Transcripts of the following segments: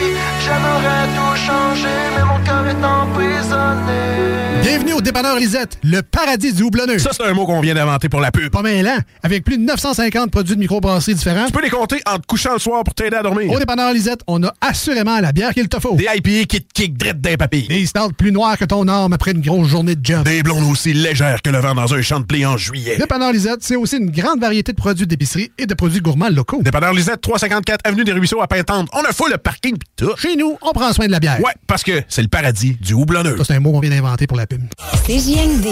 J'aimerais tout changer, mais mon cœur est emprisonné. Bienvenue au dépanneur Lisette, le paradis du houblonneux. Ça, c'est un mot qu'on vient d'inventer pour la pub. Pas mêlant, avec plus de 950 produits de microbrasserie différents. Tu peux les compter en te couchant le soir pour t'aider à dormir. Au dépanneur Lisette, on a assurément la bière qu'il te faut. Des IPA qui te kick drette d'un papy. Des stouts plus noirs que ton arme après une grosse journée de job. Des blondes aussi légères que le vent dans un champ de blé en juillet. Dépanneur Lisette, c'est aussi une grande variété de produits d'épicerie et de produits gourmands locaux. Dépanneur Lisette, 354 Avenue des Ruisseaux à Pintante. On a full le parking tout. Chez nous, on prend soin de la bière. Ouais, parce que c'est le paradis du houblonneux. Ça, c'est un mot qu'on vient d'inventer pour la pub. CJMD,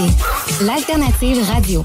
l'alternative radio.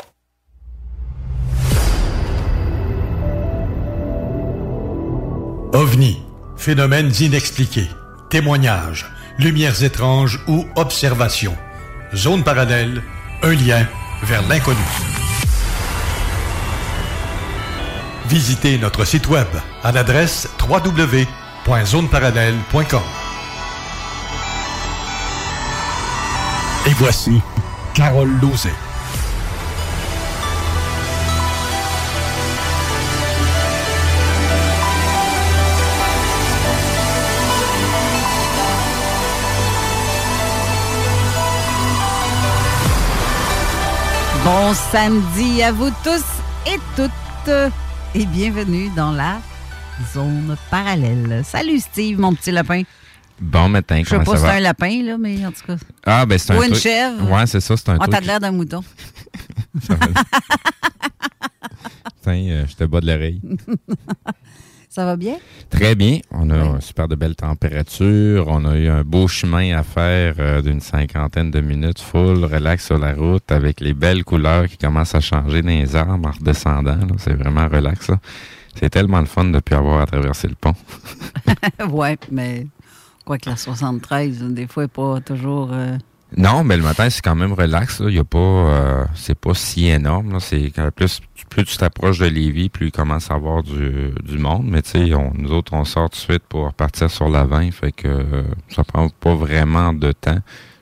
OVNI, phénomènes inexpliqués, témoignages, lumières étranges ou observations. Zone parallèle, un lien vers l'inconnu. Visitez notre site web à l'adresse www.zoneparallèle.com. Et voici Carole Lozé. Bon samedi à vous tous et toutes et bienvenue dans la zone parallèle. Salut Steve, mon petit lapin. Bon matin, Je sais comment pas ça si c'est un lapin, là, mais en tout cas. Ah, ben c'est un Ou une truc- chèvre. Ouais, c'est ça, c'est un Oh, truc. t'as de l'air d'un mouton. Tiens, euh, je te bats de l'oreille. Ça va bien? Très bien. On a une super de belles températures. On a eu un beau chemin à faire euh, d'une cinquantaine de minutes, full, relax sur la route, avec les belles couleurs qui commencent à changer dans les arbres en redescendant. C'est vraiment relax. là. C'est tellement le fun de plus avoir à traverser le pont. ouais, mais quoi que la 73, des fois, n'est pas toujours. euh, Non, mais le matin, c'est quand même relax. là. Il y a pas, euh, c'est pas si énorme. là. C'est plus, plus tu t'approches de Lévis, plus il commence à avoir du, du monde. Mais tu sais, on- nous autres, on sort tout de suite pour repartir sur la 20. Fait que euh, ça prend pas vraiment de temps.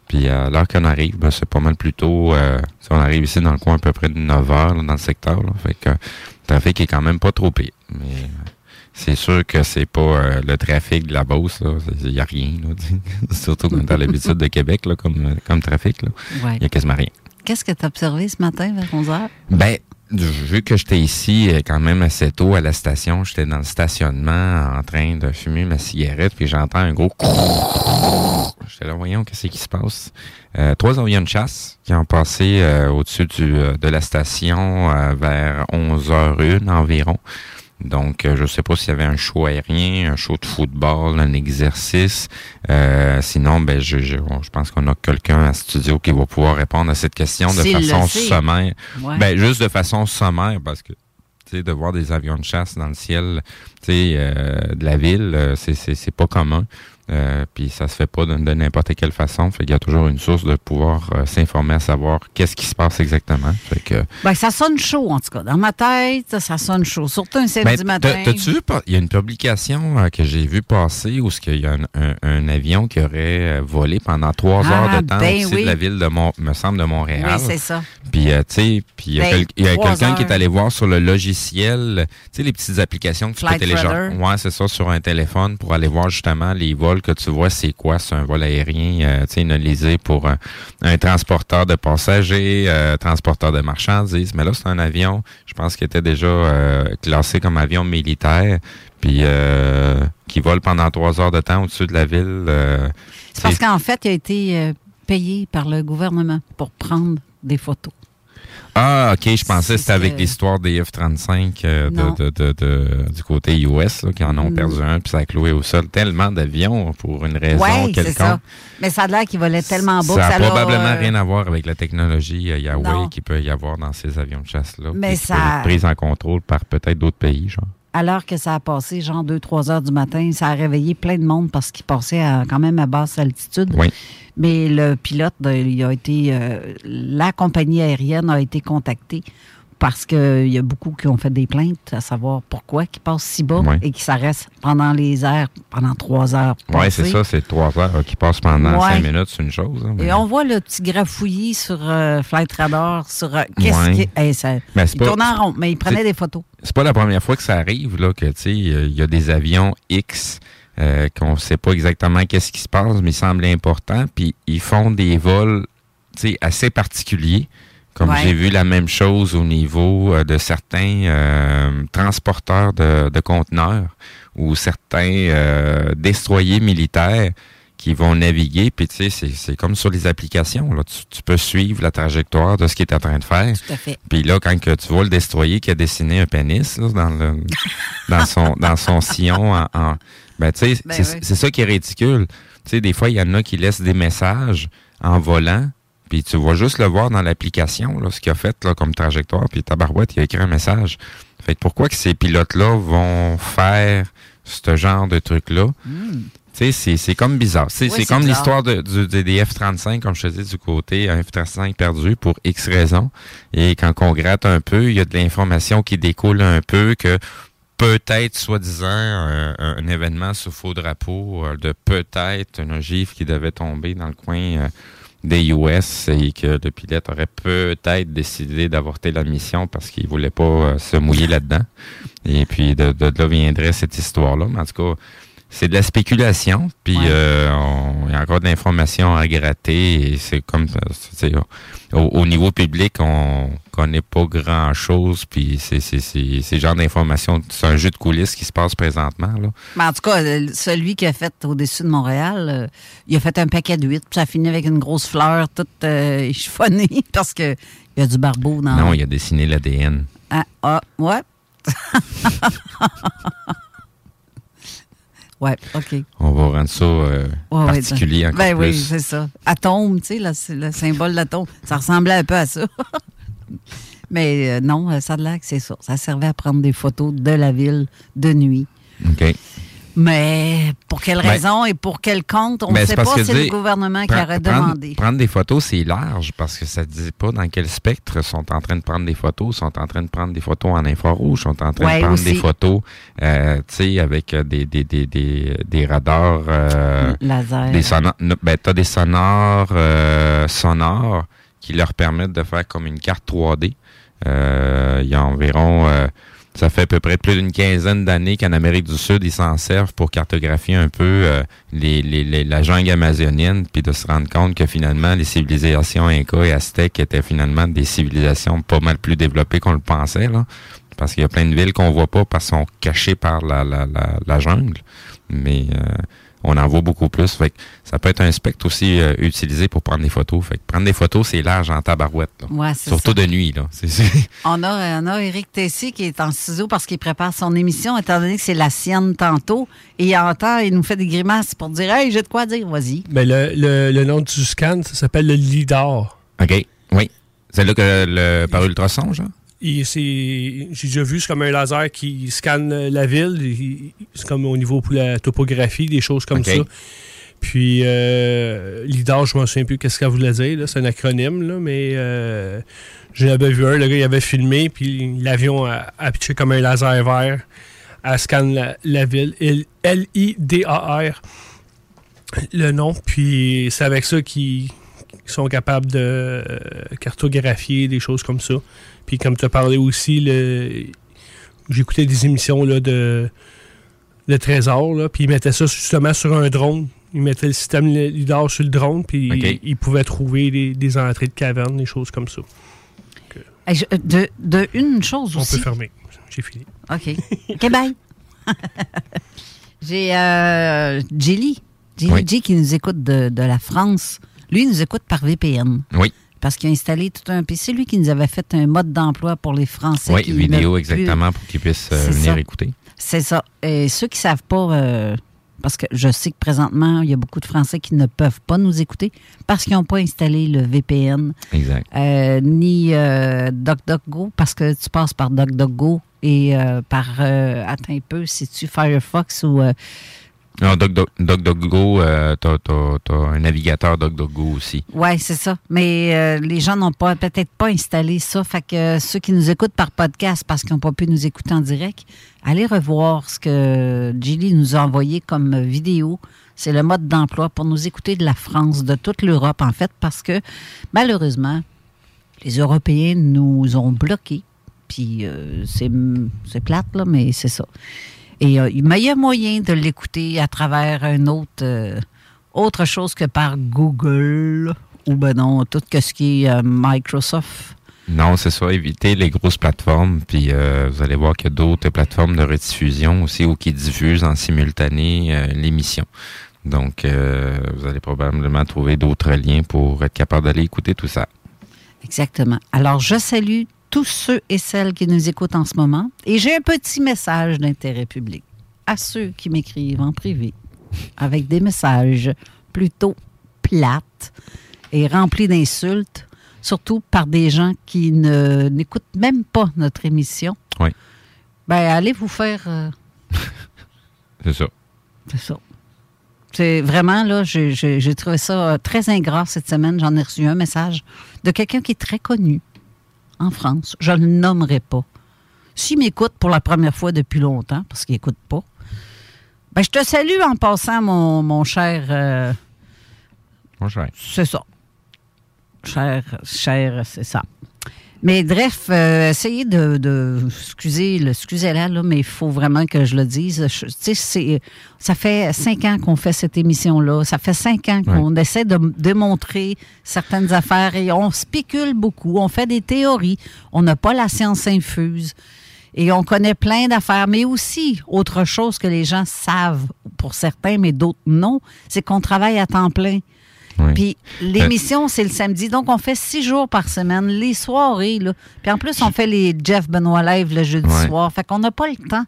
Puis à l'heure qu'on arrive, ben, c'est pas mal plus tôt. euh, si on arrive ici dans le coin à peu près de 9 heures là, dans le secteur. Là. Fait que le trafic est quand même pas trop pire. Mais c'est sûr que c'est pas euh, le trafic de la Beauce, là. Il y a rien, là. Surtout quand t'as l'habitude de Québec, là, comme, comme trafic, là. Ouais. Il y a quasiment rien. Qu'est-ce que tu as observé ce matin vers 11 h? Ben, vu que j'étais ici euh, quand même assez tôt à la station, j'étais dans le stationnement en train de fumer ma cigarette, puis j'entends un gros J'étais là, voyons, qu'est-ce qui se passe? Euh, trois avions de chasse qui ont passé euh, au-dessus du, euh, de la station euh, vers 11h01 environ. Donc, euh, je sais pas s'il y avait un show aérien, un show de football, un exercice. Euh, sinon, ben, je, je, je pense qu'on a quelqu'un à studio qui va pouvoir répondre à cette question de façon sommaire. Ouais. Ben, juste de façon sommaire, parce que tu sais, de voir des avions de chasse dans le ciel euh, de la ville, euh, c'est- c'est c'est pas commun. Euh, puis ça se fait pas de, de n'importe quelle façon. Fait qu'il y a toujours une source de pouvoir euh, s'informer à savoir qu'est-ce qui se passe exactement. Fait que Ben, ça sonne chaud, en tout cas. Dans ma tête, ça sonne chaud. Surtout un samedi Ben, matin. t'as- T'as-tu vu, il y a une publication euh, que j'ai vue passer où il y a un, un- un avion qui aurait volé pendant trois Ah, heures de temps ben au-dessus oui. de la ville de Mon, me semble de Montréal. Oui, c'est ça. Puis, tu sais, il y a, Ben, quel- a quelqu'un qui est allé voir sur le logiciel, tu sais, les petites applications que tu peux télécharger. Ouais, c'est ça, sur un téléphone pour aller voir justement les vols que tu vois, c'est quoi, c'est un vol aérien, euh, tu sais, analysé pour un, un transporteur de passagers, euh, transporteur de marchandises. Mais là, c'est un avion, je pense qu'il était déjà euh, classé comme avion militaire, puis euh, qui vole pendant trois heures de temps au-dessus de la ville. euh, C'est parce qu'en fait, il a été euh, payé par le gouvernement pour prendre des photos. Ah, ok, je pensais que c'était avec l'histoire des F-35 euh, de, de, de, de- du côté US, là, qui en ont Mm. perdu un, puis ça a cloué au sol tellement d'avions pour une raison Oui, c'est ça. quelconque. Mais ça a l'air qu'il volait tellement bas Ça n'a probablement euh, rien à voir avec la technologie euh, Yahweh qu'il peut y avoir dans ces avions de chasse-là. Mais ça- prise en contrôle par peut-être d'autres pays, genre. Alors que ça a passé, genre 2-3 heures du matin, ça a réveillé plein de monde parce qu'il passait à- quand même à basse altitude. Oui. Mais le pilote, il a été, euh, la compagnie aérienne a été contactée parce qu'il y a beaucoup qui ont fait des plaintes à savoir pourquoi qui passe si bas et qui s'arrête pendant les airs pendant trois heures. Oui, c'est ça, c'est trois heures euh, qui passent pendant Ouais. cinq minutes, c'est une chose. hein, mais- Et on voit le petit grafouillis sur euh, Flight Radar, sur euh, qu'est-ce Ouais. qui. Hey, ça, Mais c'est il pas- tournait en rond, mais il prenait des photos. C'est pas la première fois que ça arrive, là, que, tu sais, il y a des avions X euh, qu'on sait pas exactement qu'est-ce qui se passe, mais ils semblent importants, puis ils font des vols, tu sais, assez particuliers. Comme Ouais. j'ai vu la même chose au niveau euh, de certains euh, transporteurs de, de conteneurs ou certains euh, destroyers militaires qui vont naviguer, puis tu sais, c'est- comme sur les applications, là, tu, tu peux suivre la trajectoire de ce qu'il est en train de faire. Tout à fait. Puis là, quand que tu vois le destroyer qui a dessiné un pénis là, dans, le, dans, son, dans son sillon, en, en- ben, tu sais, Ben c'est oui. ça qui est ridicule. Tu sais, des fois, il y en a qui laissent des messages en volant, puis tu vas juste le voir dans l'application, là, ce qu'il a fait là, comme trajectoire, puis tabarouette, il a écrit un message. Fait que pourquoi que ces pilotes-là vont faire ce genre de truc-là? Tu sais, c'est- comme bizarre. C'est Oui, c'est c'est comme l'histoire de, du- des- des F-35, comme je te dis, du côté un F-35 perdu pour X raisons. Et quand on gratte un peu, il y a de l'information qui découle un peu que peut-être, soi-disant, un, un événement sous faux drapeau, euh, de peut-être un ogive qui devait tomber dans le coin euh, des US et que le pilote aurait peut-être décidé d'avorter la mission parce qu'il voulait pas euh, se mouiller là-dedans. Et puis, de, de, de là viendrait cette histoire-là. Mais en tout cas, c'est de la spéculation, puis Ouais. euh, on- il y a encore de l'information à gratter, et c'est comme, c'est- au, au niveau public, on connaît pas grand-chose, puis c'est c'est- c'est- c'est genre d'information, c'est un jeu de coulisses qui se passe présentement, là. Mais en tout cas, euh, celui qui a fait au-dessus de Montréal, euh, il a fait un paquet de huit, puis ça finit avec une grosse fleur toute euh, chiffonnée parce que il y a du barbeau dans. Non, il a dessiné l'ADN. Ah, ah, ouais. ouais, OK. On va rendre ça euh, Ouais, ouais, particulier encore ben oui, plus. c'est ça. Atome, tu sais, là, c'est le symbole d'atome. Ça ressemblait un peu à ça. Mais euh, non, euh, ça l'air que c'est ça. Ça servait à prendre des photos de la ville de nuit. OK. Mais pour quelle Ben, raison et pour quel compte, on ne Ben, sait pas si c'est le gouvernement qui aurait demandé. prendre des photos, c'est large parce que ça ne dit pas dans quel spectre sont en train de prendre des photos. sont en train de prendre des photos en infrarouge, sont en train Ouais, de prendre aussi. des photos, euh, tu sais, avec euh, des, des, des, des, des radars. euh, Laser. des sonores. Ben, t'as des sonores euh, sonores qui leur permettent de faire comme une carte 3D. Euh, il y a environ, euh, ça fait à peu près plus d'une quinzaine d'années qu'en Amérique du Sud, ils s'en servent pour cartographier un peu euh, les, les, la jungle amazonienne, puis de se rendre compte que finalement, les civilisations Inca et Aztèques étaient finalement des civilisations pas mal plus développées qu'on le pensait, là. Parce qu'il y a plein de villes qu'on voit pas parce qu'elles sont cachées par la, la, la, la jungle. Mais euh, on en voit beaucoup plus. Fait que ça peut être un spectre aussi euh, utilisé pour prendre des photos. Fait que prendre des photos, c'est large en tabarouette. là. Ouais, Surtout ça. de nuit. Là. On a, on a Éric Tessier qui est en ciseau parce qu'il prépare son émission, étant donné que c'est la sienne tantôt. Et il entend, il nous fait des grimaces pour dire Hey, j'ai de quoi dire, vas-y. Ben, le, le, le nom du scan, ça s'appelle le LIDAR. OK. Oui. C'est là que le par ultrason, genre? J'ai déjà vu, c'est comme un laser qui scanne la ville. Il- C'est comme au niveau pour la topographie, des choses comme ça. Puis, euh, LIDAR, je ne me souviens plus qu'est-ce qu'elle voulait dire. C'est un acronyme, là, mais euh, j'en avais vu un. Le gars, il avait filmé, puis l'avion a, a pitché comme un laser vert. Elle scanne la, la ville. L-I-D-A-R, le nom. Puis, c'est avec ça qu'ils qu'ils sont capables de euh, cartographier des choses comme ça. Puis, comme tu as parlé aussi, le... j'écoutais des émissions là, de, de trésors, là, puis ils mettaient ça justement sur un drone. Ils mettaient le système LIDAR sur le drone, puis OK. ils, ils pouvaient trouver des, des entrées de cavernes, des choses comme ça. Hey, je- de, de une chose On aussi. peut fermer. J'ai fini. OK. OK, bye. J'ai euh, Jelly. Jelly Oui. Qui nous écoute de, de la France. Lui, il nous écoute par VPN. Oui. Parce qu'il a installé tout un. Puis c'est lui qui nous avait fait un mode d'emploi pour les Français. Oui, vidéo ne plus- exactement pour qu'ils puissent euh, venir ça. écouter. C'est ça. Et ceux qui savent pas, euh, parce que je sais que présentement, il y a beaucoup de Français qui ne peuvent pas nous écouter parce qu'ils n'ont pas installé le VPN, Exact. euh, ni DuckDuckGo, parce que tu passes par DuckDuckGo et par, euh, attends un peu, si tu Firefox ou... Non, DuckDuckGo, euh, t'as, t'as un navigateur DuckDuckGo aussi. Ouais, c'est ça. Mais euh, les gens n'ont pas peut-être pas installé ça. Fait que euh, ceux qui nous écoutent par podcast parce qu'ils n'ont pas pu nous écouter en direct, allez revoir ce que Gilly nous a envoyé comme vidéo. C'est le mode d'emploi pour nous écouter de la France, de toute l'Europe en fait, parce que malheureusement, les Européens nous ont bloqués. Puis euh, c'est plate, là, mais c'est ça. Et euh, mais il y a moyen de l'écouter à travers un autre, euh, autre chose que par Google ou ben non, tout que ce qui est euh, Microsoft. Non, c'est ça, éviter les grosses plateformes. Puis euh, vous allez voir qu'il y a d'autres plateformes de rediffusion aussi ou qui diffusent en simultané euh, l'émission. Donc, euh, vous allez probablement trouver d'autres liens pour être capable d'aller écouter tout ça. Exactement. Alors, je salue tous ceux et celles qui nous écoutent en ce moment. Et j'ai un petit message d'intérêt public à ceux qui m'écrivent en privé avec des messages plutôt plates et remplis d'insultes, surtout par des gens qui ne n'écoutent même pas notre émission. Oui. Ben, allez vous faire... euh, C'est ça. c'est ça. C'est vraiment, là, j'ai- j'ai j'ai trouvé ça euh, très ingrat cette semaine. J'en ai reçu un message de quelqu'un qui est très connu en France. Je ne le nommerai pas. S'il m'écoute pour la première fois depuis longtemps, parce qu'il n'écoute pas, ben, je te salue en passant, mon, mon cher. euh, Moi, je c'est ça. Cher, cher, c'est ça. Mais bref, euh, essayez de, de excusez le excusez-la là, mais il faut vraiment que je le dise. Je- Tu sais, c'est- ça fait cinq ans qu'on fait cette émission-là. Ça fait cinq ans qu'on essaie de démontrer certaines affaires et on spécule beaucoup. On fait des théories. On n'a pas la science infuse. Et on connaît plein d'affaires, mais aussi autre chose que les gens savent pour certains, mais d'autres non, c'est qu'on travaille à temps plein. Oui. Puis l'émission, c'est le samedi. Donc, on fait six jours par semaine, les soirées. Là. Puis en plus, on fait les Jeff Benoît Live le jeudi Ouais. soir. Fait qu'on n'a pas le temps.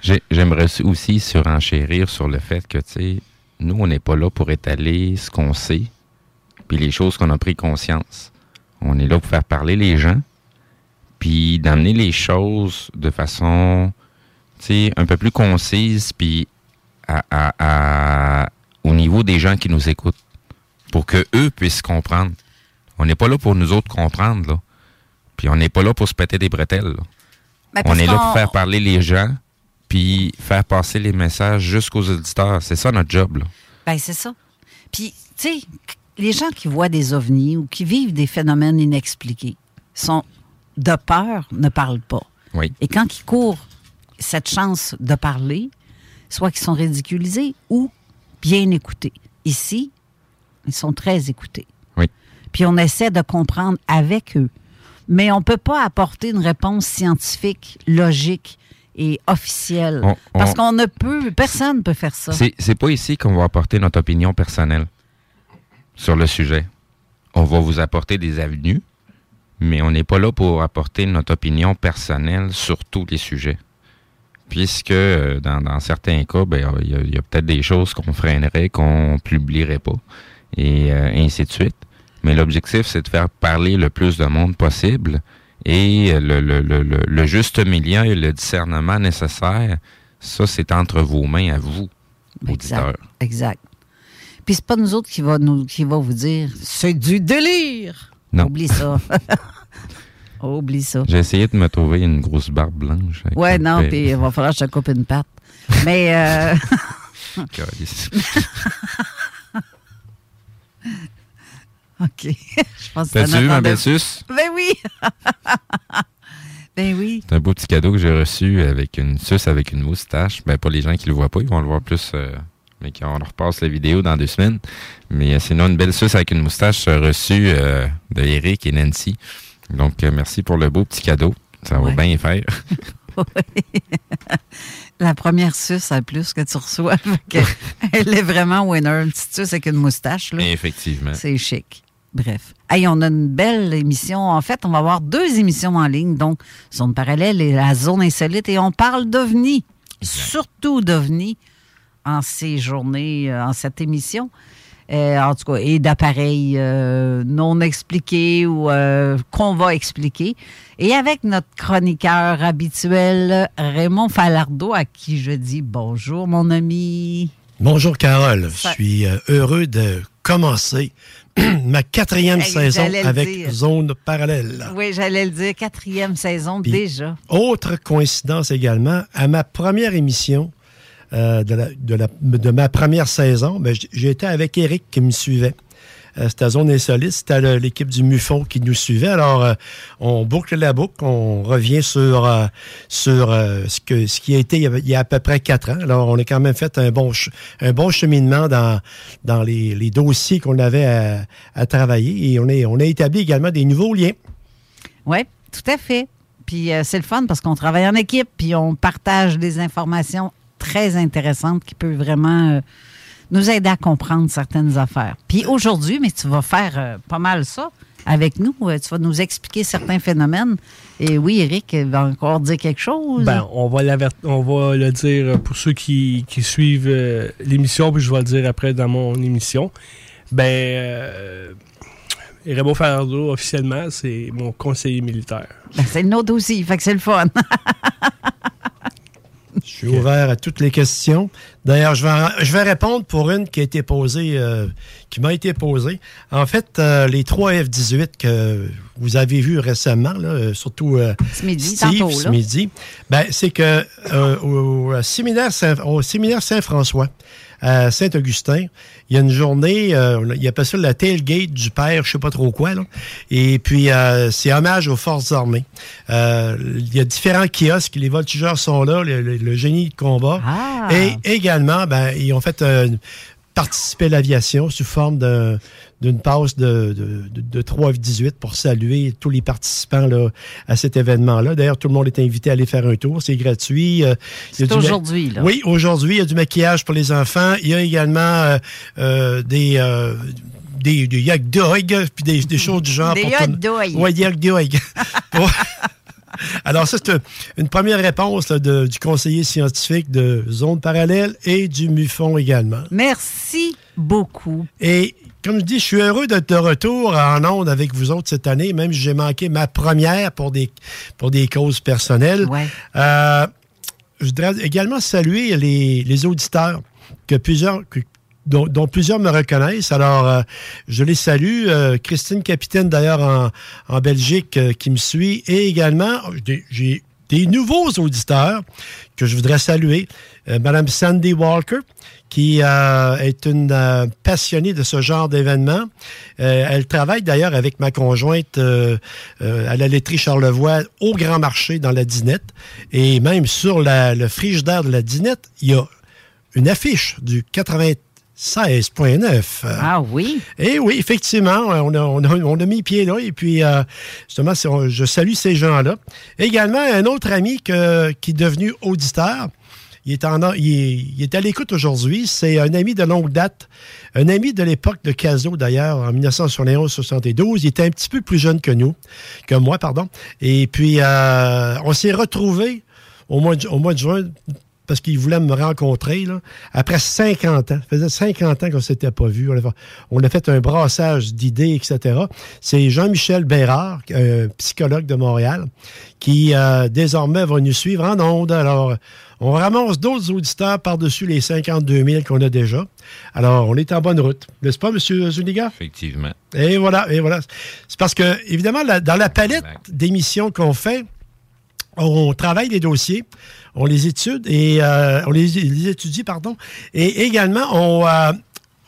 J'ai- J'aimerais aussi surenchérir sur le fait que, tu sais, nous, on n'est pas là pour étaler ce qu'on sait, puis les choses qu'on a pris conscience. On est là pour faire parler les gens, puis d'amener les choses de façon, tu sais, un peu plus concise, puis à, à- à- au niveau des gens qui nous écoutent, pour que eux puissent comprendre. On n'est pas là pour nous autres comprendre, là. Puis on n'est pas là pour se péter des bretelles, là. Ben, on est là pour faire parler les gens, puis faire passer les messages jusqu'aux auditeurs. C'est ça notre job, là. Ben, c'est ça. Puis, tu sais, les gens qui voient des ovnis ou qui vivent des phénomènes inexpliqués sont de peur, ne parlent pas. Oui. Et quand ils courent cette chance de parler, soit qu'ils sont ridiculisés ou bien écoutés. Ici, ils sont très écoutés. Oui. Puis on essaie de comprendre avec eux. Mais on ne peut pas apporter une réponse scientifique, logique et officielle. On- parce on- qu'on ne peut, personne ne peut faire ça. C'est, pas ici qu'on va apporter notre opinion personnelle sur le sujet. On va vous apporter des avenues, mais on n'est pas là pour apporter notre opinion personnelle sur tous les sujets. Puisque euh, dans, dans certains cas, ben, il y a, il y a peut-être des choses qu'on freinerait, qu'on publierait pas, et euh, ainsi de suite. Mais l'objectif, c'est de faire parler le plus de monde possible Et le, le, le, le- le juste milieu et le discernement nécessaire, ça, c'est entre vos mains à vous, auditeurs. Exact. Exact. Puis c'est pas nous autres qui va nous qui va vous dire c'est du délire. Non. Oublie ça. Oublie ça. J'ai essayé de me trouver une grosse barbe blanche. Ouais, non, puis il va falloir que je te coupe une patte. Mais euh. OK. je pense que T'as-tu vu ma belle suce? Ben oui. ben oui. C'est un beau petit cadeau que j'ai reçu avec une suce avec une moustache. Ben, pas les gens qui le voient pas, ils vont le voir plus, euh, mais qui on repasse la vidéo dans deux semaines. Mais euh, sinon, une belle suce avec une moustache euh, reçue euh, de Eric et Nancy. Donc, merci pour le beau petit cadeau. Ça va Ouais. bien faire. La première suce à plus que tu reçois. Elle est vraiment winner. Une petite suce avec une moustache. Là. Effectivement. C'est chic. Bref. Hey, on a une belle émission. En fait, on va avoir deux émissions en ligne. Donc, Zone parallèle et la zone insolite. Et on parle d'OVNI. Surtout d'OVNI en ces journées, euh, en cette émission. Euh, en tout cas, et d'appareils euh, non expliqués ou euh, qu'on va expliquer. Et avec notre chroniqueur habituel, Raymond Falardeau, à qui je dis bonjour, mon ami. Bonjour Carole, je suis heureux de commencer ma quatrième Hey, saison avec dire. Zone Parallèle. Oui, j'allais le dire, quatrième saison Puis- déjà. Autre coïncidence également, à ma première émission euh, de, la- de ma première saison, ben, j'étais avec Eric qui me suivait. Euh, c'était à Zone Insolite, c'était l'équipe du MUFON qui nous suivait. Alors, euh, on boucle la boucle, on revient sur, euh, sur ce, qui a été il y, a, à peu près quatre ans. Alors, on a quand même fait un bon, un bon cheminement dans, dans les, dossiers qu'on avait à, travailler et on, on a établi également des nouveaux liens. Oui, tout à fait. Puis c'est le fun parce qu'on travaille en équipe, puis on partage des informations très intéressantes qui peuvent vraiment euh, nous aider à comprendre certaines affaires. Puis aujourd'hui, mais tu vas faire euh, pas mal ça avec nous. Euh, tu vas nous expliquer certains phénomènes. Et oui, Eric va encore dire quelque chose. Ben, on va, on va le dire pour ceux qui, qui suivent euh, l'émission, puis je vais le dire après dans mon émission. Ben, euh, Raymond Fardeau, officiellement, c'est mon conseiller militaire. Ben, c'est le nôtre aussi, fait que c'est le fun. Je suis ouvert à toutes les questions. D'ailleurs, je vais, en- je vais répondre pour une qui a été posée, euh, qui m'a été posée. En fait, euh, les trois F-18 que vous avez vus récemment, là, euh, surtout euh, Ce midi, Steve, tantôt, ce là. midi, ben, c'est que au, au séminaire Saint, au séminaire Saint-François, à Saint-Augustin, il y a une journée, euh, il appelle ça la tailgate du père, je sais pas trop quoi, là. Et puis, euh, c'est hommage aux forces armées. Euh, il y a différents kiosques, les voltigeurs sont là, le, le- le génie de combat. Ah! Et également, ben, ils ont fait euh, participer à l'aviation sous forme d'un- d'une passe de, de, de, de 3 F-18 pour saluer tous les participants là, à cet événement-là. D'ailleurs, tout le monde est invité à aller faire un tour. C'est gratuit. Euh, C'est ma- aujourd'hui, là. Oui, aujourd'hui, il y a du maquillage pour les enfants. Il y a également euh, euh, des... euh, des, des yak dog, puis des, des choses du genre. Des tout- dog. Des yak dog. Alors, ça, c'est une première réponse là, de- du conseiller scientifique de Zone Parallèle et du MUFON également. Merci beaucoup. Et comme je dis, je suis heureux d'être de retour en onde avec vous autres cette année, même si j'ai manqué ma première pour des, pour des causes personnelles. Ouais. Euh, je voudrais également saluer les, les auditeurs que plusieurs, que- dont, dont plusieurs me reconnaissent. Alors, euh, je les salue. Euh, Christine Capitaine, d'ailleurs, en, en Belgique, euh, qui me suit. Et également, j'ai- des nouveaux auditeurs que je voudrais saluer. Madame Sandy Walker, qui euh, est une euh, passionnée de ce genre d'événement. Euh, elle travaille d'ailleurs avec ma conjointe euh, euh, à la laiterie Charlevoix au Grand Marché dans la Dinette. Et même sur la- le frigidaire de la Dinette, il y a une affiche du 96.9. Euh, Ah oui? et oui, effectivement, on a, on a- on a mis pied là. Et puis, euh, justement, on- je salue ces gens-là. Également, un autre ami que- qui est devenu auditeur. Il est, à l'écoute aujourd'hui. C'est un ami de longue date. Un ami de l'époque de Caso, d'ailleurs, en 1971-72. Il était un petit peu plus jeune que nous, que moi, pardon. Et puis, euh, on s'est retrouvés au mois de juin parce qu'il voulait me rencontrer. Là, après 50 ans, ça faisait 50 ans qu'on ne s'était pas vu. On a, fait, on a fait un brassage d'idées, etc. C'est Jean-Michel Bérard, un psychologue de Montréal, qui euh, désormais va nous suivre en ondes. Alors, on ramasse d'autres auditeurs par-dessus les 52 000 qu'on a déjà. Alors, on est en bonne route. N'est-ce pas, M. Zuniga? Effectivement. Et voilà, et voilà. C'est parce que, évidemment, la- dans la palette d'émissions qu'on fait, on travaille les dossiers, on les étude et euh, on les, étudie, pardon, et également on, euh,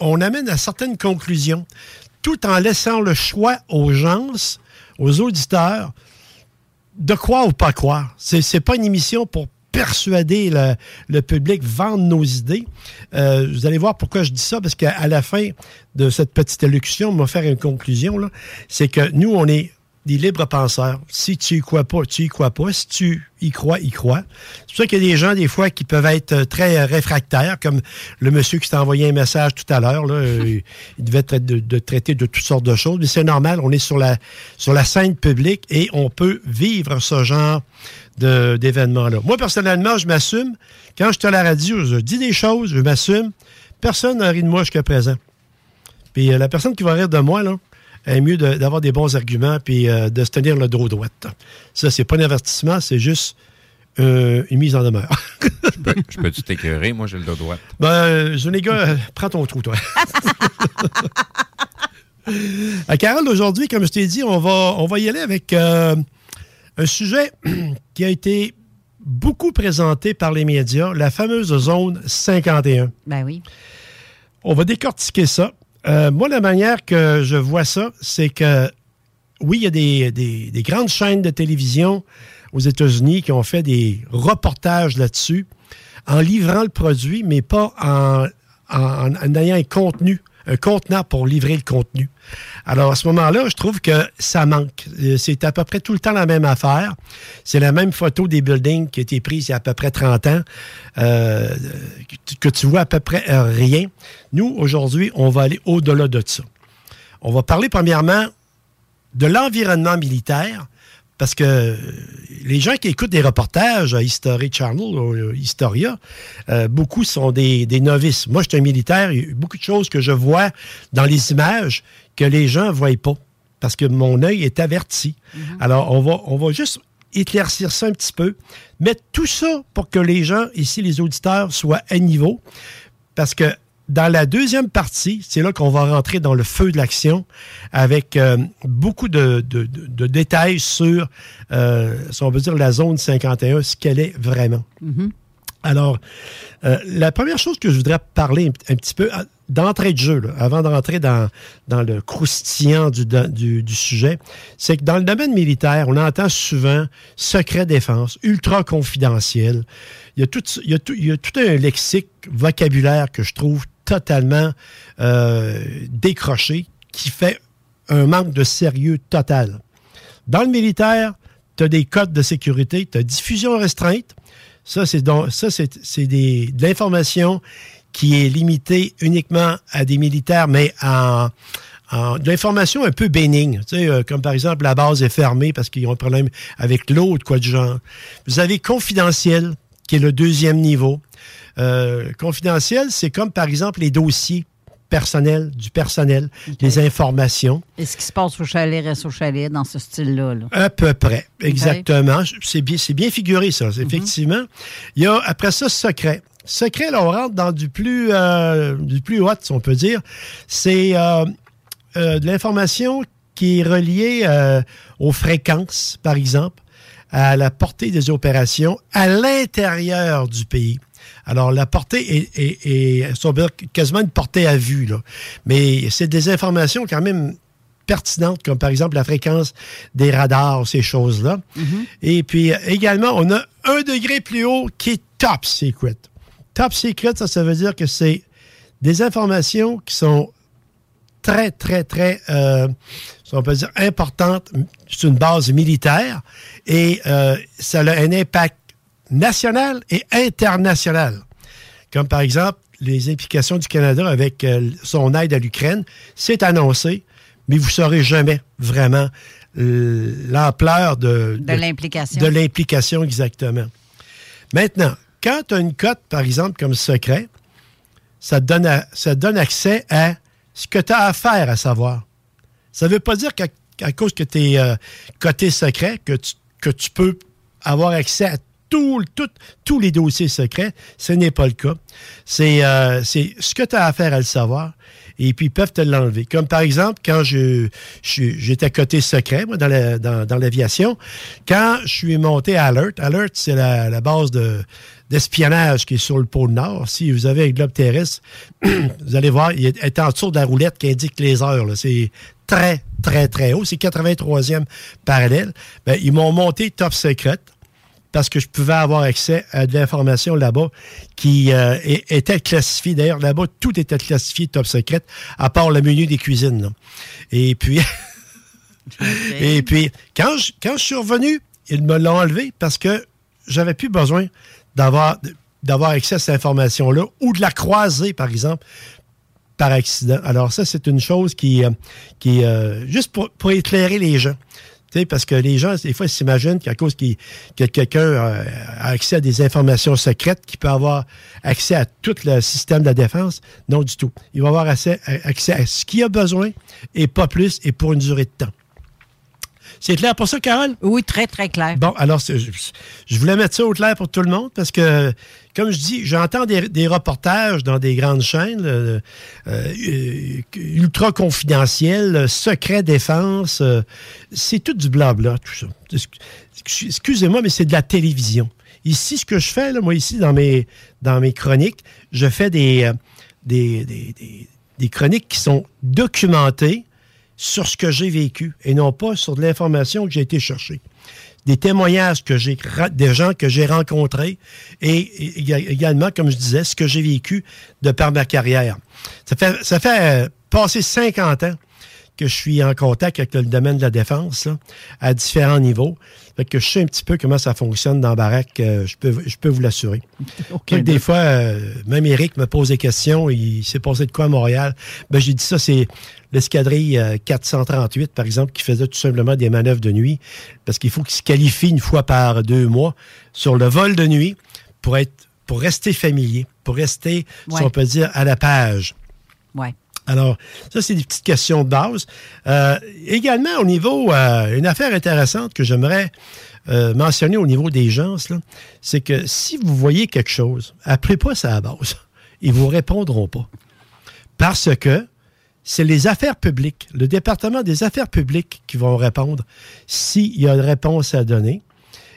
on amène à certaines conclusions, tout en laissant le choix aux gens, aux auditeurs, de croire ou pas croire. C'est pas une émission pour persuader le, public, vendre nos idées. Euh, vous allez voir pourquoi je dis ça, parce qu'à la fin de cette petite allocution, on va faire une conclusion. C'est que nous, on est des libres penseurs. Si tu y crois pas, tu y crois pas. Si tu y crois, y crois. C'est pour ça qu'il y a des gens, des fois, qui peuvent être euh, très euh, réfractaires, comme le monsieur qui t'a envoyé un message tout à l'heure. Euh, il devait être de, de traiter de toutes sortes de choses. Mais c'est normal, on est sur la, sur la scène publique et on peut vivre ce genre d'événements-là. Moi, personnellement, je m'assume. Quand je suis à la radio, je dis des choses, je m'assume. Personne n'a ri de moi jusqu'à présent. Puis euh, la personne qui va rire de moi, là, est mieux de- d'avoir des bons arguments puis euh, de se tenir le dos droit. Ça, c'est pas un avertissement, c'est juste euh, une mise en demeure. Je peux- je peux-tu t'écœurer? Moi, j'ai le dos droit? ben, euh, Zuniga, euh, prends ton trou, toi. À Carole, aujourd'hui, comme je t'ai dit, on va, on va y aller avec euh, un sujet qui a été beaucoup présenté par les médias, la fameuse zone 51. Ben oui. On va décortiquer ça. Euh, moi, la manière que je vois ça, c'est que oui, il y a des, des- des grandes chaînes de télévision aux États-Unis qui ont fait des reportages là-dessus en livrant le produit, mais pas en ayant un contenu, un contenant pour livrer le contenu. Alors, à ce moment-là, je trouve que ça manque. Euh, C'est à peu près tout le temps la même affaire. C'est la même photo des buildings qui a été prise il y a à peu près 30 ans, euh, que tu- vois à peu près euh, rien. Nous, aujourd'hui, on va aller au-delà de ça. On va parler premièrement de l'environnement militaire, parce que les gens qui écoutent des reportages à History Channel ou euh, Historia, euh, beaucoup sont des, des novices. Moi, je suis un militaire, il y a beaucoup de choses que je vois dans les images que les gens ne voient pas, parce que mon œil est averti. Alors, on va, on va juste éclaircir ça un petit peu, mettre tout ça pour que les gens, ici, les auditeurs, soient à niveau, parce que dans la deuxième partie, c'est là qu'on va rentrer dans le feu de l'action avec euh, beaucoup de, de- de- de détails sur, euh, si on veut dire, la zone 51, ce qu'elle est vraiment. Alors, euh, la première chose que je voudrais parler un, un petit peu euh, d'entrée de jeu, là, avant d'entrer dans, dans le croustillant du, du- du sujet, c'est que dans le domaine militaire, on entend souvent secret défense, ultra confidentiel. Il y a tout, il y a tout, il y a tout un lexique vocabulaire que je trouve totalement euh, décroché, qui fait un manque de sérieux total. Dans le militaire, tu as des codes de sécurité, tu as diffusion restreinte. Ça, c'est de l'information qui est limitée uniquement à des militaires, mais en, de l'information un peu bénigne. Tu sais, euh, comme par exemple, la base est fermée parce qu'ils ont un problème avec l'eau de quoi du genre. Vous avez confidentiel, qui est le deuxième niveau. Euh, confidentiel, c'est comme par exemple les dossiers personnels, du personnel, les informations. Et ce qui se passe au chalet reste au chalet dans ce style-là. là. À peu près, exactement. C'est bien, bien figuré, ça, effectivement. Il y a, après ça, secret. Secret, là, on rentre dans du plus, euh, du plus haut, si on peut dire. C'est euh, euh, de l'information qui est reliée aux fréquences, par exemple, à la portée des opérations à l'intérieur du pays. Alors, la portée est, est- est- veut dire, quasiment une portée à vue, là. Mais c'est des informations quand même pertinentes, comme par exemple la fréquence des radars, ces choses-là. Et puis également, on a un degré plus haut qui est top secret. Top secret, ça, ça veut dire que c'est des informations qui sont très, très, très, euh, si on peut dire, importantes sur une base militaire et euh, ça a un impact national et international. Comme par exemple les implications du Canada avec euh, son aide à l'Ukraine. C'est annoncé, mais vous ne saurez jamais vraiment euh, l'ampleur de, De l'implication. De l'implication, exactement. Maintenant, quand tu as une cote, par exemple, comme secret, ça te donne, à- ça te donne accès à ce que tu as à faire à savoir. Ça ne veut pas dire qu'à cause que tu es coté secret, que tu, que tu peux avoir accès à tous les dossiers secrets. Ce n'est pas le cas. C'est euh, ce que tu as à faire à le savoir. Et puis, ils peuvent te l'enlever. Comme par exemple, quand je, j'étais côté secret, moi, dans, la- dans, dans l'aviation, quand je suis monté à Alert, Alert, c'est la, base de, d'espionnage qui est sur le pôle Nord. Si vous avez un globe terrestre, vous allez voir, il est en dessous de la roulette qui indique les heures. C'est très, très, très haut. C'est 83e parallèle. Ben, ils m'ont monté top secret parce que je pouvais avoir accès à de l'information là-bas qui euh, était classifiée. D'ailleurs, là-bas, tout était classifié top secret, à part le menu des cuisines. là. Et puis, et puis quand, je, quand je suis revenu, ils me l'ont enlevé parce que j'avais plus besoin d'avoir d'avoir accès à cette information-là ou de la croiser, par exemple, par accident. Alors ça, c'est une chose qui, euh, qui euh, juste pour, pour éclairer les gens. Sais, parce que les gens, des fois, ils s'imaginent qu'à cause qu'il- que quelqu'un euh, a accès à des informations secrètes, qu'il peut avoir accès à tout le système de la défense. Non du tout. Il va avoir accès, accès à ce qu'il a besoin et pas plus et pour une durée de temps. C'est clair pour ça, Carole? Oui, très, très clair. Bon, alors, je voulais mettre ça au clair pour tout le monde parce que, comme je dis, j'entends des, reportages dans des grandes chaînes euh, euh, ultra confidentiels, euh, secret défense. euh, c'est tout du blabla, tout ça. Excu- Excusez-moi, mais c'est de la télévision. Ici, ce que je fais, moi, ici, dans mes, dans mes chroniques, je fais des, des- des- des chroniques qui sont documentées sur ce que j'ai vécu et non pas sur de l'information que j'ai été chercher. Des témoignages que j'ai, des gens que j'ai rencontrés et, et- éga- également, comme je disais, ce que j'ai vécu de par ma carrière. Ça fait, ça fait euh, passer 50 ans que je suis en contact avec le domaine de la défense à différents niveaux. Fait que je sais un petit peu comment ça fonctionne dans baraque, euh, je, peux, je peux vous l'assurer. Que des fois, euh, même Eric me pose des questions, il s'est passé de quoi à Montréal? Ben, j'ai dit ça, c'est l'escadrille euh, 438, par exemple, qui faisait tout simplement des manœuvres de nuit, parce qu'il faut qu'il se qualifie une fois par deux mois sur le vol de nuit pour être pour rester familier, pour rester, Ouais. si on peut dire, à la page. Ouais. Alors, ça, c'est des petites questions de base. Euh, également, au niveau, euh, une affaire intéressante que j'aimerais euh, mentionner au niveau des gens, c'est que si vous voyez quelque chose, appelez pas ça à la base. Ils vous répondront pas. Parce que c'est les affaires publiques, le département des affaires publiques qui vont répondre s'il y a une réponse à donner.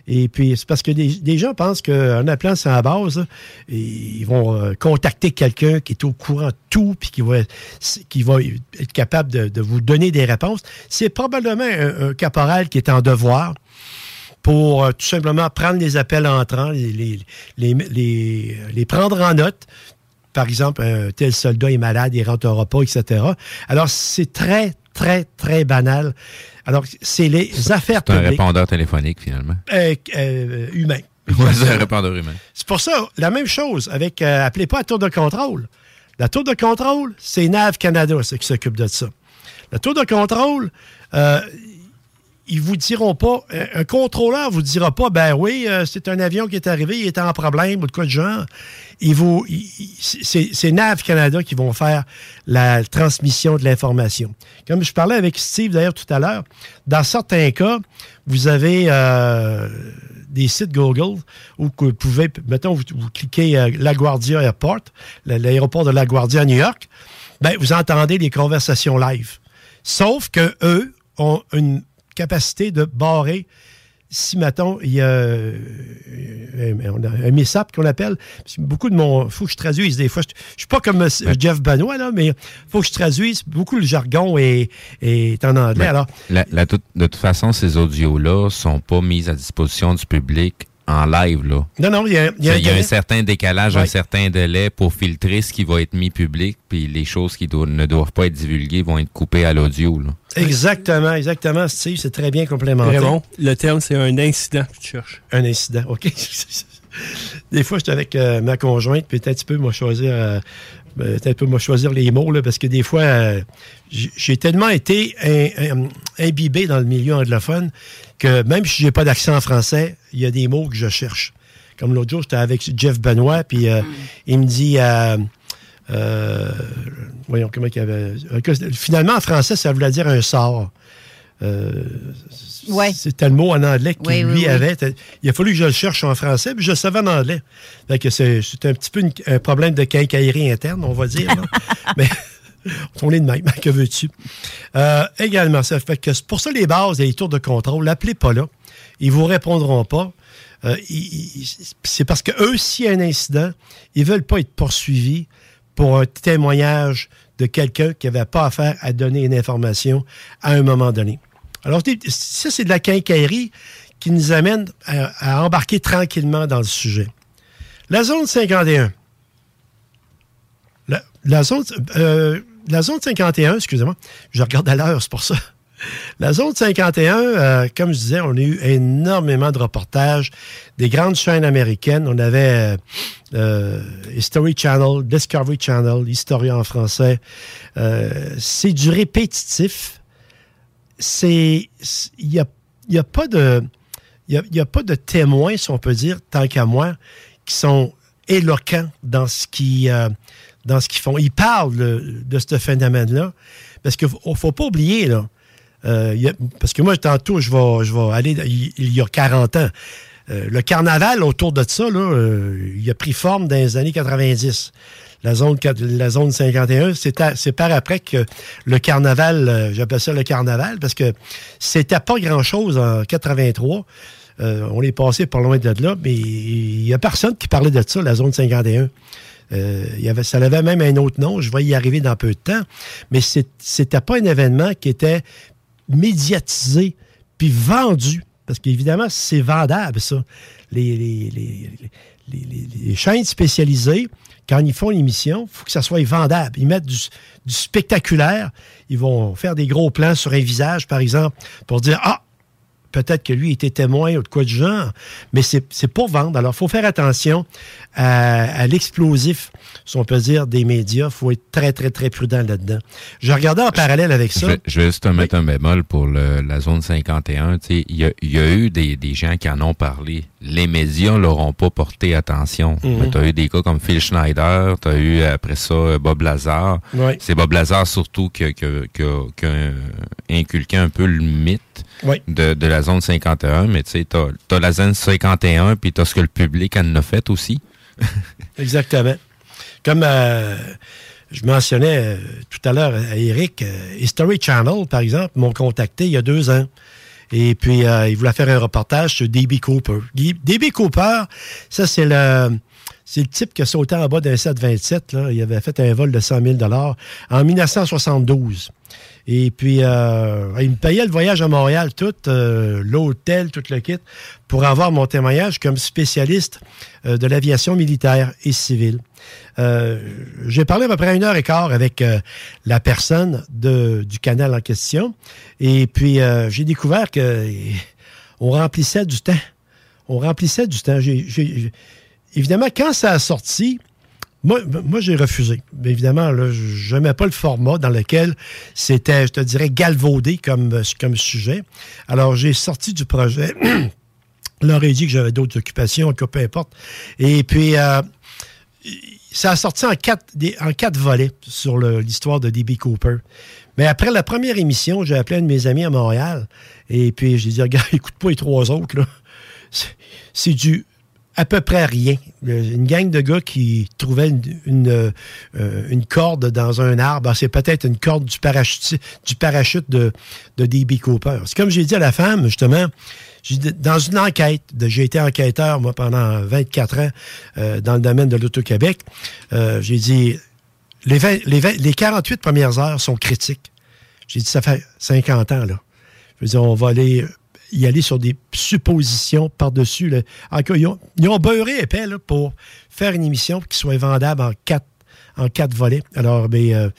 Et puis, c'est parce que des, gens pensent qu'en appelant ça à la base, ils vont euh, contacter quelqu'un qui est au courant de tout, puis qui va, être capable de, vous donner des réponses. C'est probablement un, caporal qui est en devoir pour euh, tout simplement prendre les appels entrants, les, prendre en note. Par exemple, un tel soldat est malade, il rentrera pas, etc. Alors, c'est très, très, très banal. Alors, c'est les affaires C'est un publiques répondeur téléphonique, finalement. euh, euh, humains. Ouais, c'est un répondeur humain. C'est pour ça, la même chose avec, euh, appelez pas la tour de contrôle. La tour de contrôle, c'est NAV Canada qui s'occupe de ça. La tour de contrôle, euh, ils vous diront pas, un, un contrôleur vous dira pas, ben oui, euh, c'est un avion qui est arrivé, il est en problème ou de quoi de genre. Ils vous, c'est NAV Canada qui vont faire la transmission de l'information. Comme je parlais avec Steve d'ailleurs tout à l'heure, dans certains cas, vous avez euh, des sites Google où vous pouvez, mettons, vous, cliquez euh, LaGuardia Airport, l'aéroport de LaGuardia New York, ben, vous entendez des conversations live. Sauf que eux ont une capacité de barrer si, mettons, il y a euh, un, MISAP qu'on appelle, parce que beaucoup de mon... faut que je traduise des fois. Je ne suis pas comme euh, Jeff Benoit, là, mais faut que je traduise. Beaucoup le jargon est, est en anglais. Ben, Alors, la- la toute- de toute façon, ces audios-là sont pas mis à disposition du public en live. Là. non, non, il y a, y a un Il y a un certain décalage, Ouais. un certain délai pour filtrer ce qui va être mis public, puis les choses qui do- ne doivent pas être divulguées vont être coupées à l'audio. là. Exactement, exactement, Steve. C'est très bien complémenté. Raymond, le terme, c'est un incident que tu cherches. Un incident, OK. Des fois, j'étais avec euh, ma conjointe, puis peut-être tu peux moi choisir, euh, peut-être moi choisir les mots, là, parce que des fois, euh, j'ai tellement été im- im- imbibé dans le milieu anglophone que même si j'ai pas d'accent français, il y a des mots que je cherche. Comme l'autre jour, j'étais avec Jeff Benoît, puis euh, il me dit... euh, voyons, comment il y avait... que- finalement, en français, ça voulait dire un sort. Euh, Ouais. C'était le mot en anglais qu'il Oui, lui oui. avait. Il a fallu que je le cherche en français, puis je le savais en anglais. Fait que c'est un petit peu une- un problème de quincaillerie interne, on va dire. Mais on est de même, que veux-tu? Euh, également, ça fait que pour ça les bases et les tours de contrôle, l'appelez pas là. Ils vous répondront pas. Euh, c'est parce que eux, s'il y a un incident, ils veulent pas être poursuivis pour un témoignage de quelqu'un qui n'avait pas affaire à donner une information à un moment donné. Alors, ça, c'est de la quincaillerie qui nous amène à, embarquer tranquillement dans le sujet. La zone 51. La, zone, euh, la zone 51, excusez-moi, je regarde à l'heure, c'est pour ça. La zone 51, euh, comme je disais, on a eu énormément de reportages des grandes chaînes américaines. On avait euh, euh, History Channel, Discovery Channel, Historia en français. Euh, c'est du répétitif. C'est, il n'y a, y a pas de, y a, y a pas de témoins, si on peut dire, tant qu'à moi, qui sont éloquents dans ce euh, dans ce qu'ils font. Ils parlent de, ce phénomène-là, parce qu'il ne faut pas oublier, là, euh, y a- parce que moi, tantôt, je vais, je vais aller, il, il y a 40 ans, euh, le carnaval autour de ça, là, euh, il a pris forme dans les années 90. La zone, la zone 51, c'est par après que le carnaval, euh, j'appelle ça le carnaval, parce que c'était pas grand-chose en 83. Euh, on est passé pas loin de là, mais il y a personne qui parlait de ça, la zone 51. Euh, ça avait même un autre nom, je vais y arriver dans peu de temps, mais c'était pas un événement qui était médiatisé puis vendu, parce qu'évidemment, c'est vendable, ça. Les- les- les- les chaînes spécialisées, quand ils font l'émission, il faut que ça soit vendable. Ils mettent du, du spectaculaire, ils vont faire des gros plans sur un visage, par exemple, pour dire, ah, peut-être que lui était témoin ou de quoi du genre, mais c'est pour vendre. Alors, il faut faire attention à, à l'explosif, si on peut dire, des médias. Il faut être très, très, très prudent là-dedans. Je regardais en parallèle avec ça. je vais juste te mettre un bémol pour le- la zone 51. Tu sais, Il y a, il y a eu des, des gens qui en ont parlé. Les médias leur ont pas porté attention. Mhm. Tu as eu des cas comme Phil Schneider, tu as eu après ça euh, Bob Lazar. C'est Bob Lazar surtout qui a, qui a- qui a- qui a inculqué un peu le mythe De, de la zone 51. Mais tu sais, tu as, la zone 51 puis tu as ce que le public en a fait aussi. Exactement. Comme euh, je mentionnais euh, tout à l'heure à Eric, euh, History Channel, par exemple, m'ont contacté il y a deux ans. Et puis, ils voulaient faire un reportage sur D.B. Cooper. D.B. Cooper, ça, c'est le, c'est le type qui a sauté en bas d'un 727. Là. Il avait fait un vol de 100 000 en 1972. Et puis, euh, il me payait le voyage à Montréal, tout, euh, l'hôtel, tout le kit, pour avoir mon témoignage comme spécialiste euh, de l'aviation militaire et civile. Euh, J'ai parlé à peu près une heure et quart avec euh, la personne de, du canal en question. Et puis, euh, j'ai découvert que on remplissait du temps. On remplissait du temps. Évidemment, quand ça a sorti, moi, moi j'ai refusé. Mais évidemment, je n'aimais pas le format dans lequel c'était, je te dirais, galvaudé comme, comme sujet. Alors, j'ai sorti du projet. leur ai dit que j'avais d'autres occupations, que peu importe. Et puis, euh, ça a sorti en quatre, en quatre volets sur l'histoire de D.B. Cooper. Mais après la première émission, j'ai appelé un de mes amis à Montréal. Et puis, j'ai dit, regarde, écoute pas les trois autres, là. C'est du à peu près rien. Euh, Une gang de gars qui trouvaient une, une, euh, une corde dans un arbre. Ah, C'est peut-être une corde du parachute, du parachute de, de D.B. Cooper. C'est comme j'ai dit à la femme, justement, dans une enquête, j'ai été enquêteur, moi, pendant 24 ans euh, dans le domaine de l'Auto-Québec, euh, j'ai dit, les, 20 les, 20 les 48 premières heures sont critiques. J'ai dit, ça fait 50 ans, là. Je veux dire, on va aller y aller sur des suppositions par-dessus. cas, ils ont, ils ont beurré épais pour faire une émission qui soit vendable en quatre, en quatre volets. Alors, mais, euh,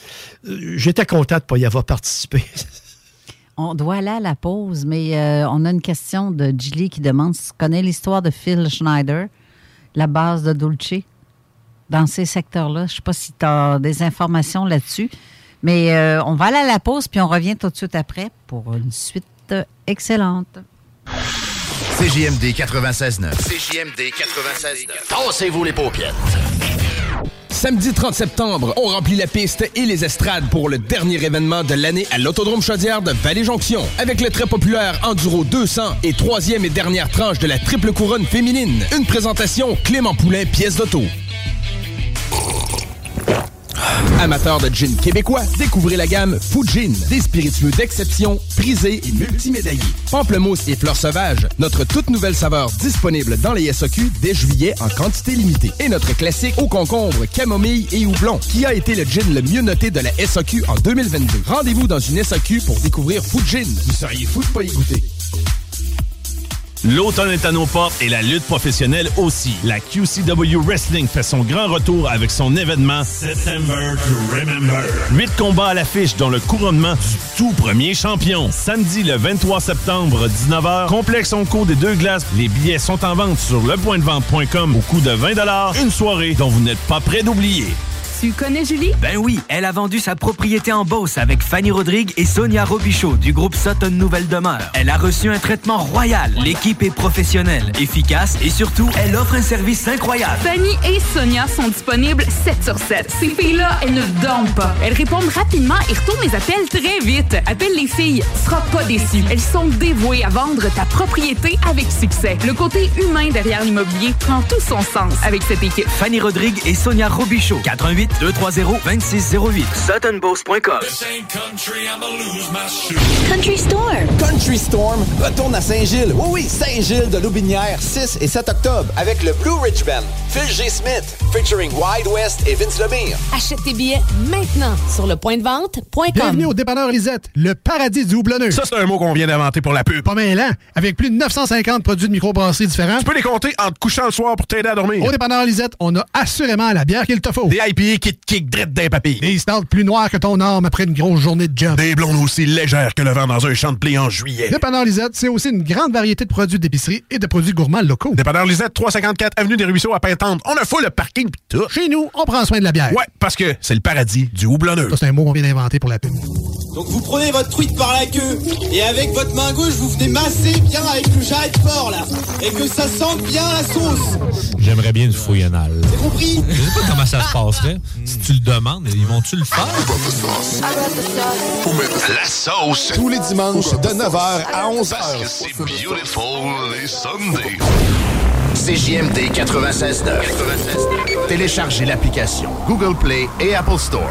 euh, j'étais content de ne pas y avoir participé. On doit aller à la pause, mais euh, on a une question de Gilly qui demande si tu connais l'histoire de Phil Schneider, la base de Dulce, dans ces secteurs-là. Je ne sais pas si tu as des informations là-dessus, mais on va aller à la pause, puis on revient tout de suite après pour une suite excellente. CJMD 96.9. CJMD 96.9. Tassez-vous les paupières. Samedi 30 septembre, on remplit la piste et les estrades pour le dernier événement de l'année à l'Autodrome Chaudière de Vallée-Jonction. Avec le très populaire Enduro 200 et troisième et dernière tranche de la triple couronne féminine. Une présentation Clément Poulain, pièce d'auto. Amateurs de gin québécois, découvrez la gamme Fujin, des spiritueux d'exception, prisés et multimédaillés. Pamplemousse et fleurs sauvages, notre toute nouvelle saveur disponible dans les SOQ dès juillet en quantité limitée. Et notre classique au concombre, camomille et houblon, qui a été le gin le mieux noté de la SOQ en 2022. Rendez-vous dans une SOQ pour découvrir Fujin. Vous seriez fou de pas y goûter. L'automne est à nos portes et la lutte professionnelle aussi. La QCW Wrestling fait son grand retour avec son événement September to Remember. Huit combats à l'affiche dont le couronnement du tout premier champion. Samedi le 23 septembre, 19h, complexe Onco des deux glaces. Les billets sont en vente sur lepointdevente.com au coût de 20 Une soirée dont vous n'êtes pas prêt d'oublier. Tu connais Julie? Ben oui, elle a vendu sa propriété en Beauce avec Fanny Rodrigue et Sonia Robichaud du groupe Sutton Nouvelle Demeure. Elle a reçu un traitement royal. L'équipe est professionnelle, efficace et surtout, elle offre un service incroyable. Fanny et Sonia sont disponibles 7 sur 7. Ces filles-là, elles ne dorment pas. Elles répondent rapidement et retournent les appels très vite. Appelle les filles, tu seras pas déçu. Elles sont dévouées à vendre ta propriété avec succès. Le côté humain derrière l'immobilier prend tout son sens avec cette équipe. Fanny Rodrigue et Sonia Robichaud. 88 230 2608. SuttonBoss.com. Country Storm. Country Storm retourne à Saint-Gilles. Oui, oui, Saint-Gilles de Loubinière, 6 et 7 octobre, avec le Blue Ridge Band. Phil G. Smith, featuring Wide West et Vince Lemire. Achète tes billets maintenant sur le point de vente.com. Bienvenue au dépanneur Lisette, le paradis du houblonneux. Ça, c'est un mot qu'on vient d'inventer pour la pub. Pas mêlant, avec plus de 950 produits de microbrasserie différents. Tu peux les compter en te couchant le soir pour t'aider à dormir. Au dépanneur Lisette, on a assurément la bière qu'il te faut. Des IPA qui te kick d'un. Des plus noirs que ton arme après une grosse journée de job. Des blondes aussi légères que le vent dans un champ de blé en juillet. Dépanneur Lisette, c'est aussi une grande variété de produits d'épicerie et de produits gourmands locaux. Dépanneur Lisette, 354 Avenue des Ruisseaux à Pintante. On a fou le parking pis tout. Chez nous, on prend soin de la bière. Ouais, parce que c'est le paradis du houblonneux. Ça, c'est un mot qu'on vient d'inventer pour la pub. Donc vous prenez votre truite par la queue et avec votre main gauche, vous venez masser bien avec le jarret de porc là et que ça sente bien la sauce. J'aimerais bien une fouille anale. C'est compris? Je sais pas comment ça se passerait. Si tu le demandes, ils vont-tu le faire? La sauce. Tous les dimanches de 9h à 11h. Parce que c'est beautiful les Sundays. CJMD 96.9. Téléchargez l'application Google Play et Apple Store.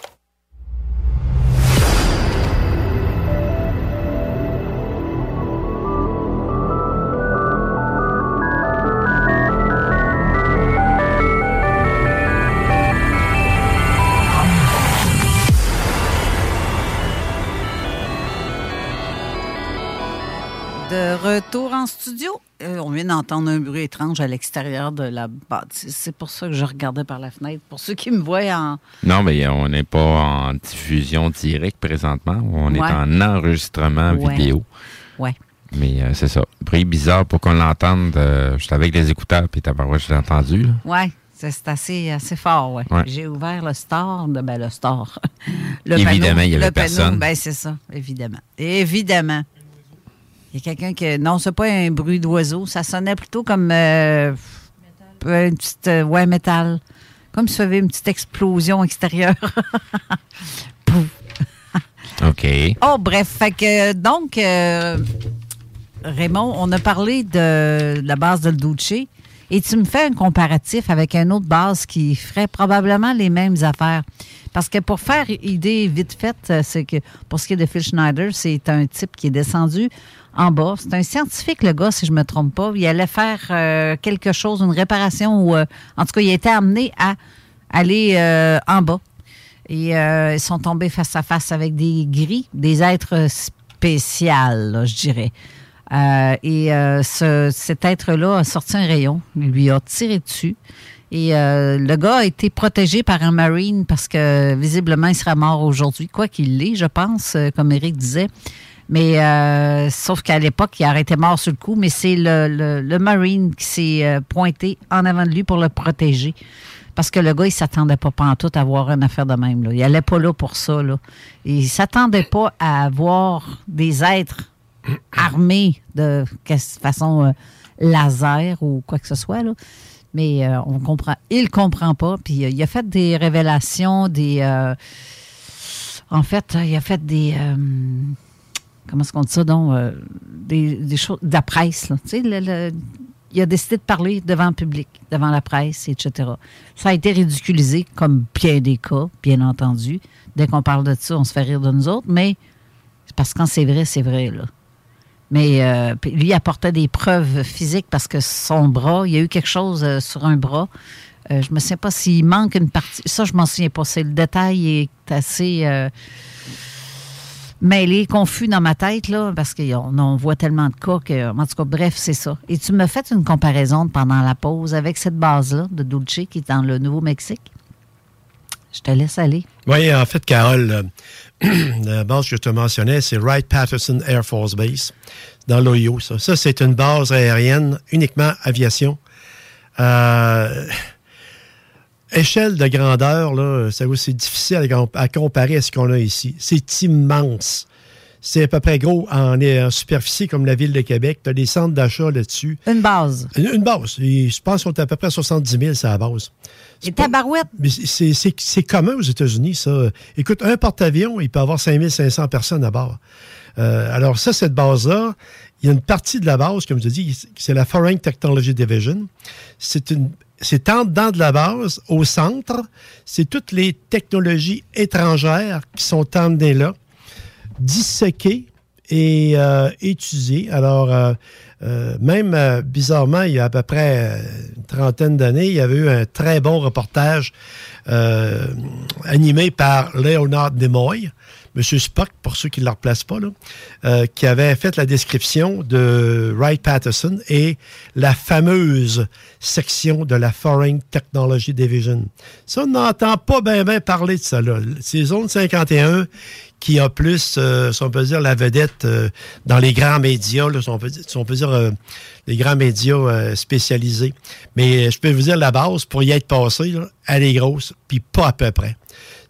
Retour en studio, euh, on vient d'entendre un bruit étrange à l'extérieur de la bâtisse. C'est pour ça que je regardais par la fenêtre. Pour ceux qui me voient en. Non, mais on n'est pas en diffusion directe présentement. On est en enregistrement Ouais. vidéo. Ouais. Mais euh, c'est ça. Bruit bizarre pour qu'on l'entende. euh, J'étais avec les écouteurs, puis t'as pas je l'ai entendu. là. Ouais, c'est assez, assez fort, ouais. Ouais. J'ai ouvert le store, de, ben le store. Le Évidemment, il avait le panneau, personne. Ben c'est ça, évidemment. Évidemment. Il y a quelqu'un qui. Non, c'est pas un bruit d'oiseau. Ça sonnait plutôt comme. euh, une petite. euh, ouais, métal. Comme si ça avait une petite explosion extérieure. OK. Oh, bref. Fait que, donc, euh, Raymond, on a parlé de la base de le Duce et tu me fais un comparatif avec une autre base qui ferait probablement les mêmes affaires. Parce que pour faire idée vite faite, c'est que pour ce qui est de Phil Schneider, c'est un type qui est descendu en bas. C'est un scientifique, le gars, si je me trompe pas. Il allait faire euh, quelque chose, une réparation, ou euh, en tout cas, il a été amené à aller euh, en bas. Et ils sont tombés face à face avec des gris, des êtres spéciaux, je dirais. Et ce- cet être-là a sorti un rayon, il lui a tiré dessus. Et le gars a été protégé par un Marine parce que visiblement, il sera mort aujourd'hui. Quoi qu'il l'ait, je pense, comme Eric disait. Mais euh, sauf qu'à l'époque, il aurait été mort sur le coup, mais c'est le, le- le Marine qui s'est euh, pointé en avant de lui pour le protéger. Parce que le gars, il s'attendait pas pantoute à avoir une affaire de même. Là. Il allait pas là pour ça. Là. Il s'attendait pas à avoir des êtres armés de façon euh, laser ou quoi que ce soit. Là. Mais euh, on comprend. Il comprend pas. Puis euh, il a fait des révélations, des. en fait, il a fait des. Comment est-ce qu'on dit ça donc? euh, des, choses. De la presse, il a décidé de parler devant le public, devant la presse, etc. Ça a été ridiculisé, comme bien des cas, bien entendu. Dès qu'on parle de ça, on se fait rire de nous autres, mais c'est parce que quand c'est vrai, c'est vrai, là. Mais euh, lui apportait des preuves physiques parce que son bras, il y a eu quelque chose euh, sur un bras. Euh, je ne me souviens pas s'il manque une partie. Ça, je m'en souviens pas. C'est le détail est assez mêlé, confus dans ma tête, là, parce qu'on on voit tellement de cas que. En tout cas, bref, c'est ça. Et tu me fait une comparaison pendant la pause avec cette base-là de Dulce qui est dans le Nouveau-Mexique. Je te laisse aller. Oui, en fait, Carole, euh, la base que je te mentionnais, c'est Wright-Patterson Air Force Base, dans l'Ohio. Ça, Ça, c'est une base aérienne, uniquement aviation. Euh, échelle de grandeur, là, c'est difficile à, com- à comparer à ce qu'on a ici. C'est immense. C'est à peu près gros en, en superficie comme la ville de Québec. Tu as des centres d'achat là-dessus. Une base. Une, une base. Et je pense qu'on est à peu près 70 000, c'est la base. Et tabarouette. Mais c'est- c'est c'est commun aux États-Unis, ça. Écoute, un porte-avions, il peut avoir 5500 personnes à bord. Euh, alors ça, cette base-là, il y a une partie de la base, comme je dis, c'est la Foreign Technology Division. C'est une c'est en dedans de la base, au centre, c'est toutes les technologies étrangères qui sont emmenées là, disséquées et euh, étudiées. Alors, euh, euh, même bizarrement, il y a à peu près une trentaine d'années, il y avait eu un très bon reportage animé par Leonard Nimoy, Monsieur Spock, pour ceux qui ne le replacent pas, euh, qui avait fait la description de Wright-Patterson et la fameuse section de la Foreign Technology Division. Ça, on n'entend pas bien ben parler de ça. Là. C'est Zone 51 qui a plus, euh, si on peut dire, la vedette euh, dans les grands médias, là, si on peut, dire- euh, les grands médias spécialisés. Mais je peux vous dire, la base, pour y être passé, là, elle est grosse, puis pas à peu près.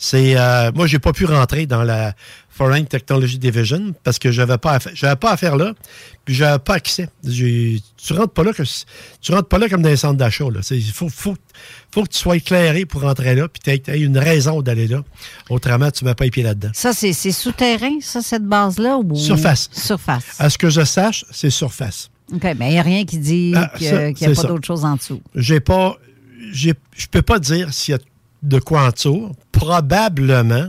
C'est euh, moi j'ai pas pu rentrer dans la Foreign Technology Division parce que j'avais pas j'avais pas affaire là puis j'avais pas accès. Tu rentres pas là que tu rentres pas là comme dans un centre d'achat là. Il faut, faut, faut que tu sois éclairé pour rentrer là puis tu aies une raison d'aller là. Autrement tu mets pas les pieds là-dedans. Ça, c'est c'est souterrain, ça, cette base-là? Ou... Surface. Surface. À ce que je sache, c'est surface. OK, mais il n'y a rien qui dit Ah, qu'il n'y a pas d'autre chose en dessous. J'ai pas. j'ai- Je peux pas dire s'il y a de dessous. Probablement.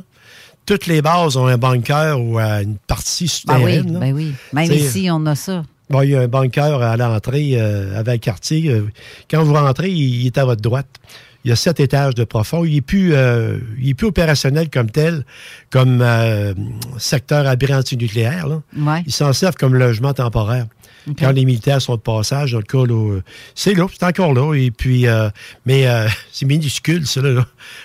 Toutes les bases ont un bunker ou une partie Ben oui, souterraine. ben oui. Même T'sais, ici, on a ça. Bon, il y a un bunker à l'entrée euh, avec le quartier. Euh, Quand vous rentrez, il, il est à votre droite. Il y a sept étages de profond. Il n'est plus, euh, il est plus opérationnel comme tel, comme euh, secteur abri antinucléaire. là. Ouais. Ils s'en servent comme logement temporaire. Quand les militaires sont de passage, dans le cas, là, euh, c'est là, c'est encore là. Et puis, euh, mais euh, c'est minuscule, ça. Là.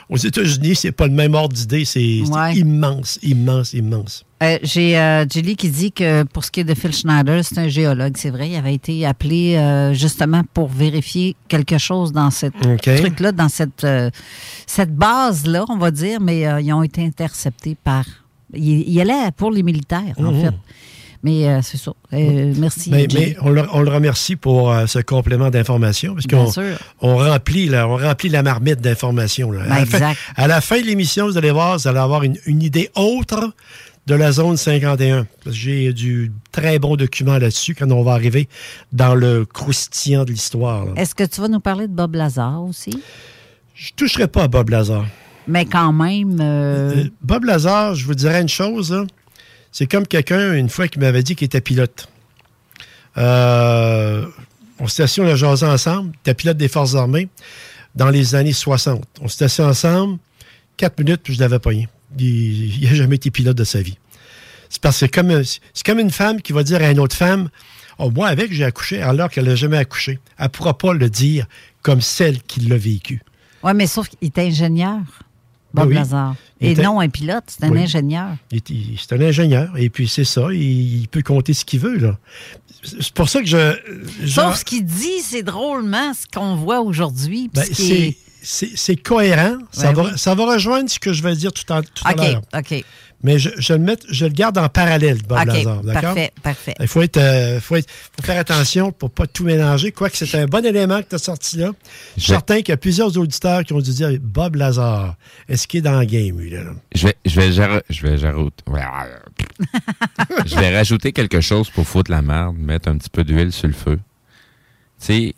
Aux États-Unis, c'est pas le même ordre d'idée. C'est Ouais. immense, immense, immense. Euh, J'ai euh, Julie qui dit que pour ce qui est de Phil Schneider, c'est un géologue, c'est vrai. Il avait été appelé euh, justement pour vérifier quelque chose dans cette OK. truc-là, dans cette, cette base-là, on va dire, mais ils ont été interceptés par. Il, il allait pour les militaires, en Mhm. fait. Mais euh, c'est ça. Euh, merci. Mais, on, le, on le remercie pour euh, ce complément d'information parce Bien qu'on sûr. on remplit, là, on remplit la marmite d'informations. Ben, à, la fin, exact. à la fin de l'émission, vous allez voir, vous allez avoir une, une idée autre de la zone 51. Parce que J'ai du très bon document là-dessus quand on va arriver dans le croustillant de l'histoire. Est-ce que tu vas nous parler de Bob Lazar aussi? Je toucherai pas à Bob Lazar. Mais quand même. Euh, Bob Lazar, je vous dirais une chose. là. C'est comme quelqu'un, une fois, qui m'avait dit qu'il était pilote. Euh, on s'était assis, on jasé ensemble. Il était pilote des Forces armées dans les années 60. On s'était assis ensemble, quatre minutes, puis je l'avais pogné. Il n'a jamais été pilote de sa vie. C'est parce c'est comme, comme une femme qui va dire à une autre femme Oh, moi, avec, j'ai accouché, alors qu'elle n'a jamais accouché. Elle ne pourra pas le dire comme celle qui l'a vécu. Oui, mais sauf qu'il est ingénieur, Bob oui. Et était- non un pilote, c'est un Oui. ingénieur. C'est un ingénieur, et puis c'est ça, il, il peut compter ce qu'il veut. là. C'est pour ça que je... je- Sauf ce qu'il dit, c'est drôlement ce qu'on voit aujourd'hui. Ben, c'est- est- c'est c'est cohérent. ça, Ben va, oui. ça va rejoindre ce que je vais dire tout, en- tout à OK, l'heure. OK. Mais je, je le je le garde en parallèle, Bob OK, Lazar. D'accord? parfait, parfait. Il faut, être, euh, faut, être- faut faire attention pour ne pas tout mélanger. Quoique c'est un bon élément que tu as sorti là. Je suis certain qu'il y a plusieurs auditeurs qui ont dû dire Bob Lazar, est-ce qu'il est dans le game, lui? Là? Je vais, je vais, je vais je vais rajouter quelque chose pour foutre la merde, mettre un petit peu d'huile sur le feu. Tu sais,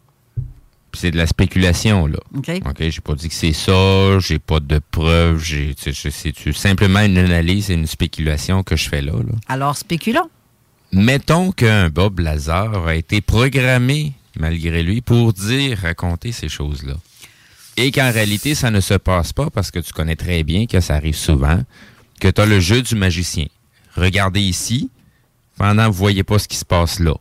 c'est de la spéculation, là. OK. OK, j'ai pas dit que c'est ça, j'ai pas de preuves, j'ai, c'est c'est simplement une analyse et une spéculation que je fais là, là. Alors, spéculons. Mettons qu'un Bob Lazar a été programmé, malgré lui, pour dire, raconter ces choses-là. Et qu'en réalité, ça ne se passe pas parce que tu connais très bien que ça arrive souvent, que tu as le jeu du magicien. Regardez ici, pendant que vous voyez pas ce qui se passe là.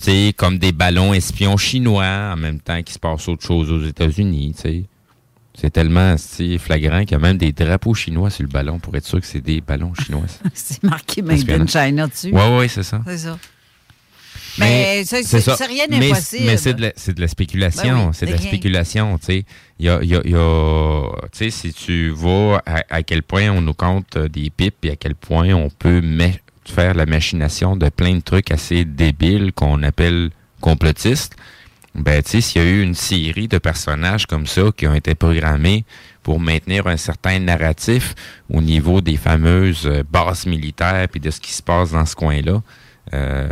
Sais, comme des ballons espions chinois, en même temps qu'il se passe autre chose aux États-Unis, tu sais. C'est tellement flagrant qu'il y a même des drapeaux chinois sur le ballon pour être sûr que c'est des ballons chinois. c'est marqué Made in China dessus. Oui, oui, c'est ça. C'est ça. Mais c'est- c'est- rien Mais- d'impossible. Mais c'est de, la- c'est de la spéculation. Ben oui, c'est de de la spéculation, tu sais. Il y a, y a- il y a- tu sais, si tu vois à, à quel point on nous compte des pipes et à quel point on peut ma- faire la machination de plein de trucs assez débiles qu'on appelle complotistes, ben, tu sais, s'il y a eu une série de personnages comme ça qui ont été programmés pour maintenir un certain narratif au niveau des fameuses euh, bases militaires puis de ce qui se passe dans ce coin-là, euh,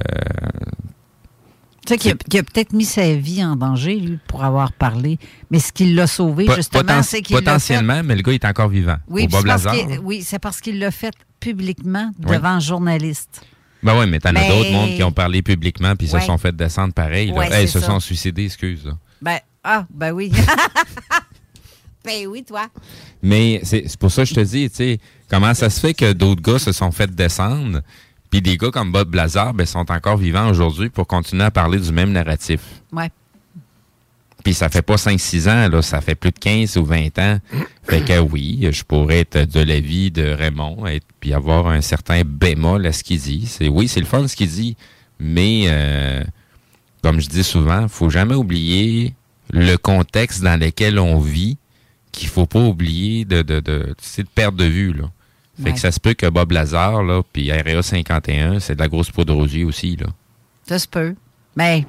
Tu sais qu'il a, peut-être mis sa vie en danger, lui, pour avoir parlé. Mais ce qui l'a sauvé, justement, c'est qu'il l'a fait. Potentiellement, mais le gars est encore vivant. Oui, Au Bob Lazar. oui, c'est parce qu'il l'a fait publiquement Oui. devant un journaliste. Ben oui, mais t'en as d'autres mondes qui ont parlé publiquement puis Ouais. se sont fait descendre pareil. Ouais, Hey, se ça. sont suicidés, excuse. là. Ben, ah, ben oui. ben oui, toi. Mais c'est pour ça que je te dis, tu sais, comment ça se fait que d'autres gars se sont fait descendre, puis des gars comme Bob Lazar ben, sont encore vivants aujourd'hui pour continuer à parler du même narratif. Ouais. Puis ça fait pas 5-6 ans, là, ça fait plus de 15 ou 20 ans. Fait que oui, je pourrais être de l'avis de Raymond, être, puis avoir un certain bémol à ce qu'il dit. C'est Oui, c'est le fun ce qu'il dit, mais euh, comme je dis souvent, faut jamais oublier le contexte dans lequel on vit, qu'il faut pas oublier de, de, de, sais, de perdre de vue. Là. Fait Ouais. que ça se peut que Bob Lazar, là, puis RA 51, c'est de la grosse poudre aux yeux aussi. Là. Ça se peut. Mais,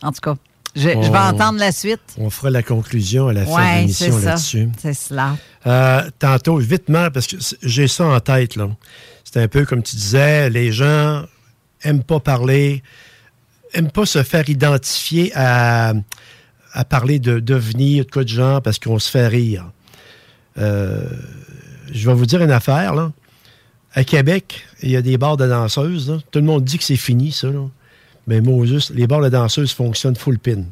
en tout cas, je, je vais On- entendre la suite. On fera la conclusion à la fin de l'émission là-dessus. C'est cela. Euh, tantôt, vitement, parce que j'ai ça en tête, là. C'est un peu comme tu disais, les gens aiment pas parler, aiment pas se faire identifier à, à parler de devenir de quoi de genre parce qu'on se fait rire. Euh, je vais vous dire une affaire, là. À Québec, il y a des bars de danseuses. là. Tout le monde dit que c'est fini, ça. Là. Mais Moses, les bars de danseuses fonctionnent full pin.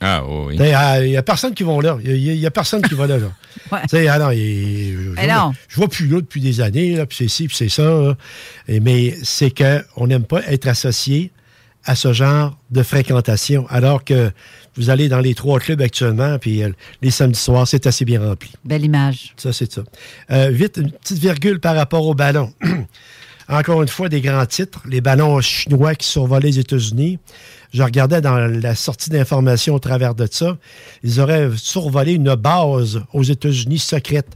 Ah oui. Il n'y a personne qui va là. Il n'y a, personne qui va là. là. Tu sais, ah non, je, non. je vois plus là depuis des années, là, puis c'est ci, puis c'est ça. là. Et- mais c'est qu'on n'aime pas être associé à ce genre de fréquentation, alors que vous allez dans les trois clubs actuellement, puis euh, les samedis soirs, c'est assez bien rempli. Belle image. Ça, c'est ça. Euh, vite, une petite virgule par rapport aux ballons. Encore une fois, des grands titres. Les ballons chinois qui survolaient les États-Unis. Je regardais dans la sortie d'informations au travers de ça. Ils auraient survolé une base aux États-Unis secrète.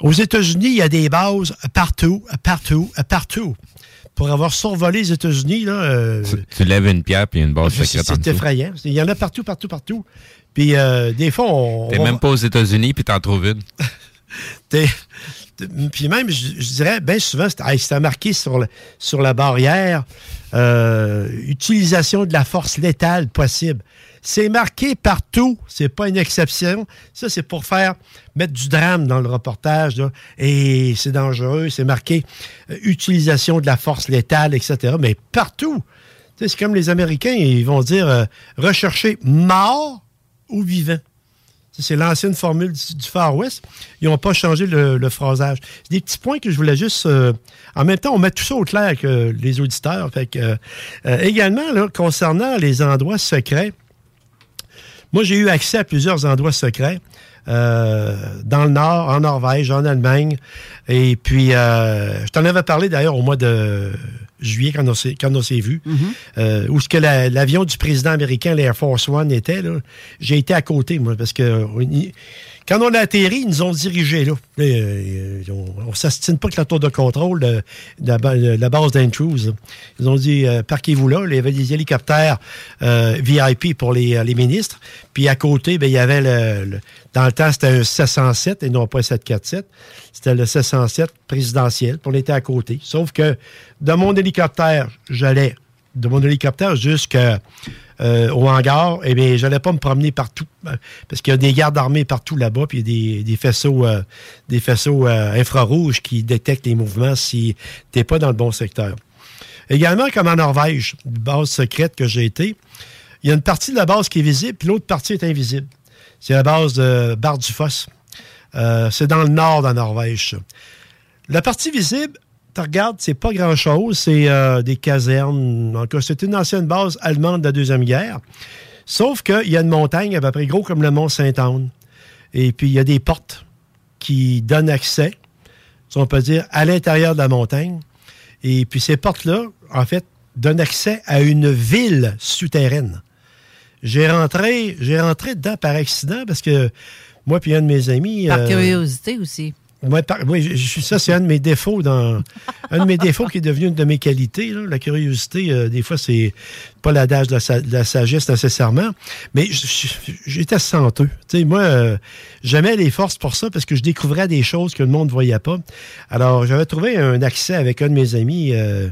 Aux États-Unis, il y a des bases partout, partout, partout. Pour avoir survolé les États-Unis, là, euh, Tu lèves une pierre puis une base secrète c'est effrayant. Il y en a partout, partout, partout. Puis euh, des fois, on. T'es on- même pas aux États-Unis puis t'en trouves une. Puis même, je, dirais, bien souvent, c'était marqué sur, la barrière euh, utilisation de la force létale possible. C'est marqué partout, c'est pas une exception. Ça, c'est pour faire mettre du drame dans le reportage. Et c'est dangereux, c'est marqué euh, utilisation de la force létale, etc. Mais partout. C'est comme les Américains, ils vont dire euh, rechercher mort ou vivant. C'est l'ancienne formule du, Far West. Ils n'ont pas changé le, le phrasage. C'est des petits points que je voulais juste. euh, en même temps, on met tout ça au clair que les auditeurs. Fait que, euh, euh, également, concernant les endroits secrets, Moi, j'ai eu accès à plusieurs endroits secrets. euh, dans le Nord, en Norvège, en Allemagne. Et puis, je t'en avais parlé d'ailleurs au mois de juillet quand on s'est, quand on s'est vu. Euh, où ce que la- l'avion du président américain, l'Air Force One, était, là, j'ai été à côté, moi, parce que euh, quand on a atterri, ils nous ont dirigés là. Euh, on ne s'astine pas que la tour de contrôle de, la, base là. Ils ont dit euh, parquez-vous là. Il y avait des hélicoptères euh, VIP pour les, ministres. Puis à côté, ben, il y avait le, dans le temps, c'était un 707 et non pas un 747. C'était le 707 présidentiel. On était à côté. Sauf que de mon hélicoptère, j'allais de mon hélicoptère jusqu'à euh, hangar, eh bien, j'allais pas me promener partout. euh, Parce qu'il y a des gardes armés partout là-bas, puis il y a des, faisceaux, euh, des faisceaux euh, infrarouges qui détectent les mouvements si tu n'es pas dans le bon secteur. Également, comme en Norvège, base secrète que j'ai été, il y a une partie de la base qui est visible, puis l'autre partie est invisible. C'est la base de Bardufoss. Euh, c'est dans le nord de la Norvège. La partie visible, tu regardes, c'est pas grand-chose. C'est euh, des casernes. C'est une ancienne base allemande de la Deuxième Guerre. Sauf qu'il y a une montagne à peu près gros comme le mont Saint-Anne. Et puis, il y a des portes qui donnent accès, si on peut dire, à l'intérieur de la montagne. Et puis, ces portes-là, en fait, donnent accès à une ville souterraine. J'ai rentré, j'ai rentré dedans par accident parce que moi puis un de mes amis... Par euh, curiosité aussi. Ouais, par- ça, c'est un de mes défauts dans. un de mes défauts qui est devenu une de mes qualités. là. La curiosité, euh, des fois, c'est pas l'adage de, la sagesse nécessairement. Mais j'étais senteux. Sais, moi, euh, j'aimais les forces pour ça parce que je découvrais des choses que le monde ne voyait pas. Alors, j'avais trouvé un accès avec un de mes amis. Euh,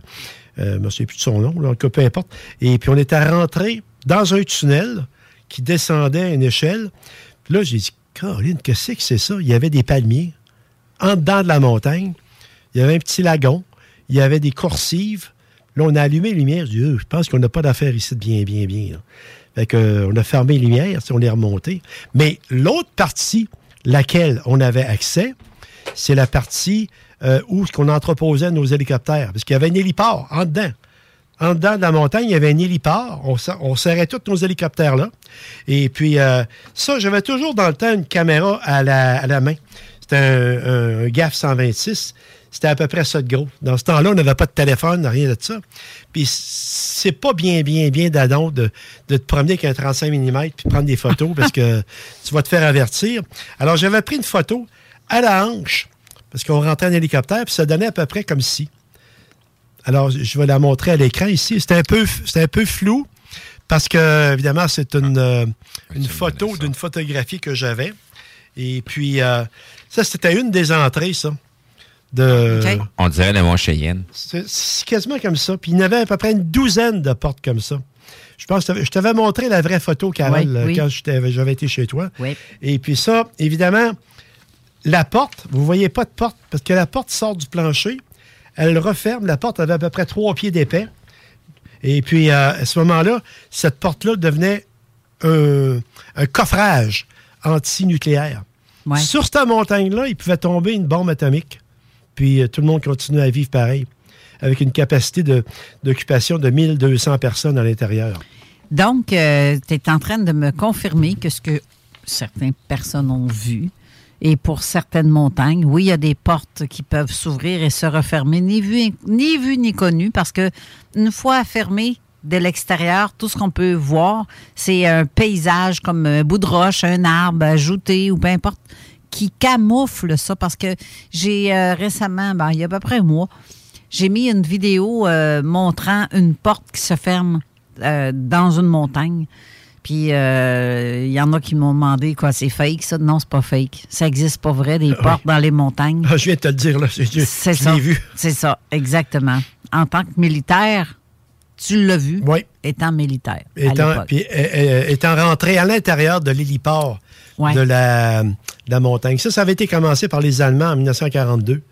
euh, je ne souviens plus de son nom, là, cas, peu importe. Et puis, on était rentré dans un tunnel qui descendait à une échelle. Puis là, j'ai dit, Caroline, qu'est-ce que c'est ça? Il y avait des palmiers en dedans de la montagne. Il y avait un petit lagon. Il y avait des coursives. Là, on a allumé les lumières. Je Euh, pense qu'on n'a pas d'affaires ici de bien, bien, bien. Fait que, euh, on a fermé les lumières, on est remonté. Mais l'autre partie, laquelle on avait accès, c'est la partie euh, où on entreposait nos hélicoptères. Parce qu'il y avait un héliport en dedans. En dedans de la montagne, il y avait un héliport. On, ser- on serrait tous nos hélicoptères là. Et puis, ça, j'avais toujours dans le temps une caméra à la, à la main. C'était un, un GAF 126. C'était à peu près ça de gros. Dans ce temps-là, on n'avait pas de téléphone, rien de ça. Puis c'est pas bien, bien, bien d'adon de, de te promener avec un 35 mm puis prendre des photos parce que tu vas te faire avertir. Alors, j'avais pris une photo à la hanche parce qu'on rentrait en hélicoptère puis ça donnait à peu près comme ci. Alors, je vais la montrer à l'écran ici. C'est un peu, un peu flou parce que, évidemment, c'est une, euh, une photo d'une photographie que j'avais. Et puis, euh, ça, c'était une des entrées, ça. De, On dirait le mont Cheyenne. c'est c'est quasiment comme ça. Puis il y en avait à peu près une douzaine de portes comme ça. Je pense que je t'avais- montré la vraie photo, Carole, Oui, oui. quand j'étais- j'avais été chez toi. Oui. Et puis ça, évidemment, la porte, vous voyez pas de porte, parce que la porte sort du plancher, elle referme. La porte avait à peu près trois pieds d'épais. Et puis, euh, à ce moment-là, cette porte-là devenait un, un coffrage antinucléaire. Sur cette montagne-là, il pouvait tomber une bombe atomique. Puis euh, tout le monde continue à vivre pareil, avec une capacité de- d'occupation de, 1200 personnes à l'intérieur. Donc, tu es en train de me confirmer que ce que certaines personnes ont vu, et pour certaines montagnes, oui, il y a des portes qui peuvent s'ouvrir et se refermer, ni vu ni, vu, ni connu, parce que une fois fermées de l'extérieur, tout ce qu'on peut voir, c'est un paysage comme un bout de roche, un arbre ajouté ou peu importe, qui camoufle ça. Parce que j'ai euh, récemment, ben, il y a à peu près un mois, j'ai mis une vidéo euh, montrant une porte qui se ferme euh, dans une montagne. Puis il y en a qui m'ont demandé quoi, c'est fake ça? Non, c'est pas fake. Ça existe pas vrai des portes dans les montagnes. Ah, je viens de te le dire là, C'est ça. vu. C'est ça, exactement. En tant que militaire, tu l'as vu étant militaire. Étant, puis, euh, euh, étant rentré à l'intérieur de l'héliport Ouais. de, la, de la montagne. Ça, ça avait été commencé par les Allemands en 1942.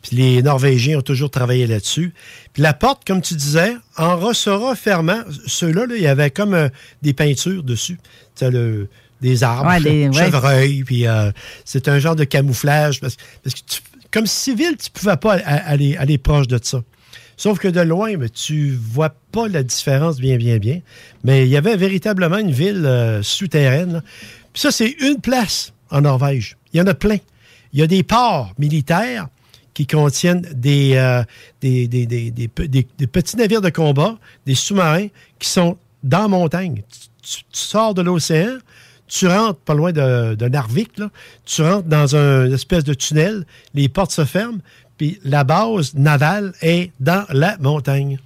Puis les Norvégiens ont toujours travaillé là-dessus. Puis la porte, comme tu disais, en ressort fermant, ceux-là, là, il y avait comme euh, des peintures dessus. Tu le- des arbres, Ouais, des- ouais. chevreuils, puis euh, c'est un genre de camouflage. Parce, parce que tu- comme civil, tu pouvais pas aller proche de ça. Sauf que de loin, mais tu vois pas la différence bien, bien, bien. Mais il y avait véritablement une ville euh, souterraine. ça, c'est une place en Norvège. Il y en a plein. Il y a des ports militaires qui contiennent des, euh, des, des- des- des pe- des- des petits navires de combat, des sous-marins qui sont dans la montagne. Tu, sors de l'océan, tu rentres pas loin de, de tu rentres dans un une espèce de tunnel, les portes se ferment, puis la base navale est dans la montagne.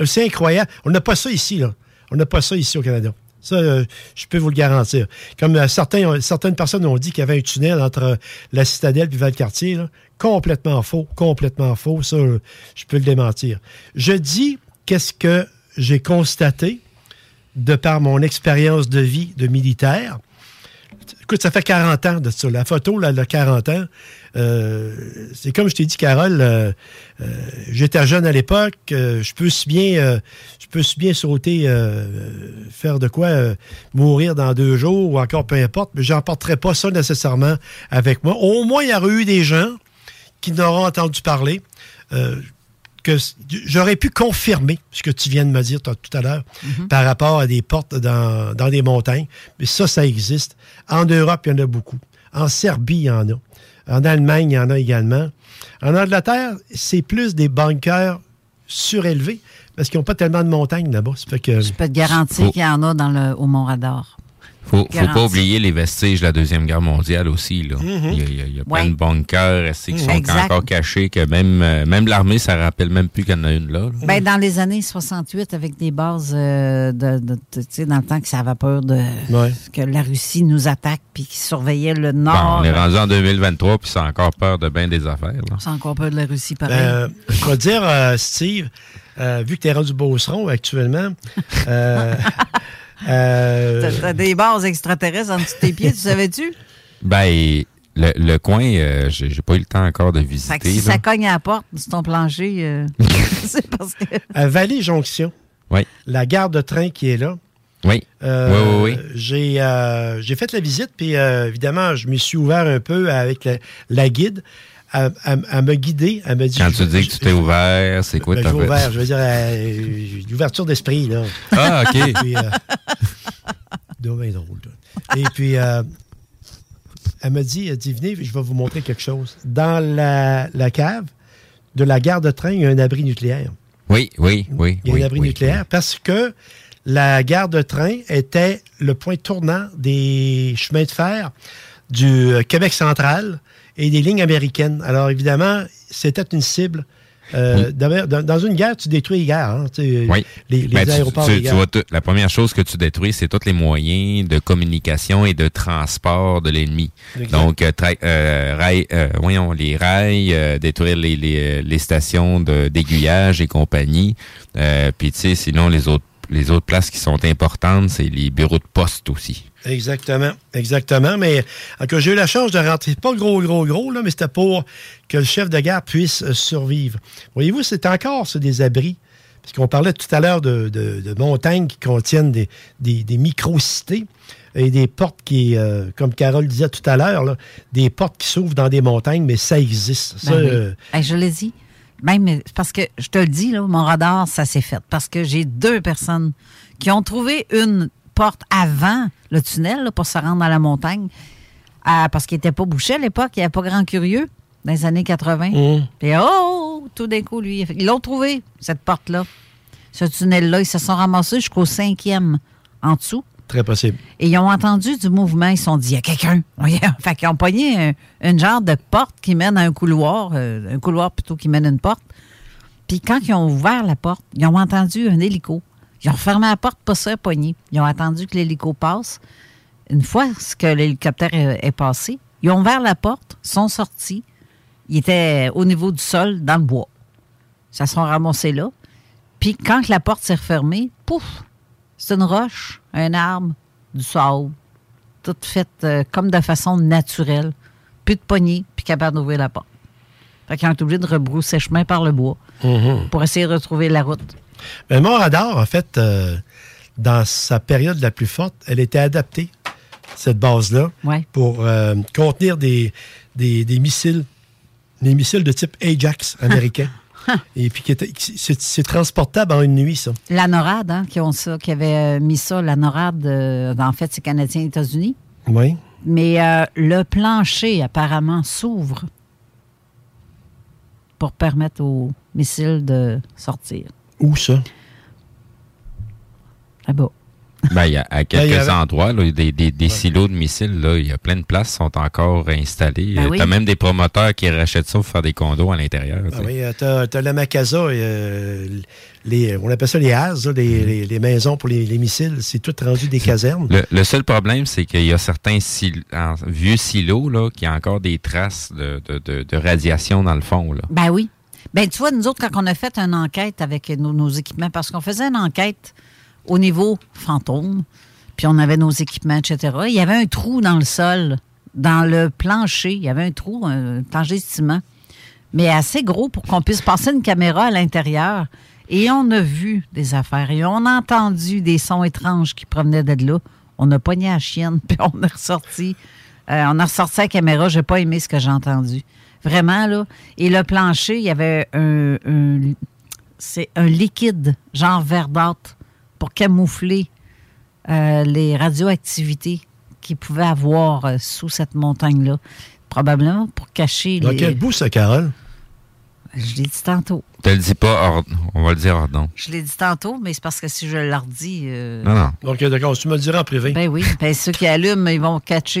Euh, C'est incroyable. On n'a pas ça ici, là. On n'a pas ça ici au Canada. Ça, euh, je peux vous le garantir. Comme euh, certains, certaines personnes ont dit qu'il y avait un tunnel entre la citadelle et Valcartier, là. complètement faux, complètement faux. Ça, euh, je peux le démentir. Je dis qu'est-ce que j'ai constaté de par mon expérience de vie de militaire. Écoute, ça fait 40 ans de ça. La photo, là, de 40 ans, c'est comme je t'ai dit, Carole, euh, euh, j'étais jeune à l'époque, euh, je peux si bien, euh, je peux si bien sauter, euh, faire de quoi, euh, mourir dans deux jours ou encore peu importe, mais j'emporterai pas ça nécessairement avec moi. Au moins, il y aurait eu des gens qui n'auront entendu parler. euh, que j'aurais pu confirmer ce que tu viens de me dire tout à l'heure par rapport à des portes dans, dans des montagnes. Mais ça, ça existe. En Europe, il y en a beaucoup. En Serbie, il y en a. En Allemagne, il y en a également. En Angleterre, c'est plus des bunkers surélevés parce qu'ils n'ont pas tellement de montagnes là-bas. Je peux te garantir qu'il y en a dans le, au Mont-Radar. Faut, faut pas oublier les vestiges de la Deuxième Guerre mondiale aussi. Là. Mhm. Il y a, il y a- il y a Ouais. plein de bunkers qui Mhm. sont Exact. encore cachés, que même, euh, même l'armée, ça rappelle même plus qu'il y en a une là. là. Ben, dans les années 68, avec des bases euh, de, dans le temps que ça avait peur de Ouais. que la Russie nous attaque puis qu'ils surveillaient le Bon, nord. on est rendu en 2023, puis c'est encore peur de bien des affaires. C'est encore peur de la Russie, pareil. Euh, je vais dire, euh, Steve, euh, vu que tu es rendu Beauceron actuellement, euh, euh, T'as- des bases extraterrestres en dessous de tes pieds, tu savais-tu? Ben, le, le coin, euh, j'ai j'ai pas eu le temps encore de visiter. Fait que si là. ça cogne à la porte sur ton plancher, euh, c'est parce que. à Vallée-Jonction, Oui. la gare de train qui est là, Oui. Euh, oui, oui, oui. J'ai euh, j'ai fait la visite, puis euh, évidemment, je me suis ouvert un peu avec la, la guide. Elle m'a guidé. Elle m'a dit. Quand tu dis que tu t'es ouvert, c'est quoi Ben, ta ouvert, je veux dire, euh, l'ouverture d'esprit, là. Ah, OK. Et puis, euh, ben drôle, là. Et puis, euh, elle m'a dit, elle dit, venez, je vais vous montrer quelque chose. Dans la, la cave de la gare de train, il y a un abri nucléaire. Oui, oui, oui. Il y a oui, un abri oui, nucléaire parce que la gare de train était le point tournant des chemins de fer du euh, Québec central et des lignes américaines. Alors, évidemment, c'était une cible. Euh, dans, dans une guerre, tu détruis les gares. hein, tu Oui. Les, les Ben, tu- aéroports, tu- tu vois la première chose que tu détruis, c'est tous les moyens de communication et de transport de l'ennemi. Donc, euh, euh, rail- euh, voyons, les rails, euh, détruire les, les, les stations d'aiguillage et compagnie. Euh, Puis, tu sais, sinon, les autres, les autres places qui sont importantes, c'est les bureaux de poste aussi. Exactement, exactement. Mais j'ai eu la chance de rentrer, pas gros, gros, gros, là, mais c'était pour que le chef de gare puisse euh, survivre. Voyez-vous, c'est encore ça, des abris. Parce qu'on parlait tout à l'heure de, de- de montagnes qui contiennent des, des, des micro-cités et des portes qui, euh, comme Carole disait tout à l'heure, des portes qui s'ouvrent dans des montagnes, mais ça existe. Ça, Ben oui. euh, Hey, je l'ai dit. Même euh, parce que je te le dis, là, mon radar, ça s'est fait. Parce que j'ai deux personnes qui ont trouvé une porte avant le tunnel là, pour se rendre à la montagne. Ah, parce qu'il n'était pas bouché à l'époque, il n'y avait pas grand curieux dans les années 80. Mmh. Puis oh, tout d'un coup, lui, ils l'ont trouvé, cette porte-là. Ce tunnel-là, ils se sont ramassés jusqu'au cinquième en dessous. très possible. Et ils ont entendu du mouvement. Ils se sont dit, il y a quelqu'un. fait qu'ils ont pogné un, une genre de porte qui mène à un couloir, euh, un couloir plutôt qui mène à une porte. Puis quand ils ont ouvert la porte, ils ont entendu un hélico. Ils ont fermé la porte, pas ça, pogné. Ils ont attendu que l'hélico passe. Une fois que l'hélicoptère est, passé, ils ont ouvert la porte, sont sortis. Ils étaient au niveau du sol, dans le bois. Ça se sont ramassés là. Puis quand la porte s'est refermée, pouf, c'est une roche, un arbre, du sable, tout fait euh, comme de façon naturelle. Plus de poignée, puis capable d'ouvrir la porte. Fait qu'ils ont été obligés de rebrousser chemin par le bois Mhm. pour essayer de retrouver la route. Mais mon radar, en fait, euh, dans sa période la plus forte, elle était adaptée, cette base-là, Ouais. pour euh, contenir des, des, des missiles, des missiles de type Ajax américain. Et puis, c'est transportable en une nuit, ça. La NORAD, hein, qui, ont ça, qui avait euh, mis ça, la NORAD, euh, en fait, c'est Canadiens-États-Unis. Oui. Mais euh, le plancher, apparemment, s'ouvre pour permettre aux missiles de sortir. Où ça? Là-bas. Ben, il y a, à Ben, quelques il y avait- endroits, là, des, des, des silos de missiles, là, il y a plein de places qui sont encore installées. Ben Euh, oui. T'as même des promoteurs qui rachètent ça pour faire des condos à l'intérieur. Ah oui, euh, t'as as la Macasa, euh, les, on appelle ça les HAS, là, les, les- les maisons pour les, les missiles. C'est tout rendu des casernes. Le, le seul problème, c'est qu'il y a certains sil- vieux silos là, qui ont encore des traces de, de, de, de radiation dans le fond. Là. Ben oui. Ben tu vois, nous autres, quand on a fait une enquête avec nos, équipements, parce qu'on faisait une enquête au niveau fantôme, puis on avait nos équipements, etc., il y avait un trou dans le sol, dans le plancher, il y avait un trou, un plancher de ciment, mais assez gros pour qu'on puisse passer une caméra à l'intérieur. Et on a vu des affaires, et on a entendu des sons étranges qui provenaient de là. On a pogné la chienne, puis on est ressorti. Euh, on a ressorti la caméra, j'ai pas aimé ce que j'ai entendu. Vraiment, là. Et le plancher, il y avait un, un- c'est un liquide, genre verdâtre, pour camoufler euh, les radioactivités qu'il pouvait avoir euh, sous cette montagne-là. Probablement pour cacher Dans les... quel bout, ça, Carole? Je l'ai dit tantôt. te le dis pas, on va le dire nom. Je l'ai dit tantôt, mais c'est parce que si je le redis... euh, Non, non. Donc, d'accord, tu me le diras en privé. Ben oui. Ben, ceux qui allument, ils vont catcher.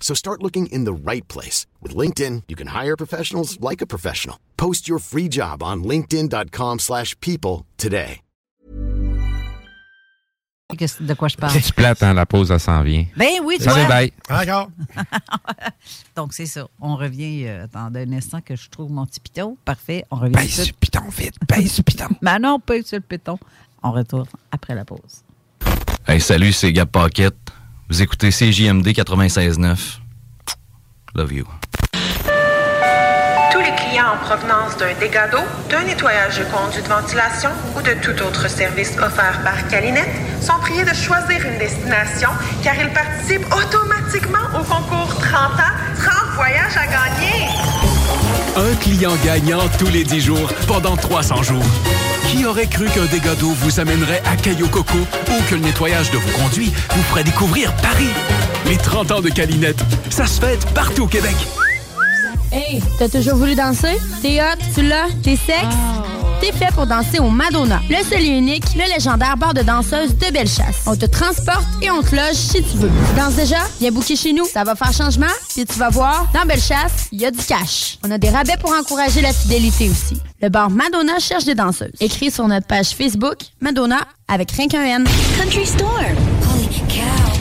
So start looking in the right place. With LinkedIn, you can hire professionals like a professional. Post your free job on linkedin.com/people slash people today. De quoi je parle? C'est plate, hein, la pause, elle s'en vient. Ben oui, tu Salut, vois. bye. D'accord. Donc, c'est ça. On revient. Euh, attendez un instant que je trouve mon petit piton. Parfait. On revient. Pèse sur le piton, vite. Pèse sur le piton. Mais non, pas sur le piton. On retourne après la pause. Hey, salut, c'est Gab Paquette. Vous écoutez CJMD 96.9. Love you. Tous les clients en provenance d'un dégât d'eau, d'un nettoyage de conduits de ventilation ou de tout autre service offert par Calinette sont priés de choisir une destination car ils participent automatiquement au concours 30 ans, 30 voyages à gagner. Un client gagnant tous les 10 jours pendant 300 jours. Qui aurait cru qu'un dégât d'eau vous amènerait à Cayo Coco ou que le nettoyage de vos conduits vous ferait découvrir Paris? Les 30 ans de Calinette, ça se fête partout au Québec. Hey, t'as toujours voulu danser? T'es hot, tu l'as, t'es sexe? T'es fait pour danser au Madonna, le seul et unique, le légendaire bar de danseuses de Bellechasse. On te transporte et on te loge si tu veux. Tu danses déjà? Viens booker chez nous, ça va faire changement, puis tu vas voir, dans Bellechasse, il y a du cash. On a des rabais pour encourager la fidélité aussi. Le bar Madonna cherche des danseuses. Écris sur notre page Facebook, Madonna, avec rien qu'un N. Country Storm. Holy cow.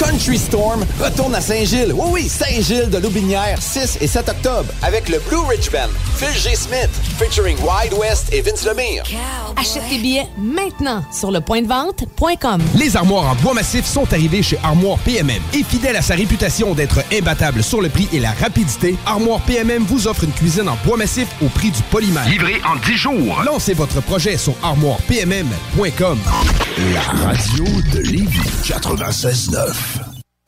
Country Storm retourne à Saint-Gilles. Oui, oui, Saint-Gilles de Loubinière, 6 et 7 octobre, avec le Blue Ridge Band, Phil G. Smith, featuring Wide West et Vince Lemire. Achète tes billets maintenant sur le point de vente.com. Les armoires en bois massif sont arrivées chez Armoire PMM. Et fidèle à sa réputation d'être imbattable sur le prix et la rapidité, Armoire PMM vous offre une cuisine en bois massif au prix du polymère. Livré en 10 jours. Lancez votre projet sur armoirepmm.com. La radio de Lévis 96.9.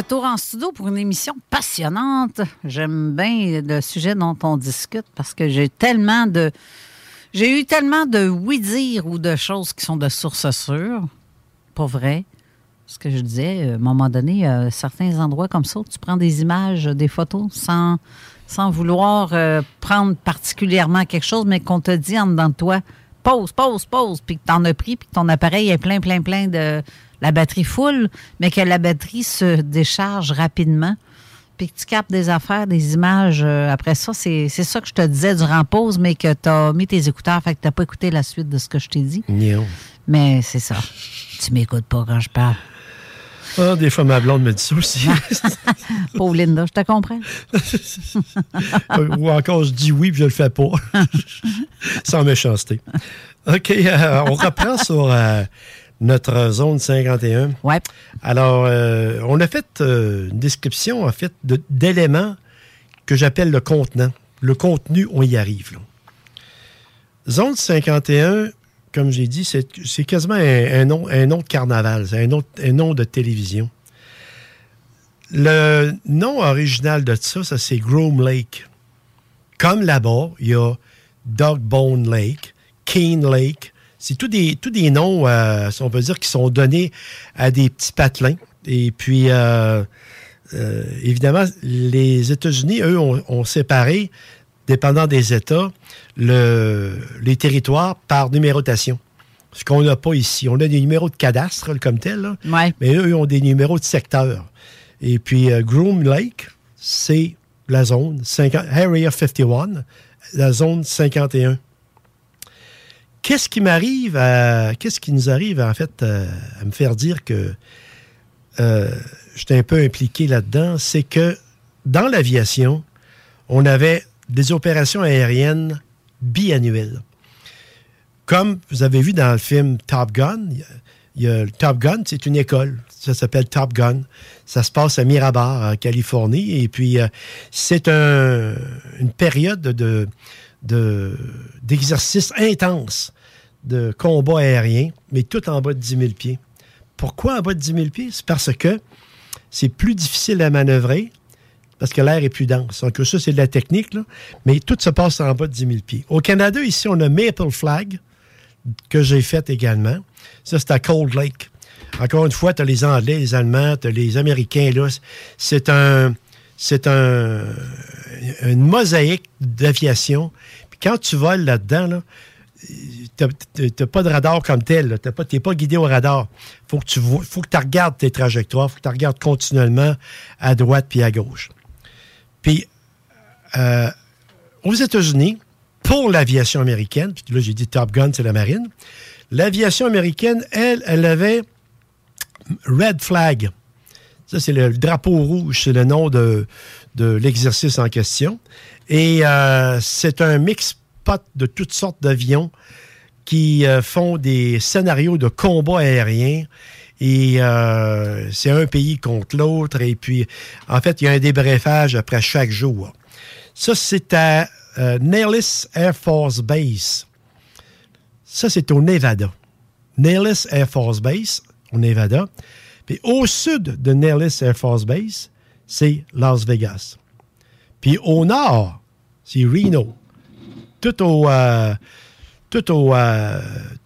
Retour en studio pour une émission passionnante. J'aime bien le sujet dont on discute parce que j'ai tellement de. J'ai eu tellement de oui-dire ou de choses qui sont de source sûre. Pas vrai. Ce que je disais, à un moment donné, euh, certains endroits comme ça, tu prends des images, des photos sans, vouloir euh, prendre particulièrement quelque chose, mais qu'on te dit en dedans de toi, pause, pause, pause, puis que tu as pris, puis que ton appareil est plein, plein, plein de. La batterie full, mais que la batterie se décharge rapidement, puis que tu captes des affaires, des images. euh, après ça, c'est ça que je te disais durant pause, mais que tu as mis tes écouteurs, fait que tu n'as pas écouté la suite de ce que je t'ai dit. Non. Mais c'est ça. Tu m'écoutes pas quand je parle. Ah, des fois, ma blonde me dit ça aussi. Pauvre Linda, je te comprends. Ou encore, je dis oui, puis je le fais pas. Sans méchanceté. OK, euh, on reprend sur euh, notre zone 51. Ouais. Alors, euh, on a fait euh, une description, en fait, d'éléments que j'appelle le contenant. Le contenu, on y arrive. là. Zone 51, comme j'ai dit, c'est quasiment un, un nom, un nom de carnaval, c'est un, nom- un nom de télévision. Le nom original de ça, ça c'est Groom Lake. Comme là-bas, il y a Dogbone Lake, Keene Lake. C'est tous des, tous des noms, euh, si on peut dire, qui sont donnés à des petits patelins. Et puis, euh, euh, évidemment, les États-Unis, eux, ont, ont séparé, dépendant des États, le- les territoires par numérotation. Ce qu'on n'a pas ici. On a des numéros de cadastre, comme tel, là. mais eux, ont des numéros de secteur. Et puis, euh, Groom Lake, c'est la zone 50, Area 51, la zone 51. Qu'est-ce qui m'arrive à. Qu'est-ce qui nous arrive, en fait, euh, à me faire dire que euh, j'étais un peu impliqué là-dedans? C'est que dans l'aviation, on avait des opérations aériennes biannuelles. Comme vous avez vu dans le film Top Gun, il y a- le Top Gun, c'est une école. Ça s'appelle Top Gun. Ça se passe à Mirabar, en Californie. Et puis, euh, c'est un- une période de, de- d'exercice intense de combat aérien, mais tout en bas de 10 000 pieds. Pourquoi en bas de 10 000 pieds? C'est parce que c'est plus difficile à manœuvrer, parce que l'air est plus dense. Donc, ça, c'est de la technique, là, mais tout se passe en bas de 10 000 pieds. Au Canada, ici, on a Maple Flag, que j'ai fait également. Ça, c'est à Cold Lake. Encore une fois, tu as les Anglais, les Allemands, tu as les Américains. Là. C'est un. C'est un, une mosaïque d'aviation. Puis quand tu voles là-dedans, là, tu n'as pas de radar comme tel. Tu n'es pas, guidé au radar. faut que tu faut que tu regardes tes trajectoires. faut que tu regardes continuellement à droite puis à gauche. Puis, euh, aux États-Unis, pour l'aviation américaine, puis là, j'ai dit Top Gun, c'est la marine, l'aviation américaine, elle, elle avait Red Flag. Ça, c'est le drapeau rouge, c'est le nom de, l'exercice en question. Et euh, c'est un mix-pot de toutes sortes d'avions qui euh, font des scénarios de combat aérien. Et euh, c'est un pays contre l'autre. Et puis, en fait, il y a un débriefage après chaque jour. Ça, c'est à euh, Nellis Air Force Base. Ça, c'est au Nevada. Nellis Air Force Base, au Nevada. Puis au sud de Nellis Air Force Base, c'est Las Vegas. Puis au nord, c'est Reno. Tout au. euh, tout, euh,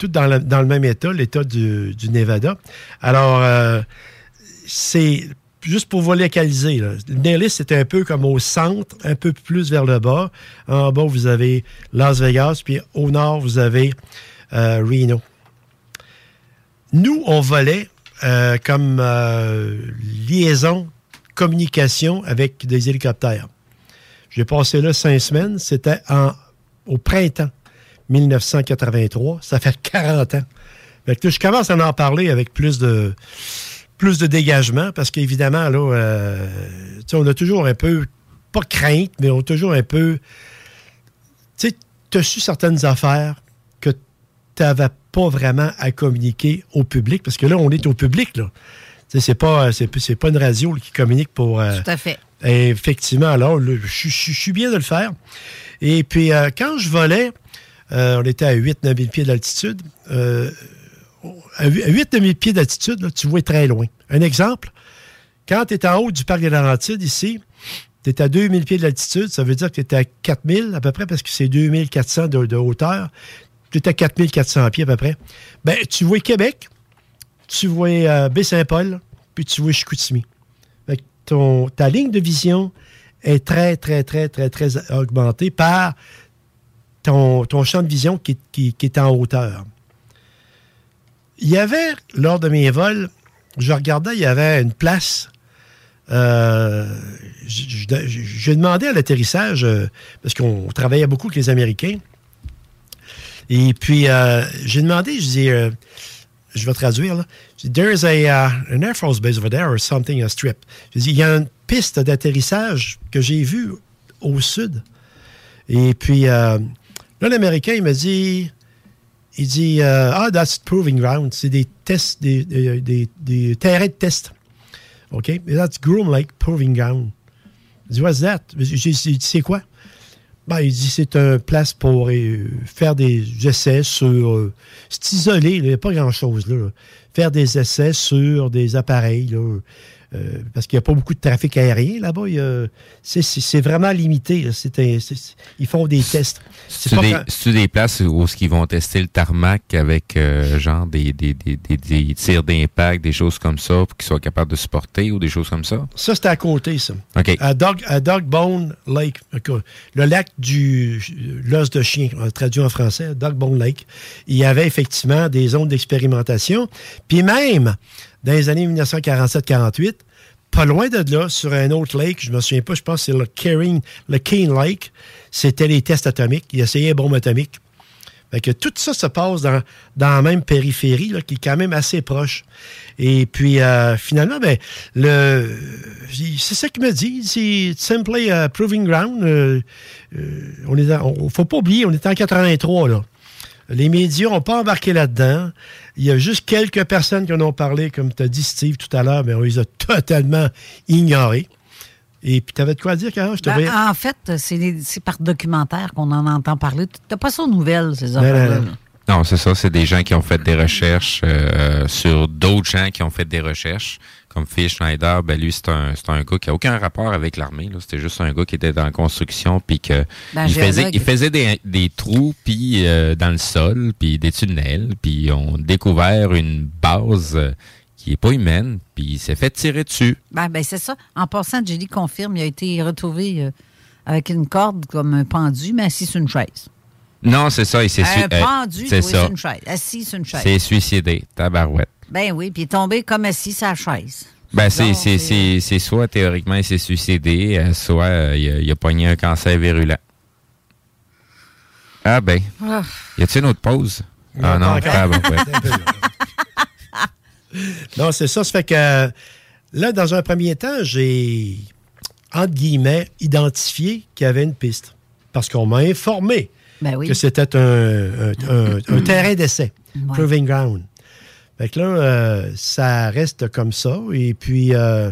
dans, le, même état, l'état du, Nevada. Alors, euh, c'est juste pour vous localiser. Nellis, c'est un peu comme au centre, un peu plus vers le bas. En bas, vous avez Las Vegas, puis au nord, vous avez Reno. Nous, on volait euh, comme euh, liaison, communication avec des hélicoptères. J'ai passé là cinq semaines. C'était au printemps 1983. Ça fait 40 ans. Je commence à en parler avec plus de, plus de dégagement parce qu'évidemment, là, euh, on a toujours un peu, pas crainte, mais on a toujours un peu. Tu sais, tu as su certaines affaires n'avais pas vraiment à communiquer au public parce que là, on est au public, là. Tu c'est pas, une radio là, qui communique pour. euh, Tout à fait. Effectivement, alors, je, suis bien de le faire. Et puis, euh, quand je volais, euh, on était à 8-9 000 pieds d'altitude. Euh, à 8-9 000 pieds d'altitude, tu vois très loin. Un exemple, quand tu es en haut du parc des Laurentides, ici, tu es à 2000 pieds d'altitude, ça veut dire que tu es à 4000 à peu près, parce que c'est 2400 de, de hauteur. Tu es à 4400 pieds à peu près. Ben, tu vois Québec, tu vois euh, Baie-Saint-Paul, puis tu vois Chicoutimi. Ton, ta ligne de vision est très, très, très, très, très augmentée par ton, ton champ de vision qui, qui- est en hauteur. Il y avait, lors de mes vols, je regardais, il y avait une place. euh, j- j- J'ai demandé à l'atterrissage, euh, parce qu'on travaillait beaucoup avec les Américains. Et puis, euh, j'ai demandé, je dis, euh, je vais traduire, là. Je dis, There's a, uh, an Air Force base over there or something, a strip. Je dis, il y a une piste d'atterrissage que j'ai vue au sud. Et puis, euh, là, l'Américain, il m'a dit, il dit, ah, that's proving ground. C'est des tests, des, des, des- terrains de test. OK? That's Groom Lake Proving Ground. Il dit, what's that? J'ai dit, c'est quoi? Ben, il dit, c'est un place pour euh, faire des essais sur. euh, c'est isolé, là, il n'y a pas grand-chose, là. Faire des essais sur des appareils, là. Euh, parce qu'il n'y a pas beaucoup de trafic aérien là-bas. C'est c'est- c'est vraiment limité. C'est un- c'est- ils font des tests. C'est C'est pas des, des places où ils vont tester le tarmac avec euh, genre des, des, tirs d'impact, des choses comme ça, pour qu'ils soient capables de supporter ou des choses comme ça? Ça, c'était à côté, ça. À, Dog, à Dogbone Lake, le lac du l'os de chien, traduit en français, Dogbone Lake. Il y avait effectivement des zones d'expérimentation. Puis même, dans les années 1947-48, pas loin de là, sur un autre lake, je me souviens pas, je pense que c'est le Kering, le Keene Lake, c'était les tests atomiques. Il essayait une bombe atomique. Fait que tout ça se passe dans, dans la même périphérie, là, qui est quand même assez proche. Et puis, euh, finalement, ben, le, c'est ça qu'il me dit. C'est simply a proving ground. Euh, euh, on on- faut pas oublier, on est en 83, là. Les médias n'ont pas embarqué là-dedans. Il y a juste quelques personnes qui en ont parlé, comme tu as dit, Steve, tout à l'heure, mais on les a totalement ignorés. Et puis, tu avais de quoi dire, Carole? Je te Ben, voyais- en fait, c'est par documentaire qu'on en entend parler. T'as pas ça aux nouvelles, ces non, affaires-là. non. là. Non, c'est ça. C'est des gens qui ont fait des recherches euh, sur d'autres gens qui ont fait des recherches. Comme Phil Schneider, ben lui, c'est un, c'est un gars qui a aucun rapport avec l'armée. là. C'était juste un gars qui était dans la construction, puis que Ben, il, faisait, il faisait des, des trous, puis euh, dans le sol, puis des tunnels, puis on découvert une base euh, qui est pas humaine, puis il s'est fait tirer dessus. Ben, ben, c'est ça. En passant, Julie confirme, il a été retrouvé euh, avec une corde comme un pendu, mais assis sur une chaise. Non, c'est ça. Il s'est euh, pendu c'est oui, ça. sur une chaise. Assis sur une chaise. C'est suicidé, tabarouette. Ben oui, puis il est tombé comme assis la chaise. Ben, c'est, c'est, c'est, c'est soit théoriquement il s'est suicidé, euh, soit euh, il, a, il a pogné un cancer virulent. Ah ben. Ah. Y a-t-il une autre pause? Ah non, pas encore. ah, bon, ouais. Non, c'est ça. Ça fait que là, dans un premier temps, j'ai, entre guillemets, identifié qu'il y avait une piste. Parce qu'on m'a informé Ben oui. que c'était un, un- un- un terrain d'essai, Ouais. proving ground. Fait que là, euh, ça reste comme ça. Et puis, euh,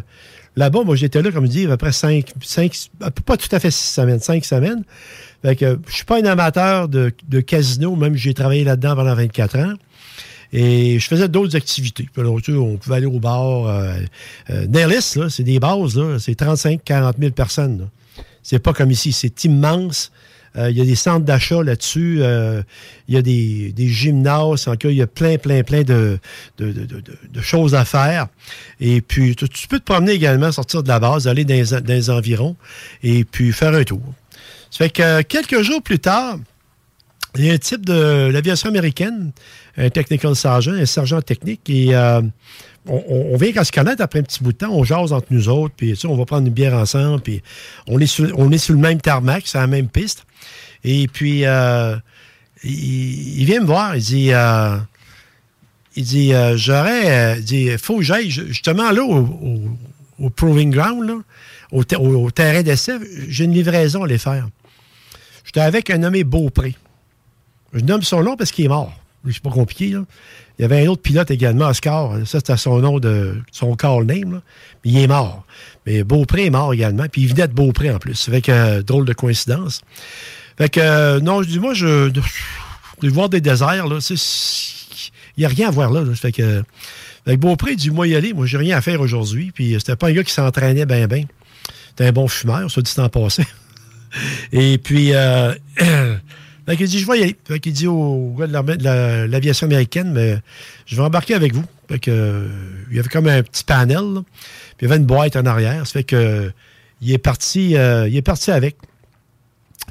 là-bas, moi, j'étais là, comme je dis, à peu près cinq, cinq, pas tout à fait six semaines, cinq semaines. Fait que je suis pas un amateur de, de casino, même j'ai travaillé là-dedans pendant 24 ans. Et je faisais d'autres activités. Là, tu on pouvait aller au bar. Euh, euh, là, c'est des bases, là, c'est 35-40 000 personnes. là. C'est pas comme ici, c'est immense. Euh, Il y a des centres d'achat là-dessus. euh, Il y a des, des gymnases. En cas, il y a plein, plein, plein de, de, de- choses à faire. Et puis, tu, peux te promener également, sortir de la base, aller dans les, dans les environs et puis faire un tour. Ça fait que quelques jours plus tard, il y a un type de l'aviation américaine, un technical sergeant, un sergent technique, et euh, on, vient qu'à se connaître après un petit bout de temps, on jase entre nous autres, puis on va prendre une bière ensemble, puis on est sur, le même tarmac, c'est la même piste. Et puis, euh, il, vient me voir, il dit, euh, il dit, euh, j'aurais, il faut que j'aille ju- justement là au, proving ground, au, au- terrain d'essai, j'ai une livraison à les faire. J'étais avec un nommé Beaupré. Je nomme son nom parce qu'il est mort. C'est pas compliqué. Il y avait un autre pilote également, Oscar. Ça, c'était son nom de son call name, il est mort. Mais Beaupré est mort également. Puis il venait de Beaupré en plus. Avec euh, drôle de coïncidence. Fait que, euh, non, je dis, moi, je. De, voir des déserts, là, il n'y a rien à voir là. là. Fait que. Avec Beaupré, il dit Moi, y aller, moi, j'ai rien à faire aujourd'hui. Puis c'était pas un gars qui s'entraînait bien, bien. C'était un bon fumeur, ça dit en passé. Et puis, euh, fait il dit Je vais y aller. Fait qu'il dit au gars de l'aviation américaine Mais je vais embarquer avec vous. Fait que, euh, il y avait comme un petit panel, là. puis il y avait une boîte en arrière. Ça fait que, il est parti, euh, il est parti avec.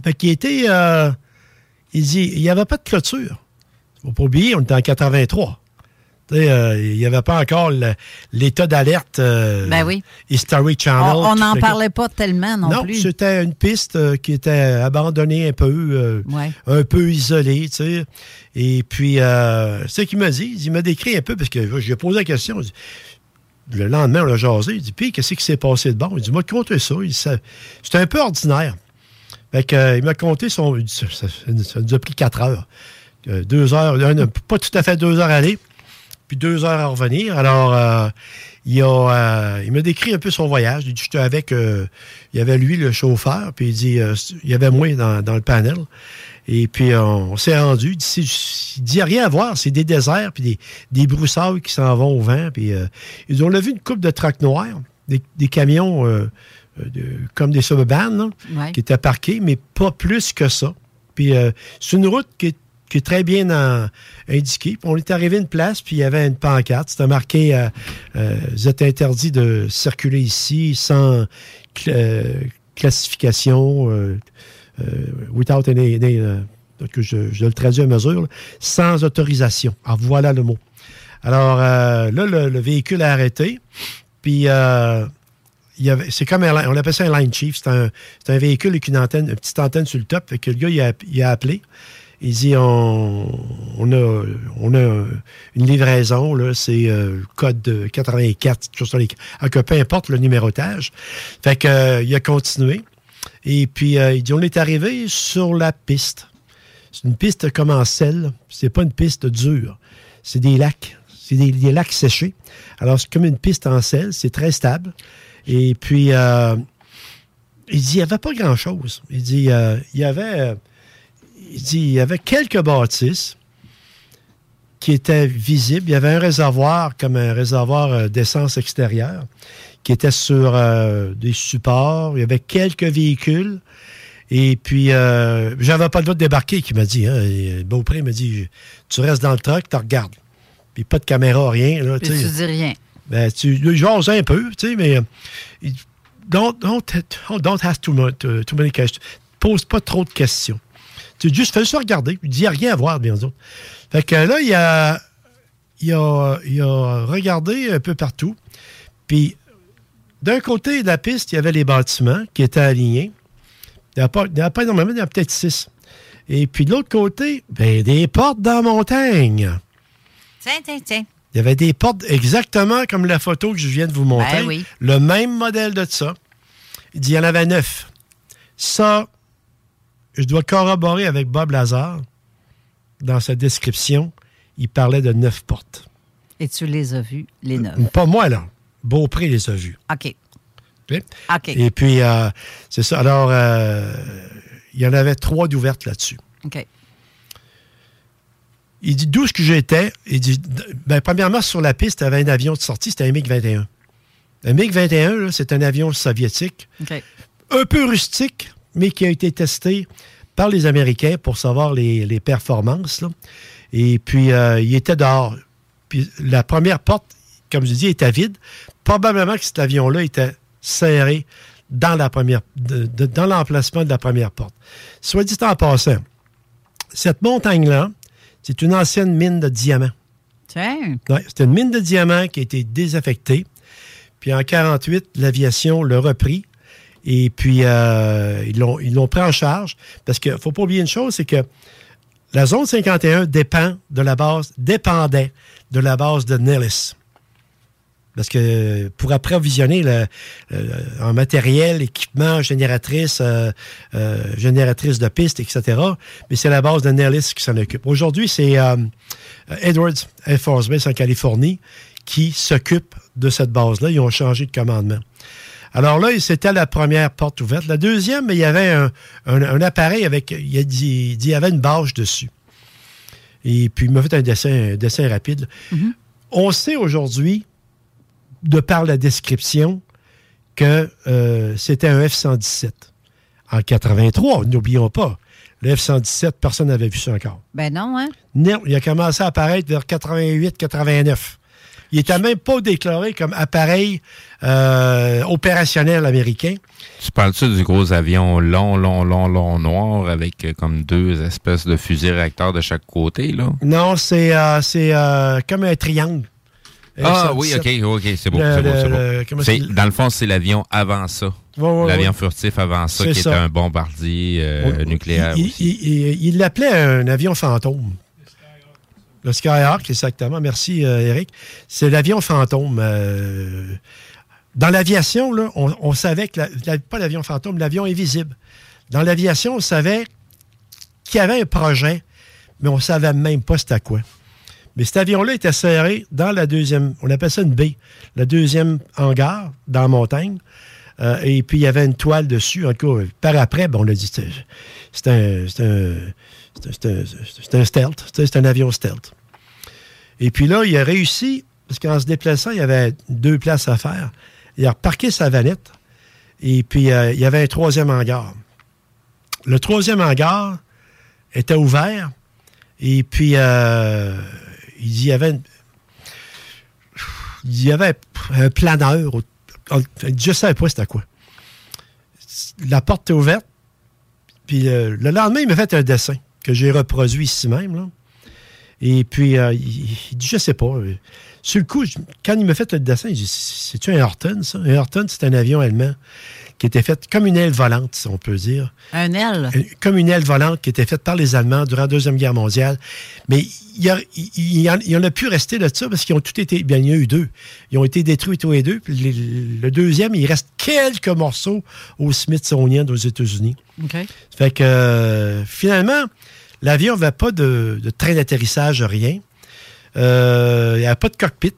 Fait qu'il était. euh, il dit il n'y avait pas de clôture. Faut pas oublier, on était en 83. Euh, il n'y avait pas encore l'état d'alerte euh, Ben oui. History Channel. On n'en parlait pas tellement non, non, plus. c'était une piste euh, qui était abandonnée un peu, Ouais. un peu isolée, tu sais. Et puis, c'est ce qu'il m'a dit. Il m'a décrit un peu, parce que j'ai posé la question. dit- le lendemain, on l'a jasé. Il dit, puis, qu'est-ce qui s'est passé de bon? Il dit, moi, compter ça. Ça- C'était un peu ordinaire. Fait que, il m'a compté son. Ça, ça- ça nous a pris quatre heures. Deux heures, pas tout à fait deux heures à aller, puis deux heures à revenir. Alors, euh, il, a, euh, il m'a décrit un peu son voyage. Il dit, j'étais avec, euh, il y avait lui, le chauffeur, puis il dit, il y avait moi dans, dans le panel. Et puis, on, s'est rendu. Il dit, il dit, rien à voir, c'est des déserts, puis des, des broussailles qui s'en vont au vent. Puis, ils ont vu une coupe de trucks noirs, des, des camions de- comme des suburban, Ouais. qui étaient parqués, mais pas plus que ça. Puis, c'est une route qui est, qui est très bien en- indiquée. Puis on est arrivé à une place, puis il y avait une pancarte. C'était marqué euh, euh, Vous êtes interdit de circuler ici sans euh, classification, without any. que je, le traduis à mesure, sans autorisation. Alors voilà le mot. Alors là, le, le véhicule a arrêté, puis c'est comme un, on appelle ça un line chief. C'est un, véhicule avec une antenne, une petite antenne sur le top. Que le gars, il a appelé. Il dit on, a, on a une livraison, c'est euh, code de 84, quelque chose sur les- alors que peu importe le numérotage. Fait que, euh, il a continué. Et puis, euh, il dit on est arrivé sur la piste. C'est une piste comme en sel. C'est pas une piste dure. C'est des lacs. C'est des, des lacs séchés. Alors, c'est comme une piste en sel. C'est très stable. Et puis, euh, il dit, il n'y avait pas grand-chose. Il dit, euh, il y avait... il dit, il y avait quelques bâtisses qui étaient visibles. Il y avait un réservoir, comme un réservoir euh, d'essence extérieure, qui était sur euh, des supports. Il y avait quelques véhicules. Et puis, euh, j'avais pas le droit de débarquer, qui m'a dit. Hein, et Beaupré m'a dit, tu restes dans le truck, tu regardes. Puis pas de caméra, rien. Là, tu dis rien. Ben, tu jases un peu, tu sais, mais euh, don't, don't, don't ask too, much, too many questions. Pose pas trop de questions. Tu juste fais ça regarder. Il dit, il n'y a rien à voir, bien sûr. Fait que là, il a, il a, il a regardé un peu partout. Puis, d'un côté de la piste, il y avait les bâtiments qui étaient alignés. Il n'y en a pas, énormément, il y en a peut-être six. Et puis, de l'autre côté, ben, des portes dans la montagne. Tiens, tiens, tiens. Il y avait des portes exactement comme la photo que je viens de vous montrer. Ben oui. Le même modèle de ça. Il dit il y en avait neuf. Ça, je dois corroborer avec Bob Lazare. Dans sa description, il parlait de neuf portes. Et tu les as vus, les neuf. Pas moi, là. Beaupré les a vus. OK. OK? OK. Et puis, euh, c'est ça. Alors, euh, il y en avait trois d'ouvertes là-dessus. OK. Il dit d'où est-ce que j'étais? Il dit, ben, premièrement, sur la piste, il y avait un avion de sortie, c'était un MiG-21. Un MiG-21, là, c'est un avion soviétique, OK. un peu rustique, mais qui a été testé par les Américains pour savoir les, les performances. là. Et puis, euh, il était dehors. Puis, la première porte, comme je dis, était vide. Probablement que cet avion-là était serré dans la première, de- de- dans l'emplacement de la première porte. Soit dit en passant, cette montagne-là, c'est une ancienne mine de diamants. Ouais, c'était une mine de diamants qui a été désaffectée. Puis en 48, l'aviation l'a repris. Et puis, euh, ils l'ont pris en charge. Parce qu'il ne faut pas oublier une chose, c'est que la zone 51 dépend de la base, dépendait de la base de Nellis. Parce que pour approvisionner le- en matériel, équipement, génératrice, euh, euh, génératrice de pistes, etc., mais c'est la base de Nellis qui s'en occupe. Aujourd'hui, c'est Edwards Air Force Base en Californie qui s'occupe de cette base-là. Ils ont changé de commandement. Alors là, c'était la première porte ouverte. La deuxième, il y avait un, un- un appareil avec, il, a dit, il dit, il y avait une bâche dessus. Et puis, il m'a fait un dessin, un dessin rapide. On sait aujourd'hui, de par la description, que euh, c'était un F-117. En 83, n'oublions pas. Le F-117, personne n'avait vu ça encore. Ben non, hein? Non, il a commencé à apparaître vers 88-89. Il n'était même pas déclaré comme appareil euh, opérationnel américain. Tu parles-tu du gros avion long, long, long, long, noir avec euh, comme deux espèces de fusils réacteurs de chaque côté, là? Non, c'est euh, comme un triangle. Ah F-117. oui, ok, ok, c'est beau, c'est beau, c'est beau. le- Dans le fond, c'est l'avion avant ça. Ouais, ouais, l'avion ouais. furtif avant ça, qui ça. était un bombardier nucléaire il l'appelait un avion fantôme. Le Skyhawk, exactement. Merci, euh, Eric. C'est l'avion fantôme. euh, dans l'aviation, on, on savait que, la- pas l'avion fantôme, l'avion invisible. Dans l'aviation, on savait qu'il y avait un projet, mais on ne savait même pas c'était quoi. Mais cet avion-là était serré dans la deuxième, on appelle ça une baie, la deuxième hangar dans la montagne. Euh, et puis, il y avait une toile dessus. En tout cas, par après, ben, on a dit c'est un, c'est un, stealth. C'est un avion stealth. Et puis là, il a réussi, parce qu'en se déplaçant, il y avait deux places à faire. Il a reparqué sa vanette. Et puis, euh, il y avait un troisième hangar. Le troisième hangar était ouvert. Et puis, euh, il y avait il y avait un planeur. Je ne savais pas c'était quoi. La porte était ouverte. Puis euh, le lendemain, il m'a fait un dessin que j'ai reproduit ici même. là. Et puis, euh, il, il dit, je sais pas. euh, Sur le coup, je- quand il m'a fait le dessin, j'ai dit, c'est-tu un Horton, ça? Un Horton, c'est un avion allemand qui était fait comme une aile volante, si on peut dire. Un aile? Comme une aile volante qui était faite par les Allemands durant la Deuxième Guerre mondiale. Mais il y, en, a plus resté de ça parce qu'ils ont tout été. Bien, il y en a eu deux. Ils ont été détruits tous les deux. Puis les- le deuxième, il reste quelques morceaux au Smithsonian aux États-Unis. Fait que euh, finalement, l'avion n'avait pas de, de train d'atterrissage, rien. Euh, il n'y avait pas de cockpit.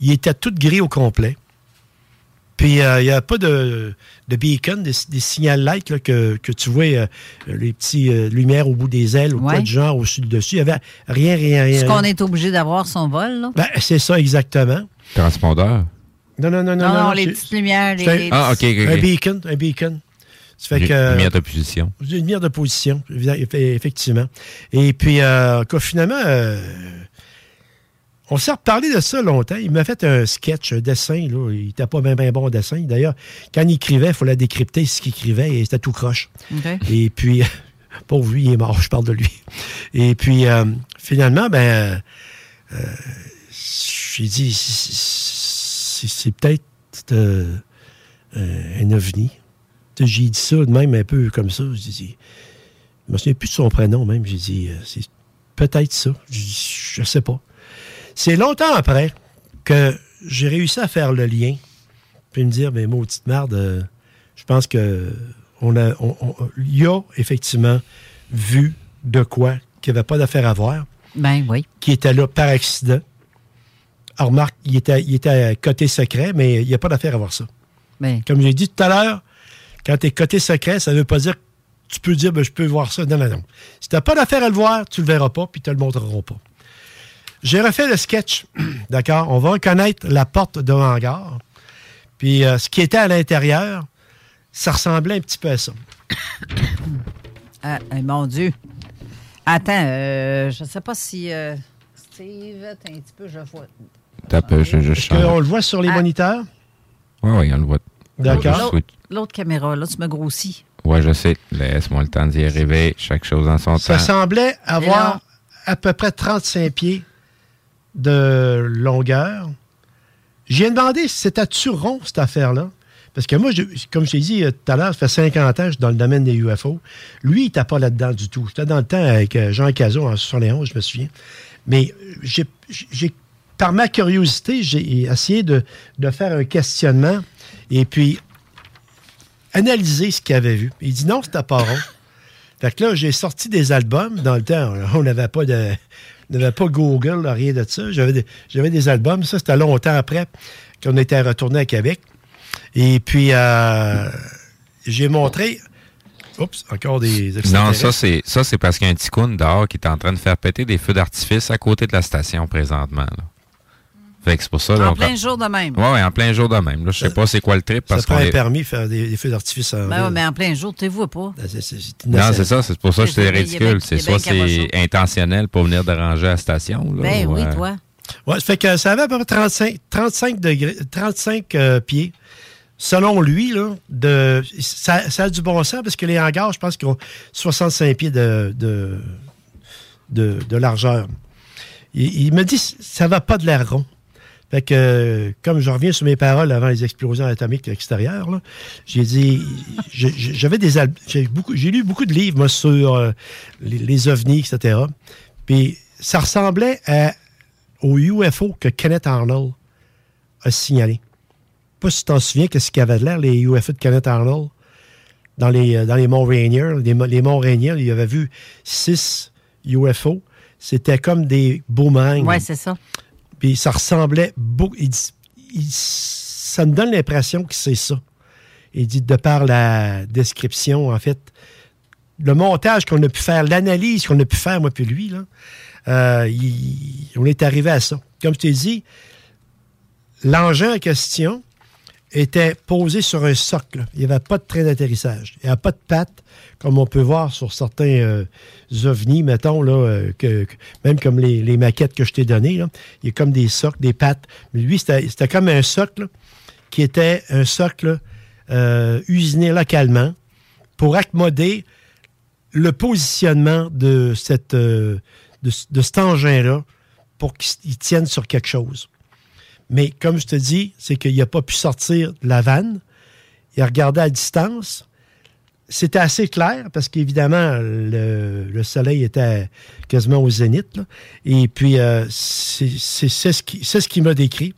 Il était tout gris au complet. Puis euh, il n'y avait pas de, de beacon, des, des signal lights là, que, que tu vois, euh, les petits euh, lumières au bout des ailes ou quoi de genre au-dessus dessus. Il n'y avait rien, rien, rien. Ce qu'on est obligé d'avoir son vol, là. Ben, c'est ça exactement. Transpondeur. Non, non, non, non. Non, non, les petites lumières, les- Ah, ok, ok, Un beacon, un beacon. Ça fait Lu- que, lumière de position. Une lumière de position, effectivement. Et puis, euh, quoi, finalement, euh, on s'est reparlé de ça longtemps. Il m'a fait un sketch, un dessin. Là. Il n'était pas bien bon dessin. D'ailleurs, quand il écrivait, il fallait décrypter ce qu'il écrivait et c'était tout croche. Et puis, pauvre lui, il est mort, je parle de lui. Et puis, euh, finalement, ben, euh, j'ai dit, c'est- peut-être euh, euh, un ovni. J'ai dit ça de même un peu comme ça. J'ai dit, je me souviens plus de son prénom même. J'ai dit, c'est peut-être ça. Je sais pas. C'est longtemps après que j'ai réussi à faire le lien. Puis me dire, mais maudite merde, euh, je pense que on a, on- y a effectivement vu de quoi qu'il n'y avait pas d'affaire à voir, Ben oui. qui était là par accident. Alors, remarque, il était, il était côté secret, mais il n'y a pas d'affaire à voir ça. Ben. Comme j'ai dit tout à l'heure, quand tu es côté secret, ça ne veut pas dire que tu peux dire ben, je peux voir ça. Non, non, non. Si tu n'as pas d'affaire à le voir, tu ne le verras pas, puis tu ne le montreront pas. J'ai refait le sketch, d'accord? On va reconnaître la porte de hangar. Puis euh, ce qui était à l'intérieur, ça ressemblait un petit peu à ça. Ah, eh, mon Dieu. Attends, euh, je ne sais pas si. euh, Steve, attends un petit peu, je vois. T'as peu, je, je Est-ce change. qu'on le voit sur les moniteurs? Oui, oui, on le voit. D'accord. Je L'autre- caméra, là, tu me grossis. Ouais, je sais. Laisse-moi le temps d'y arriver. Chaque chose en son Ça temps. semblait avoir là- à peu près 35 pieds de longueur. J'ai demandé si c'était-tu rond, cette affaire-là. Parce que moi, comme je t'ai dit euh, tout à l'heure, ça fait 50 ans que je suis dans le domaine des UFO. Lui, il n'était pas là-dedans du tout. J'étais dans le temps avec euh, Jean Cazot en 71, je me souviens. Mais j'ai, par ma curiosité, j'ai essayé de, de faire un questionnement et puis analyser ce qu'il avait vu. Il dit non, c'était pas rond. Fait que là, j'ai sorti des albums. Dans le temps, on n'avait pas de. On n'avait pas Google, rien de ça. J'avais des, des albums. Ça, c'était longtemps après qu'on était retourné à Québec. Et puis, euh, j'ai montré. Oups, encore des Non, ça c'est ça c'est parce qu'il y a un ticoun dehors qui est en train de faire péter des feux d'artifice à côté de la station présentement. Fait que c'est pour ça. là, En on- plein jour de même. Ouais, ouais, en plein jour de même. Là, je sais pas c'est quoi le trip Ça parce prend qu'on un permis de faire des, des feux d'artifice en Ben ouais, mais en plein jour, tu ne vois pas. Non, c'est ça, c'est pour ça que C'est- ridicule. C'est soit c'est intentionnel pour venir déranger à la station. Là, Ben ou, oui, euh, toi. Ouais, ça fait que ça avait à peu près 35, 35 degrés, 35 euh, pieds. Selon lui, là, de, ça, ça a du bon sens parce que les hangars, je pense qu'ils ont 65 pieds de, de, de, de largeur. Il, il me dit ça va pas de l'air rond. Fait que, comme je reviens sur mes paroles avant les explosions atomiques extérieures, j'ai dit, j'avais des, j'ai beaucoup, j'ai lu beaucoup de livres moi, sur euh, les, ovnis, etc. Puis ça ressemblait à, au UFO que Kenneth Arnold a signalé. Pas si tu t'en souviens, qu'est-ce qu'il avait de l'air, les UFO de Kenneth Arnold, dans les, euh, dans les monts Rainier. Les, les monts Rainier, il avait vu six UFO. C'était comme des boomerangs. Oui, c'est ça. Puis ça ressemblait beaucoup. Ça me donne l'impression que c'est ça. Il dit, de par la description, en fait, le montage qu'on a pu faire, l'analyse qu'on a pu faire, moi puis lui, là, euh, on est arrivé à ça. Comme je t'ai dit, l'engin en question était posé sur un socle. Il n'y avait pas de train d'atterrissage. Il n'y avait pas de pattes, comme on peut voir sur certains euh, ovnis, mettons, euh, même comme les, maquettes que je t'ai données. Il y a comme des socles, des pattes. Mais lui, c'était comme un socle qui était un socle euh, usiné localement pour accommoder le positionnement de, cette, de, de cet engin-là pour qu'il tienne sur quelque chose. Mais comme je te dis, c'est qu'il n'a pas pu sortir de la vanne. Il a regardé à distance. C'était assez clair parce qu'évidemment, le, le soleil était quasiment au zénith. Et puis, euh, c'est ce qui, ce qui m'a décrit.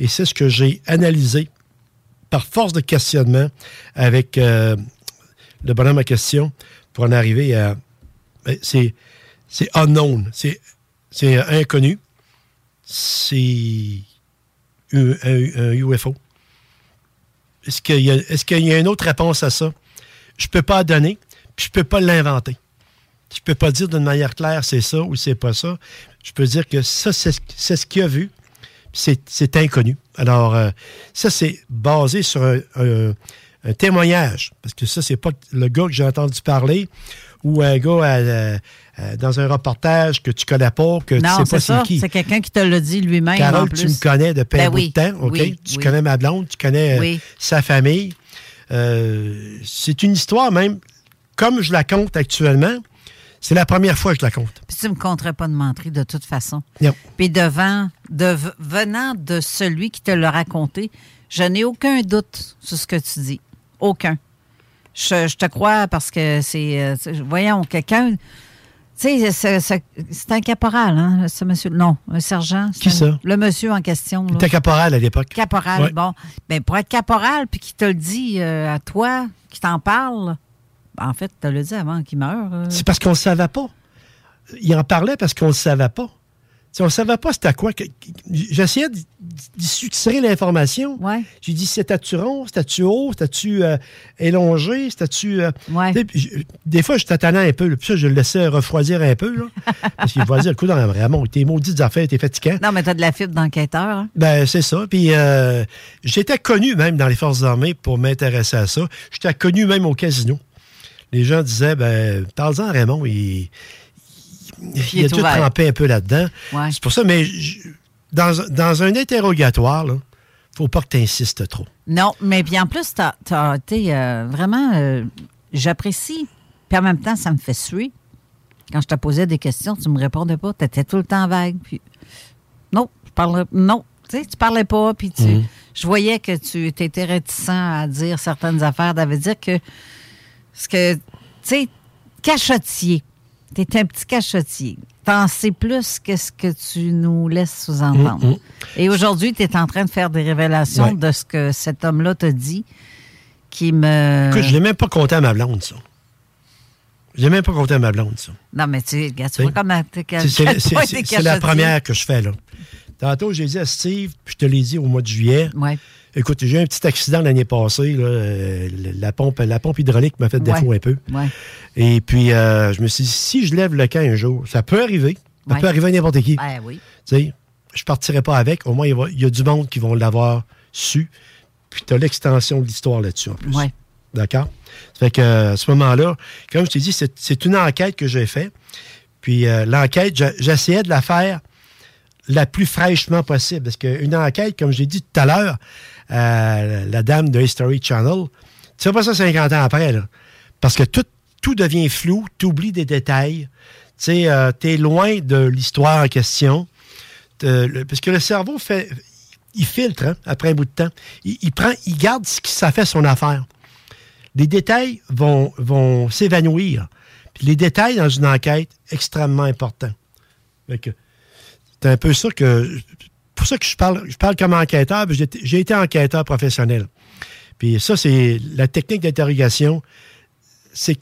Et c'est ce que j'ai analysé par force de questionnement avec euh, le bonhomme à question pour en arriver à. ben, C'est unknown. C'est inconnu. C'est UFO. Est-ce qu'il y, qu'il y a une autre réponse à ça? Je ne peux pas donner, puis je ne peux pas l'inventer. Je ne peux pas dire d'une manière claire c'est ça ou c'est pas ça. Je peux dire que ça, c'est ce- qu'il a vu, c'est inconnu. Alors, euh, ça, c'est basé sur un, témoignage, parce que ça, c'est pas le gars que j'ai entendu parler ou un gars euh, euh, dans un reportage que tu connais pas, que tu Non, sais c'est pas c'est qui. C'est quelqu'un qui te l'a dit lui-même. en Carole, plus. tu me connais depuis Ben un bout de temps, OK? oui, tu oui. connais ma blonde, tu connais euh, sa famille. Euh, c'est une histoire même, comme je la compte actuellement, c'est la première fois que je la compte. Puis tu ne me compterais pas de mentir de toute façon. Non. Puis devant, de, venant de celui qui te l'a raconté, je n'ai aucun doute sur ce que tu dis. Aucun. Je, je te crois parce que c'est- voyons, quelqu'un. Tu sais, c'est- un caporal, hein, ce monsieur. Non, un sergent. Qui un- ça? Le monsieur en question. Il était caporal à l'époque. Caporal, Ouais. bon. Ben, pour être caporal, puis qui te le dit euh, à toi, qui t'en parle, ben, en fait, tu le dit avant qu'il meure. euh. C'est parce qu'on ne savait pas. Il en parlait parce qu'on ne savait pas. On ne savait pas c'était quoi. que- J'essayais d'y soutirer l'information. J'ai dit, c'était-tu rond, c'était-tu haut, c'était-tu euh, élongé, c'était-tu... euh, Des fois, je tâtonnais un peu. là, Puis ça, je le laissais refroidir un peu. Là, parce qu'il va dire, le coup, dans vraiment, tes maudites affaires, t'es fatigant. Non, mais tu as de la fibre d'enquêteur. hein. Ben, c'est ça. Puis euh, j'étais connu même dans les forces armées pour m'intéresser à ça. J'étais connu même au casino. Les gens disaient, ben, parle-en à Raymond, il, il, a tout ouvert. trempé un peu là-dedans. Ouais. C'est pour ça, mais je- dans, dans un interrogatoire, il faut pas que tu insistes trop. Non, mais puis en plus, tu as, été euh, vraiment. euh, J'apprécie. Puis en même temps, ça me fait suer. Quand je te posais des questions, tu me répondais pas. Tu étais tout le temps vague. Puis non, je parlerais. Non, tu sais, tu parlais pas. Puis tu, Mhm. je voyais que tu étais réticent à dire certaines affaires. Ça veut dire que. Ce que. Tu sais, cachotier. Tu es un petit cachotier. T'en sais plus que ce que tu nous laisses sous-entendre. Mhm. Et aujourd'hui, tu es en train de faire des révélations Ouais. de ce que cet homme-là t'a dit qui me. Écoute, je l'ai même pas compté à ma blonde, ça. Je l'ai même pas compté à ma blonde, ça. Non, mais tu, regarde, tu vois comment C'est- la première que je fais, là. Tantôt, j'ai dit à Steve, puis je te l'ai dit au mois de juillet. Écoute, j'ai eu un petit accident l'année passée. là, euh, la, pompe, la pompe hydraulique m'a fait défaut Ouais. un peu. Ouais. Et puis, euh, je me suis dit, si je lève le camp un jour, ça peut arriver. Ça Ouais. peut arriver à n'importe qui. Ben oui. Je partirai pas avec. Au moins, il, va- il y a du monde qui vont l'avoir su. Puis tu as l'extension de l'histoire là-dessus en plus. D'accord? Ça fait que euh, à ce moment-là, comme je t'ai dit, c'est une enquête que j'ai faite. Puis euh, l'enquête, j'essayais de la faire la plus fraîchement possible. Parce qu'une enquête, comme je l'ai dit tout à l'heure, la dame de History Channel, tu sais pas ça 50 ans après, là. Parce que tout, devient flou, tu oublies des détails. Tu euh, t'es loin de l'histoire en question. Parce que le cerveau fait. Il filtre hein, après un bout de temps. Il, prend, il garde ce qui ça fait son affaire. Les détails vont, vont s'évanouir. Les détails dans une enquête, extrêmement importants. C'est un peu ça que. Pour ça que je parle, je parle comme enquêteur, puis j'ai été- enquêteur professionnel. Puis ça, c'est la technique d'interrogation, c'est que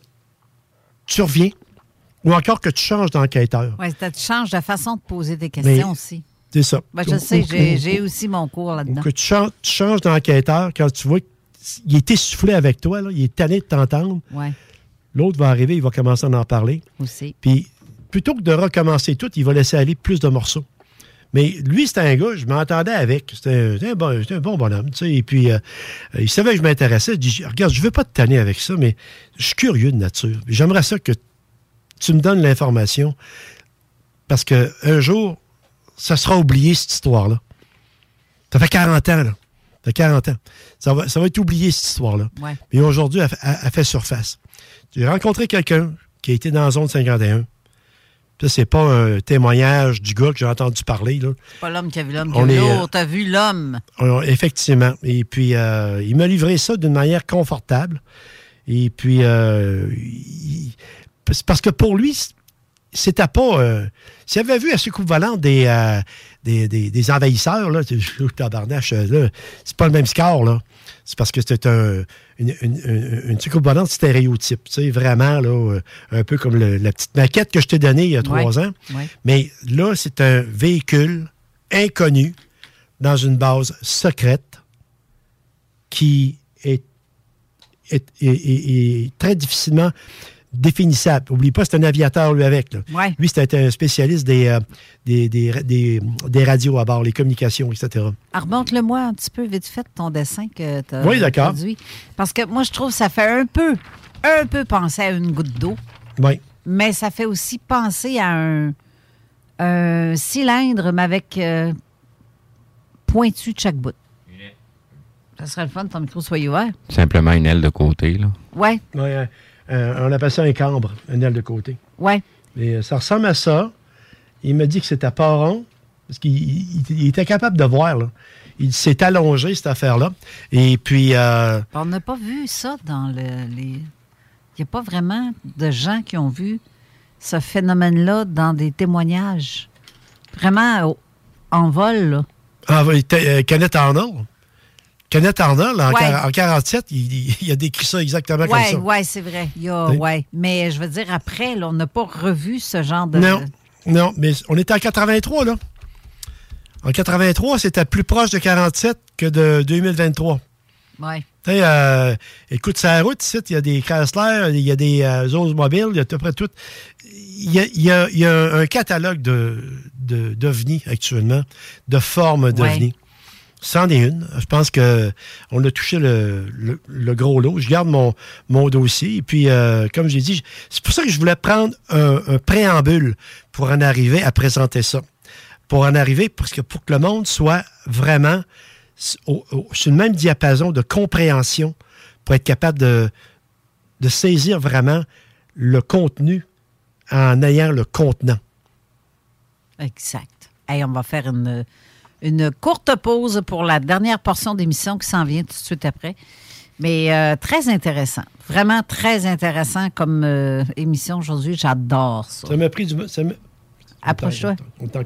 tu reviens ou encore que tu changes d'enquêteur. Oui, tu changes de façon de poser des questions Mais- aussi. C'est ça. Ben, je Ou- sais, j'ai aussi mon cours là-dedans. que tu changes, d'enquêteur quand tu vois qu'il est essoufflé avec toi, là, il est tanné de t'entendre. Ouais. L'autre va arriver, il va commencer à en parler. Aussi. Puis, plutôt que de recommencer tout, il va laisser aller plus de morceaux. Mais lui, c'était un gars, je m'entendais avec. C'était un, bon, un bon bonhomme. tu sais. Et puis, euh, il savait que je m'intéressais. Il dit Regarde, je veux pas te tanner avec ça, mais je suis curieux de nature. J'aimerais ça que tu me donnes l'information. Parce que un jour, ça sera oublié, cette histoire-là. Ça fait 40 ans, là. Ça fait 40 ans. Ça va, ça va être oublié, cette histoire-là. Ouais. Mais aujourd'hui, elle- elle fait surface. J'ai rencontré quelqu'un qui a été dans la zone 51. Ça, c'est pas un témoignage du gars que j'ai entendu parler. Là. C'est pas l'homme qui a vu l'homme qui On a vu est, euh, l'autre. T'as vu l'homme. Effectivement. Et puis, euh, il m'a livré ça d'une manière confortable. Et puis, euh, il- parce que pour lui, c'était pas. Euh, S'il avait vu à ce coup volant des, euh, des, des- des envahisseurs, là, tabarnache, là, c'est pas le même score, là. C'est parce que c'était un, une, une, une, stéréotype, tu sais, vraiment, là, euh, un peu comme le- la petite maquette que je t'ai donnée il y a trois Ouais. ans. Ouais. Mais là, c'est un véhicule inconnu dans une base secrète qui est- est- est très difficilement définissable. Oublie pas, c'est un aviateur, lui, avec. là. Ouais. Lui, c'était un spécialiste des, euh, des, des, des- des radios à bord, les communications, etc. Remonte-le-moi un petit peu vite fait ton dessin que tu as Oui, d'accord. produit. Parce que moi, je trouve que ça fait un peu, un peu penser à une goutte d'eau, Oui. mais ça fait aussi penser à un, un cylindre, mais avec euh, pointu de chaque bout. Ça serait le fun, ton micro soit ouvert. Simplement une aile de côté, là. Ouais, Ouais, on appelle ça un cambre, une aile de côté. ouais. Et euh, ça ressemble à ça. Il m'a dit que c'était pas rond, parce qu'il il- il était capable de voir. Là. Il s'est allongé, cette affaire-là. Et puis, euh, On n'a pas vu ça dans le, les. Il n'y a pas vraiment de gens qui ont vu ce phénomène-là dans des témoignages. Vraiment en vol, là. ah, oui, euh, Kenneth Arnold. Kenneth Arnold, en, Ouais. en 47, il, il- a décrit ça exactement comme Oui, ça. oui, c'est vrai. Il a, Oui. ouais. Mais je veux dire, après, là, on n'a pas revu ce genre de. Non, non, mais on était en 83, là. En 83, c'était plus proche de 47 que de 2023. Ouais. Tu sais, euh, écoute, sur la route, ici, il y a des Chrysler, il y a des euh, Oldsmobile, il y a à peu près tout. Il y a, il y a- il y a un catalogue de, de, d'ovnis actuellement, de formes d'ovnis. C'en est une. Je pense que on a touché le, gros lot. Je garde mon, mon dossier. Et puis, euh, comme j'ai dit, c'est pour ça que je voulais prendre un, préambule pour en arriver à présenter ça. Pour en arriver, parce que pour que le monde soit vraiment sur le même diapason de compréhension, pour être capable de, de saisir vraiment le contenu en ayant le contenant. Exact. Hey, on va faire une, une courte pause pour la dernière portion d'émission qui s'en vient tout de suite après. Mais euh, très intéressant. Vraiment très intéressant comme euh, émission aujourd'hui. J'adore ça. Ça m'a pris du. ça Approche-toi.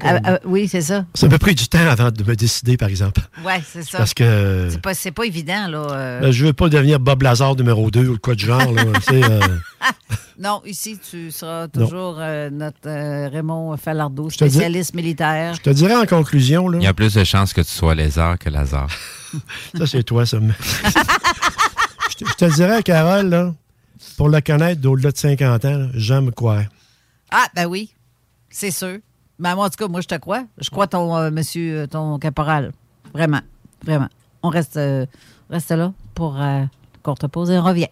Ah, ah, oui, c'est ça. Ça m'a pris du temps avant de me décider, par exemple. Oui, c'est ça. Parce que- C'est pas, c'est pas évident, là. euh. Ben, je veux pas devenir Bob Lazar numéro 2 ou quoi de genre. Là, euh, Non, ici, tu seras toujours euh, notre euh, Raymond Falardeau, dis- spécialiste militaire. je te dirais en conclusion, là, Il y a plus de chances que tu sois lézard que Lazare. ça c'est toi, ça. me- je, te, je te dirais, Carole, là, pour le connaître d'au-delà de 50 ans, j'aime quoi. Ah, ben oui, c'est sûr. Ben, moi, en tout cas, moi, je te crois. Je crois ton euh, monsieur, euh, ton caporal. Vraiment. Vraiment. On reste, euh, reste là pour euh, courte pause et on revient.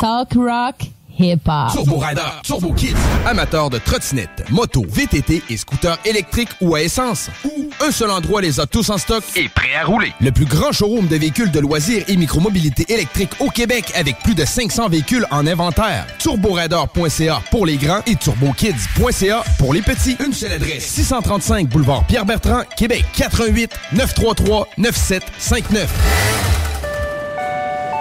Talk rock hip-hop. Turbo Rider, Turbo Kids, amateurs de trottinettes, motos, VTT et scooters électriques ou à essence. Ou un seul endroit les a tous en stock et prêt à rouler. Le plus grand showroom de véhicules de loisirs et micromobilité électrique au Québec avec plus de 500 véhicules en inventaire. TurboRider.ca pour les grands et TurboKids.ca pour les petits. Une seule adresse, 635 boulevard Pierre-Bertrand, Québec, 88 933 9759.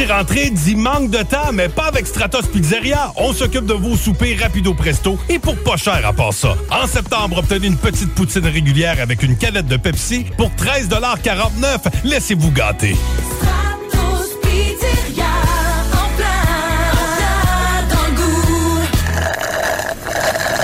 Dit rentrer dit manque de temps, mais pas avec Stratos Pizzeria. On s'occupe de vos soupers rapido presto et pour pas cher à part ça. En septembre, obtenez une petite poutine régulière avec une canette de Pepsi pour 13,49 Laissez-vous gâter.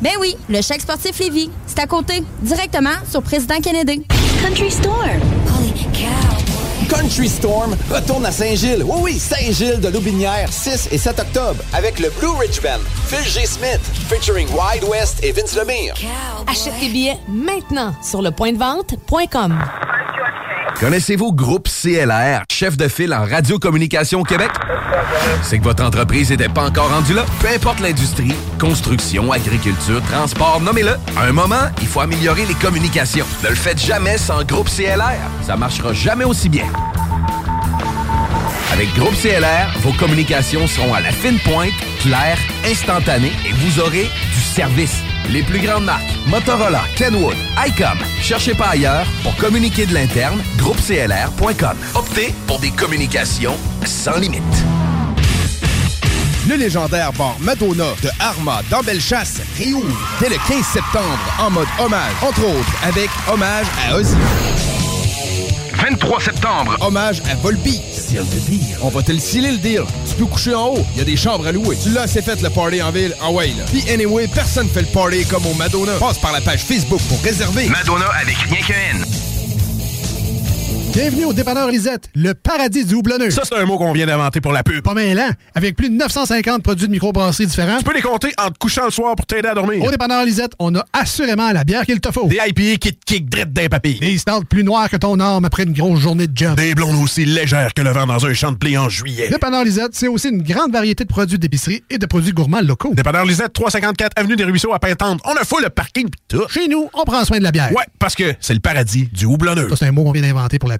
Ben oui, le chèque sportif Lévis. C'est à côté, directement sur Président Kennedy. Country. Holy cow. Country Storm retourne à Saint-Gilles. Oui, oui, Saint-Gilles de Loubinière, 6 et 7 octobre, avec le Blue Ridge Band, Phil G. Smith, featuring Wide West et Vince Lemire. Achète tes billets maintenant sur le point de vente.com. Connaissez-vous Groupe CLR, chef de file en radiocommunication au Québec? C'est que votre entreprise n'était pas encore rendue là? Peu importe l'industrie, construction, agriculture, transport, nommez-le. À un moment, il faut améliorer les communications. Ne le faites jamais sans Groupe CLR. Ça marchera jamais aussi bien. Avec Groupe CLR, vos communications seront à la fine pointe, claires, instantanées et vous aurez du service. Les plus grandes marques, Motorola, Kenwood, ICOM. Cherchez pas ailleurs pour communiquer de l'interne, groupeclr.com. Optez pour des communications sans limite. Le légendaire bar Madonna de Arma dans Bellechasse réouvre dès le 15 septembre en mode hommage, entre autres avec hommage à Ozzy. 23 septembre, hommage à Volbeat. On va te le sceller le deal. Tu peux coucher en haut, il y a des chambres à louer. Tu l'as assez fait le party en ville, en way là. Puis anyway, personne fait le party comme au Madonna. Passe par la page Facebook pour réserver. Madonna avec rien qu'un N. Bienvenue au dépanneur Lisette, le paradis du houblonneux. Ça, c'est un mot qu'on vient d'inventer pour la pub. Pas mal, hein? Avec plus de 950 produits de microbrasserie différents. Tu peux les compter en te couchant le soir pour t'aider à dormir. Au dépanneur Lisette, on a assurément la bière qu'il te faut. Des IPA qui te kick drette d'un papy. Des stouts plus noirs que ton arme après une grosse journée de job. Des blondes aussi légères que le vent dans un champ de blé en juillet. Dépanneur Lisette, c'est aussi une grande variété de produits d'épicerie et de produits gourmands locaux. Dépanneur Lisette, 354 Avenue des Ruisseaux à Pintante. On a full le parking pis tout. Chez nous, on prend soin de la bière. Ouais, parce que c'est le paradis du houblonneux. Ça, c'est un mot qu'on vient d'inventer pour la.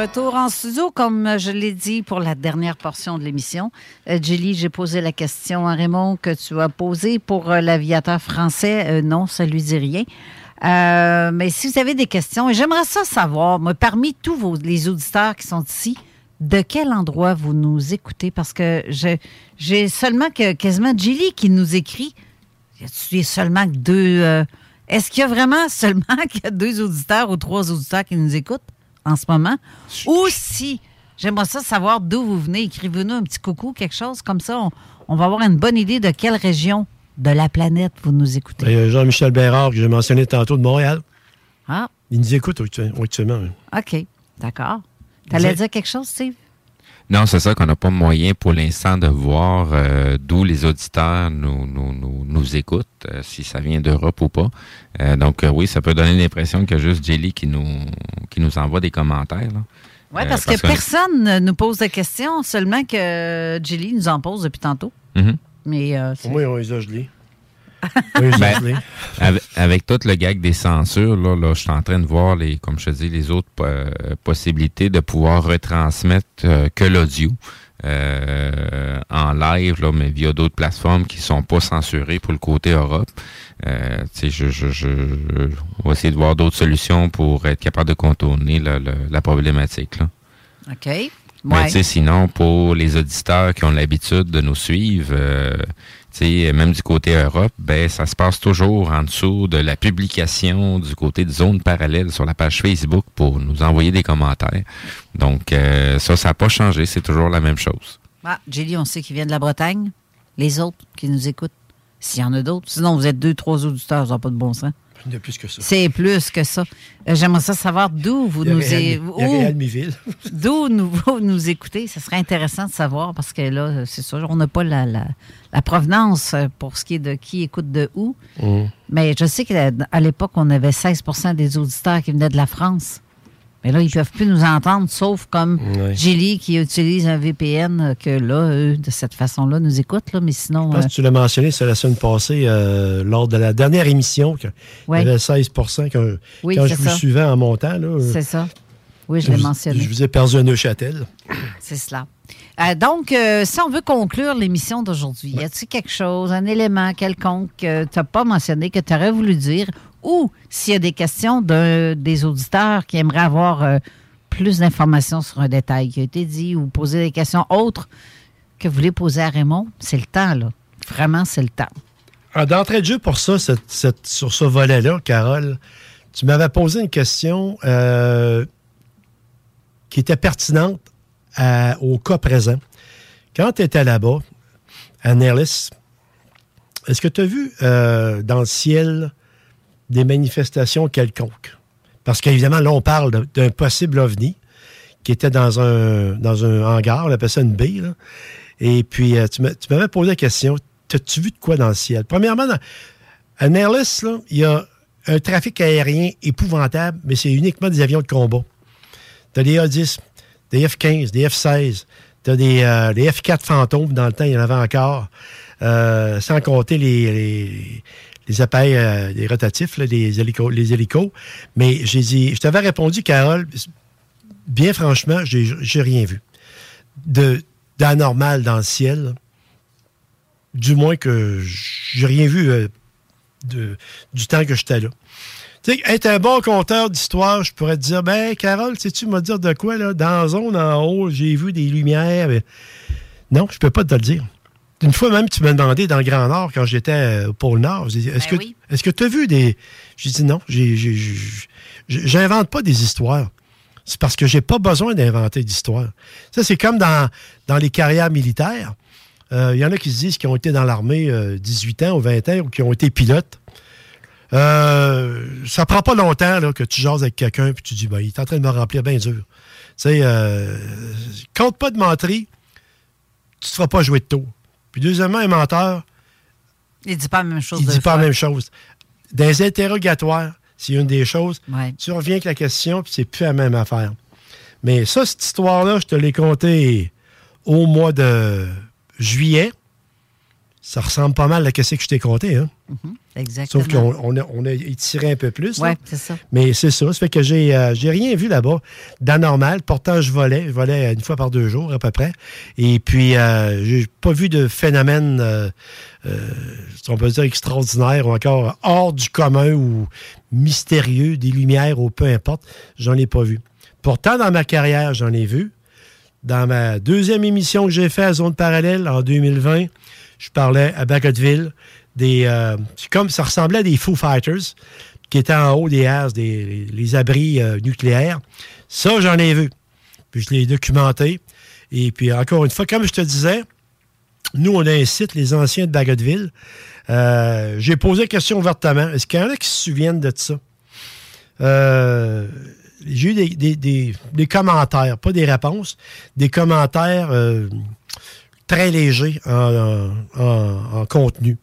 Retour en studio, comme je l'ai dit pour la dernière portion de l'émission. Euh, Julie, j'ai posé la question à Raymond que tu as posée pour euh, l'aviateur français. Euh, non, ça lui dit rien. Euh, mais si vous avez des questions, j'aimerais ça savoir, moi, parmi tous les auditeurs qui sont ici, de quel endroit vous nous écoutez? Parce que j'ai seulement que quasiment Julie qui nous écrit. Y a-t-il seulement que deux. Est-ce qu'il y a vraiment seulement a deux auditeurs ou trois auditeurs qui nous écoutent? En ce moment? Ou si j'aimerais ça savoir d'où vous venez, écrivez-nous un petit coucou, quelque chose comme ça. On, on va avoir une bonne idée de quelle région de la planète vous nous écoutez. Il y a Jean-Michel Bérard, que j'ai mentionné tantôt de Montréal. Ah, Il nous écoute actu- actuellement. OK. D'accord. T'allais dire quelque chose, Steve? Non, c'est ça qu'on n'a pas moyen pour l'instant de voir euh, d'où les auditeurs nous, nous, nous, nous écoutent, euh, si ça vient d'Europe ou pas. Euh, donc euh, oui, ça peut donner l'impression qu'il y a juste Jelly qui nous, qui nous envoie des commentaires. là. Oui, Euh, parce, que personne ne nous pose de questions, seulement que Julie nous en pose depuis tantôt. Mais euh, c'est- Au moins, on les a gelés. Ben, avec, avec tout le gag des censures, là, là, je suis en train de voir les, comme je te dis, les autres euh, possibilités de pouvoir retransmettre euh, que l'audio euh, en live, là, mais via d'autres plateformes qui sont pas censurées pour le côté Europe. Euh, tu sais, je, je, je, on va essayer de voir d'autres solutions pour être capable de contourner la, la, la problématique. Là. OK. Ouais. sinon, pour les auditeurs qui ont l'habitude de nous suivre, euh, tu sais, même du côté Europe, ben ça se passe toujours en dessous de la publication du côté de zone parallèle sur la page Facebook pour nous envoyer des commentaires. Donc euh, ça, ça n'a pas changé, c'est toujours la même chose. Ah, on sait qu'il vient de la Bretagne. Les autres qui nous écoutent, s'il y en a d'autres. Sinon, vous êtes deux, trois auditeurs, ça n'a pas de bon sens. Il y a plus que ça. C'est plus que ça. Euh, J'aimerais ça savoir d'où vous Il y a nous Réal- é- il y a où- Réal Miville. D'où nous, vous nous écoutez. Ce serait intéressant de savoir parce que là, c'est sûr, on n'a pas la, la, la provenance pour ce qui est de qui écoute de où. Mm. Mais je sais qu'à l'époque, on avait 16% des auditeurs qui venaient de la France. Mais là, ils ne peuvent plus nous entendre, sauf comme Ouais. Gilly qui utilise un VPN, euh, que là, eux, de cette façon-là, nous écoutent. Là, mais sinon, Je pense euh, que tu l'as mentionné, c'est la semaine passée, euh, lors de la dernière émission, qu'il y avait 16 quand, Oui, quand je vous ça. suivais en montant. euh, c'est ça. Oui, je l'ai mentionné. Je vous ai perdu un Neuchâtel. C'est cela. Euh, donc, euh, si on veut conclure l'émission d'aujourd'hui, y a-t-il quelque chose, un élément quelconque que tu n'as pas mentionné, que tu aurais voulu dire, ou s'il y a des questions des auditeurs qui aimeraient avoir euh, plus d'informations sur un détail qui a été dit, ou poser des questions autres que vous voulez poser à Raymond, c'est le temps, là. Vraiment, c'est le temps. Ah, D'entrée de jeu pour ça, sur ce volet-là, Carole, tu m'avais posé une question euh, qui était pertinente à- au cas présent. Quand tu étais là-bas, à Nellis, est-ce que tu as vu euh, dans le ciel des manifestations quelconques? Parce qu'évidemment, là, on parle d'un possible ovni qui était dans un, dans un hangar, on appelle ça une baie. là. Et puis, euh, tu m'a- tu m'avais posé la question, t'as-tu vu de quoi dans le ciel? Premièrement, à Nerlis, là, il y a un trafic aérien épouvantable, mais c'est uniquement des avions de combat. T'as des A-10, des F-15, des F-16, t'as des, euh, des F-4 fantômes, dans le temps, il y en avait encore, euh, sans compter les, les appareils, euh, les rotatifs, les, hélicos. Mais j'ai dit, je t'avais répondu, Carole, bien franchement, j'ai rien vu d'anormal dans le ciel. Du moins que j'ai rien vu euh, du temps que j'étais là. Tu sais, être un bon conteur d'histoire, je pourrais te dire, ben, Carole, sais-tu me dire de quoi, là? Dans la zone en haut, j'ai vu des lumières. Non, je peux pas te le dire. Une fois même, tu m'as demandé dans le Grand Nord, quand j'étais euh, au pôle Nord, dit, est-ce que est-ce que tu as vu des. J'ai dit non, j'invente pas des histoires. C'est parce que j'ai pas besoin d'inventer d'histoires. Ça, c'est comme dans, dans les carrières militaires. Euh, Il y en a qui se disent qu'ils ont été dans l'armée euh, 18 ans ou 20 ans ou qui ont été pilotes. Euh, ça prend pas longtemps là, que tu jases avec quelqu'un puis tu dis, ben, il est en train de me remplir bien dur. Tu sais, euh, compte pas de menterie, tu ne te feras pas jouer de tour. Puis deuxièmement, un menteur, Il dit pas la même chose. il dit pas la même chose. Dans les interrogatoires, c'est une des choses. Ouais. Tu reviens avec la question, puis c'est plus la même affaire. Mais ça, cette histoire-là, je te l'ai contée au mois de juillet. Ça ressemble pas mal à ce que je t'ai conté. Hein? Exactement. Sauf qu'on on a, on a étiré un peu plus. Oui, c'est ça. Mais c'est ça. Ça fait que j'ai euh, rien vu là-bas d'anormal. Pourtant, je volais. Je volais une fois par deux jours, à peu près. Et puis, euh, j'ai pas vu de phénomène, euh, euh, si on peut dire, extraordinaire ou encore hors du commun ou mystérieux, des lumières ou peu importe. J'en ai pas vu. Pourtant, dans ma carrière, j'en ai vu. Dans ma deuxième émission que j'ai faite à Zone Parallèle en 2020, je parlais à Bagotville. Des, euh, comme ça ressemblait à des Foo Fighters qui étaient en haut des airs, des les abris euh, nucléaires. Ça, j'en ai vu. Puis je l'ai documenté. Et puis, encore une fois, comme je te disais, nous, on a un site, les anciens de Bagotville. Euh, j'ai posé la question ouvertement. Est-ce qu'il y en a qui se souviennent de ça? Euh, j'ai eu des, des- des- des commentaires, pas des réponses, des commentaires euh, très légers en, en- en- en contenu.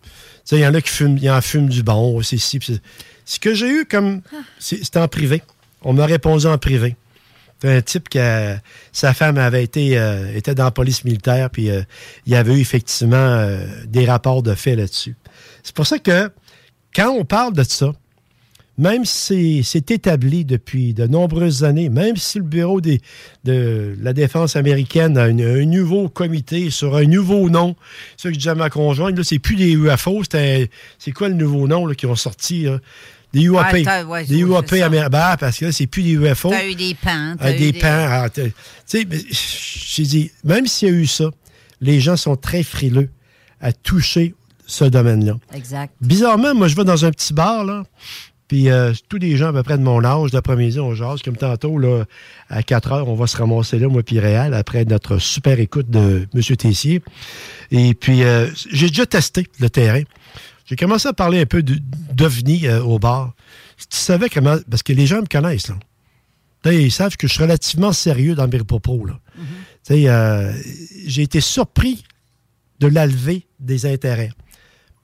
Il y en a qui fument, il en fument du bon, c'est ci, puis c'est- Ce que j'ai eu comme. C'était en privé. On m'a répondu en privé. Un type que euh, sa femme avait été euh, était dans la police militaire, puis euh, il y avait eu effectivement euh, des rapports de fait là-dessus. C'est pour ça que quand on parle de ça, même si c'est établi depuis de nombreuses années, même si le Bureau des- de la défense américaine a une- un nouveau comité sur un nouveau nom, ça que je disais à ma conjointe, c'est plus des UFO, c'est quoi le nouveau nom qui ont sorti? là? Des UAP. Ouais, t'as- ouais, des UAP américains. Ben, parce que là, c'est plus des UFO. T'as eu des pans. Ah, eu des pans. ah, Tu sais, j'ai dit, même s'il y a eu ça, les gens sont très frileux à toucher ce domaine-là. Exact. Bizarrement, moi, je vais dans un petit bar, là, puis euh, tous les gens à peu près de mon âge, d'après-midi, on jase, comme tantôt, là, à 4 heures, on va se ramasser là, moi, puis Réal, après notre super écoute de M. Tessier. Et puis, euh, j'ai déjà testé le terrain. J'ai commencé à parler un peu de- d'OVNI euh, au bar. Tu savais comment... Parce que les gens me connaissent, là. Ils savent que je suis relativement sérieux dans mes propos, là. Sais, euh, J'ai été surpris de la levée des intérêts.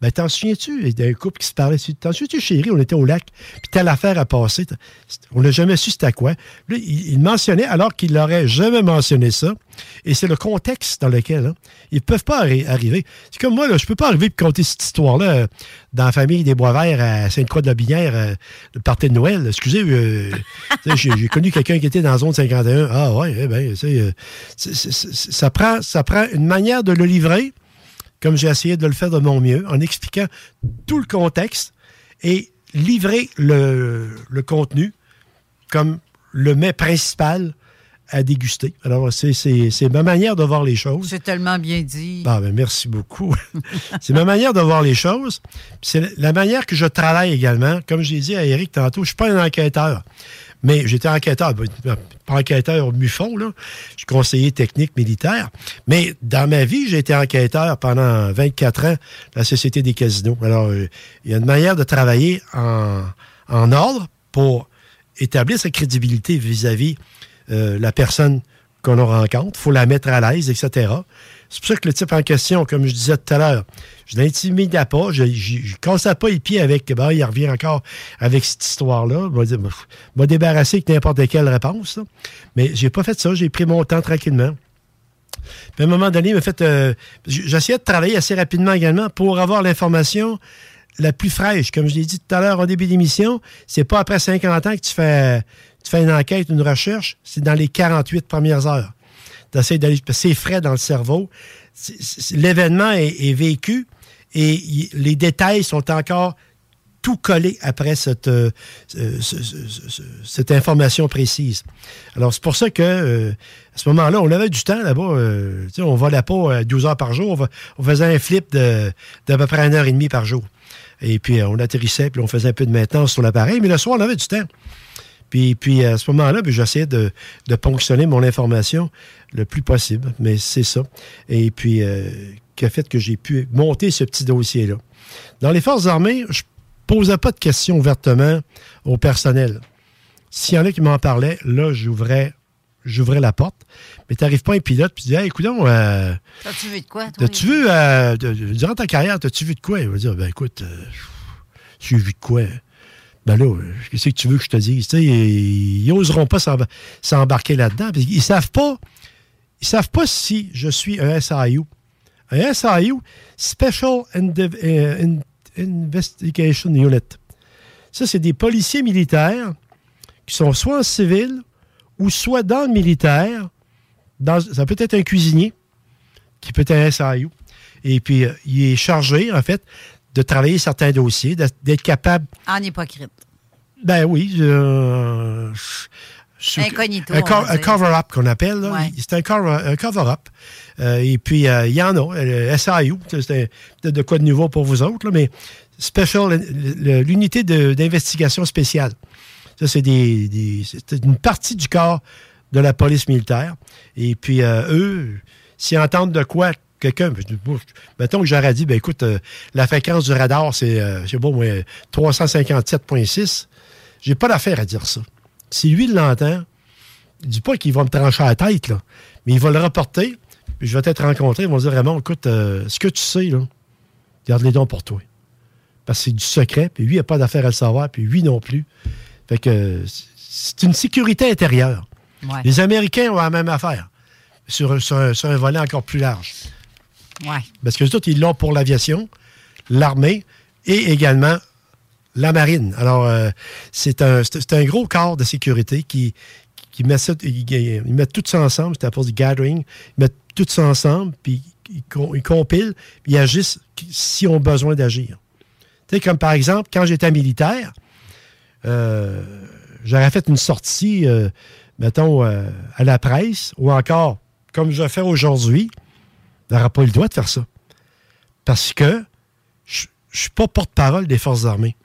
Ben, t'en souviens-tu d'un couple qui se parlait? T'en souviens-tu, chérie, on était au lac, puis telle affaire a passé. On n'a jamais su c'était quoi. Là, il, il mentionnait, alors qu'il n'aurait jamais mentionné ça, et c'est le contexte dans lequel hein, ils ne peuvent pas arri- arriver. C'est comme moi, là, je ne peux pas arriver et compter cette histoire-là euh, dans la famille des Bois-Verts à Sainte-Croix-de-la-Binière, euh, le party de Noël. Excusez, euh, j'ai connu quelqu'un qui était dans la zone 51. Ah ouais, eh ben, euh, ça, prend, ça prend une manière de le livrer comme j'ai essayé de le faire de mon mieux, en expliquant tout le contexte et livrer le, contenu comme le mets principal à déguster. Alors, c'est- ma manière de voir les choses. C'est tellement bien dit. Ben, merci beaucoup. c'est ma manière de voir les choses. C'est la manière que je travaille également. Comme j'ai dit à Eric tantôt, je ne suis pas un enquêteur. Mais j'étais enquêteur, ben, pas enquêteur MUFON, là. Je suis conseiller technique militaire. Mais dans ma vie, j'ai été enquêteur pendant 24 ans de la Société des casinos. Alors, il y a une manière de travailler en, en ordre pour établir sa crédibilité vis-à-vis euh, la personne qu'on en rencontre. Il faut la mettre à l'aise, etc. C'est pour ça que le type en question, comme je disais tout à l'heure, je l'intimidais pas, je ne cassais pas les pieds avec, ben, il revient encore avec cette histoire-là. Dire, m'a débarrassé avec n'importe quelle réponse. là. Mais j'ai pas fait ça, j'ai pris mon temps tranquillement. Puis à un moment donné, euh, J'essayais de travailler assez rapidement également pour avoir l'information la plus fraîche. Comme je l'ai dit tout à l'heure au début d'émission, c'est pas après 50 ans que tu fais, tu fais une enquête, une recherche, c'est dans les 48 premières heures. Tu d'aller. C'est frais dans le cerveau. L'événement est, vécu et les détails sont encore tout collés après cette, euh, information précise. Alors, c'est pour ça que euh, à ce moment-là, on avait du temps là-bas. euh, on volait pas euh, 12 heures par jour. On, faisait un flip d'à peu près une heure et demie par jour. Et puis, on atterrissait, puis on faisait un peu de maintenance sur l'appareil. Mais le soir, on avait du temps. Puis, puis à ce moment-là, ben, j'essayais de, de ponctionner mon information le plus possible. Mais c'est ça. Et puis, euh, qui a fait que j'ai pu monter ce petit dossier-là? Dans les forces armées, je posais pas de questions ouvertement au personnel. S'il y en a qui m'en parlaient, là, j'ouvrais, j'ouvrais la porte. Mais tu n'arrives pas un pilote puis tu dis, hey, écoute, euh, T'as-tu vu de quoi, toi? T'as-tu vu, euh, de- durant ta carrière, t'as-tu vu de quoi? Il va dire, ben écoute, euh, j'ai vu de quoi? Ben là, qu'est-ce que tu veux que je te dise? Ils, ils oseront pas s'emba- s'embarquer là-dedans. qu'ils savent pas, ils savent pas si je suis un SIU. Un SIU, Special euh, In- Investigation Unit. Ça, c'est des policiers militaires qui sont soit en civil ou soit dans le militaire. Ça peut être un cuisinier qui peut être un SIU. Et puis, euh, il est chargé, en fait, de travailler certains dossiers, d'être capable En hypocrite. ben oui. euh, Incognito, Un, co- cover-up qu'on appelle. Ouais. C'est un cover- un cover-up. Euh, et puis, euh, il y en a. SAU, c'est peut-être de quoi de nouveau pour vous autres, là, mais Special, l'unité d'investigation spéciale. Ça, c'est des, une partie du corps de la police militaire. Et puis, eux, s'ils entendent de quoi quelqu'un, mettons que j'aurais dit, ben écoute, euh, la fréquence du radar, c'est, euh, je sais pas, moi, 357.6. J'ai pas d'affaire à dire ça. Si lui l'entend, il dit pas qu'il va me trancher la tête, là, mais il va le reporter, puis je vais peut-être rencontrer, ils vont dire, vraiment, écoute, euh, ce que tu sais, là, garde les dons pour toi. Parce que c'est du secret, puis lui, il n'a pas d'affaire à le savoir, puis lui non plus. Fait que c'est une sécurité intérieure. Ouais. Les Américains ont la même affaire, sur, sur un, sur un volet encore plus large. Parce que autres, ils l'ont pour l'aviation, l'armée et également la marine. Alors, euh, c'est un, un gros corps de sécurité qui, qui met ça, ils, mettent tout ça ensemble, c'est à cause du gathering, ils mettent tout ça ensemble, puis ils, com- ils compilent, puis ils agissent si on a besoin d'agir. Tu sais, comme par exemple, quand j'étais militaire, euh, j'aurais fait une sortie, euh, mettons, à la presse, ou encore, comme je faire aujourd'hui, n'aurait pas eu le droit de faire ça. Parce que je ne suis pas porte-parole des Forces armées.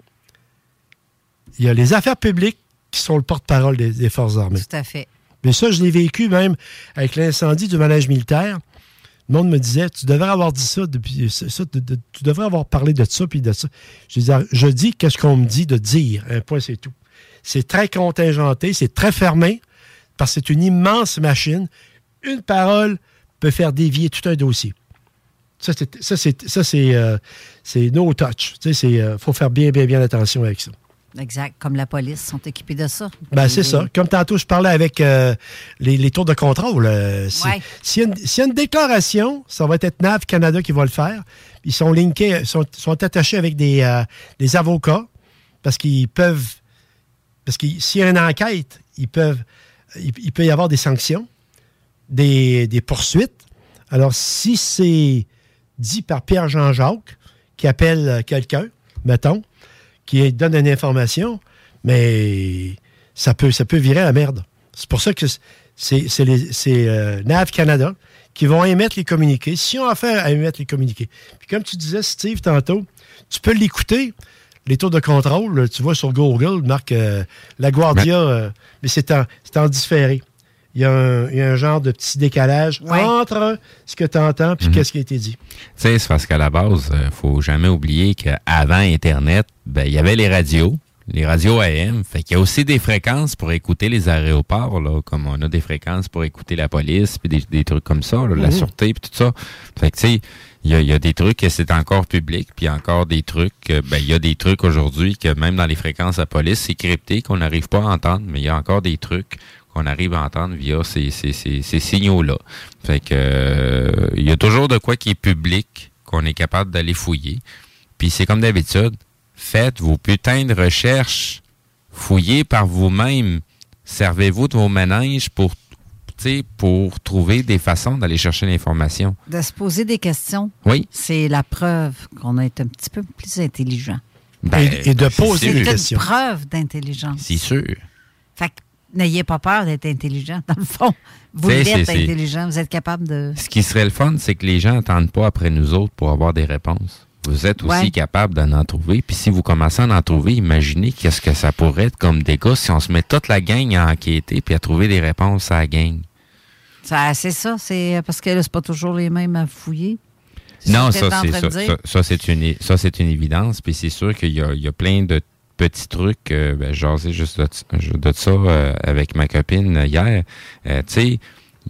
Il y a les affaires publiques qui sont le porte-parole des, des Forces armées. Tout à fait. Mais ça, je l'ai vécu même avec l'incendie du manège militaire. Le monde me disait, tu devrais avoir dit ça, depuis, ça, ça, de- de- tu devrais avoir parlé de ça, puis de ça. Je dis, je dis qu'est-ce qu'on me dit de dire. Un point, c'est tout. C'est très contingenté, c'est très fermé, parce que c'est une immense machine. Une parole peut faire dévier tout un dossier. Ça, c'est, euh, no touch. Il faut faire bien, bien, bien attention avec ça. Exact. Comme la police sont équipés de ça. Ben, c'est ça. Comme tantôt, je parlais avec euh, les, les tours de contrôle. euh, si- Ouais. S'il y, a une- s'il y a une déclaration, ça va être NAV Canada qui va le faire. Ils sont linkés, sont, sont attachés avec des, euh, des avocats parce qu'ils peuvent. Parce que s'il y a une enquête, ils peuvent, il, il peut y avoir des sanctions, des, des poursuites. Alors, si c'est dit par Pierre-Jean-Jacques, qui appelle quelqu'un, mettons, qui donne une information, mais ça peut, ça peut virer à la merde. C'est pour ça que c'est euh, NAV Canada qui vont émettre les communiqués, si on a affaire à émettre les communiqués. Puis comme tu disais, Steve, tantôt, tu peux l'écouter, les tours de contrôle, tu vois sur Google, marque euh, La Guardia, euh, mais c'est en, c'est en différé. Il y, a un, il y a un genre de petit décalage entre ce que tu entends et Mhm. ce qui a été dit. Tu sais, c'est parce qu'à la base, euh, faut jamais oublier qu'avant Internet, ben, il y avait les radios, les radios AM. Fait qu'il y a aussi des fréquences pour écouter les aéroports, là, comme on a des fréquences pour écouter la police, puis des, des trucs comme ça, là, la Mhm. sûreté, puis tout ça. Fait que, tu sais, il y a, il y a des trucs que c'est encore public, puis encore des trucs, que, ben, il y a des trucs aujourd'hui que même dans les fréquences à police, c'est crypté, qu'on n'arrive pas à entendre, mais il y a encore des trucs qu'on arrive à entendre via ces, ces, ces, ces signaux-là. Fait que euh, il y a toujours de quoi qui est public qu'on est capable d'aller fouiller. Puis c'est comme d'habitude, faites vos putains de recherches, fouillez par vous-même, servez-vous de vos ménages pour pour trouver des façons d'aller chercher l'information. De se poser des questions. Oui. C'est la preuve qu'on est un petit peu plus intelligent. Ben, Et- et de c'est poser des C'est questions. une preuve d'intelligence. C'est sûr. Fait que n'ayez pas peur d'être intelligent. Dans le fond, vous c'est- intelligent. Vous êtes capable de. Ce qui serait le fun, c'est que les gens n'attendent pas après nous autres pour avoir des réponses. Vous êtes aussi Ouais. capable d'en en trouver. Puis si vous commencez à en trouver, imaginez qu'est-ce que ça pourrait être comme dégâts si on se met toute la gang à enquêter puis à trouver des réponses à la gang. Ça, c'est ça. C'est parce que là, c'est pas toujours les mêmes à fouiller. Non, ça, c'est ça, ça, ça, c'est une, ça, c'est une évidence. Puis c'est sûr qu'il y a, il y a plein de petits trucs. Euh, ben, juste de, de ça euh, avec ma copine hier. Euh, tu sais,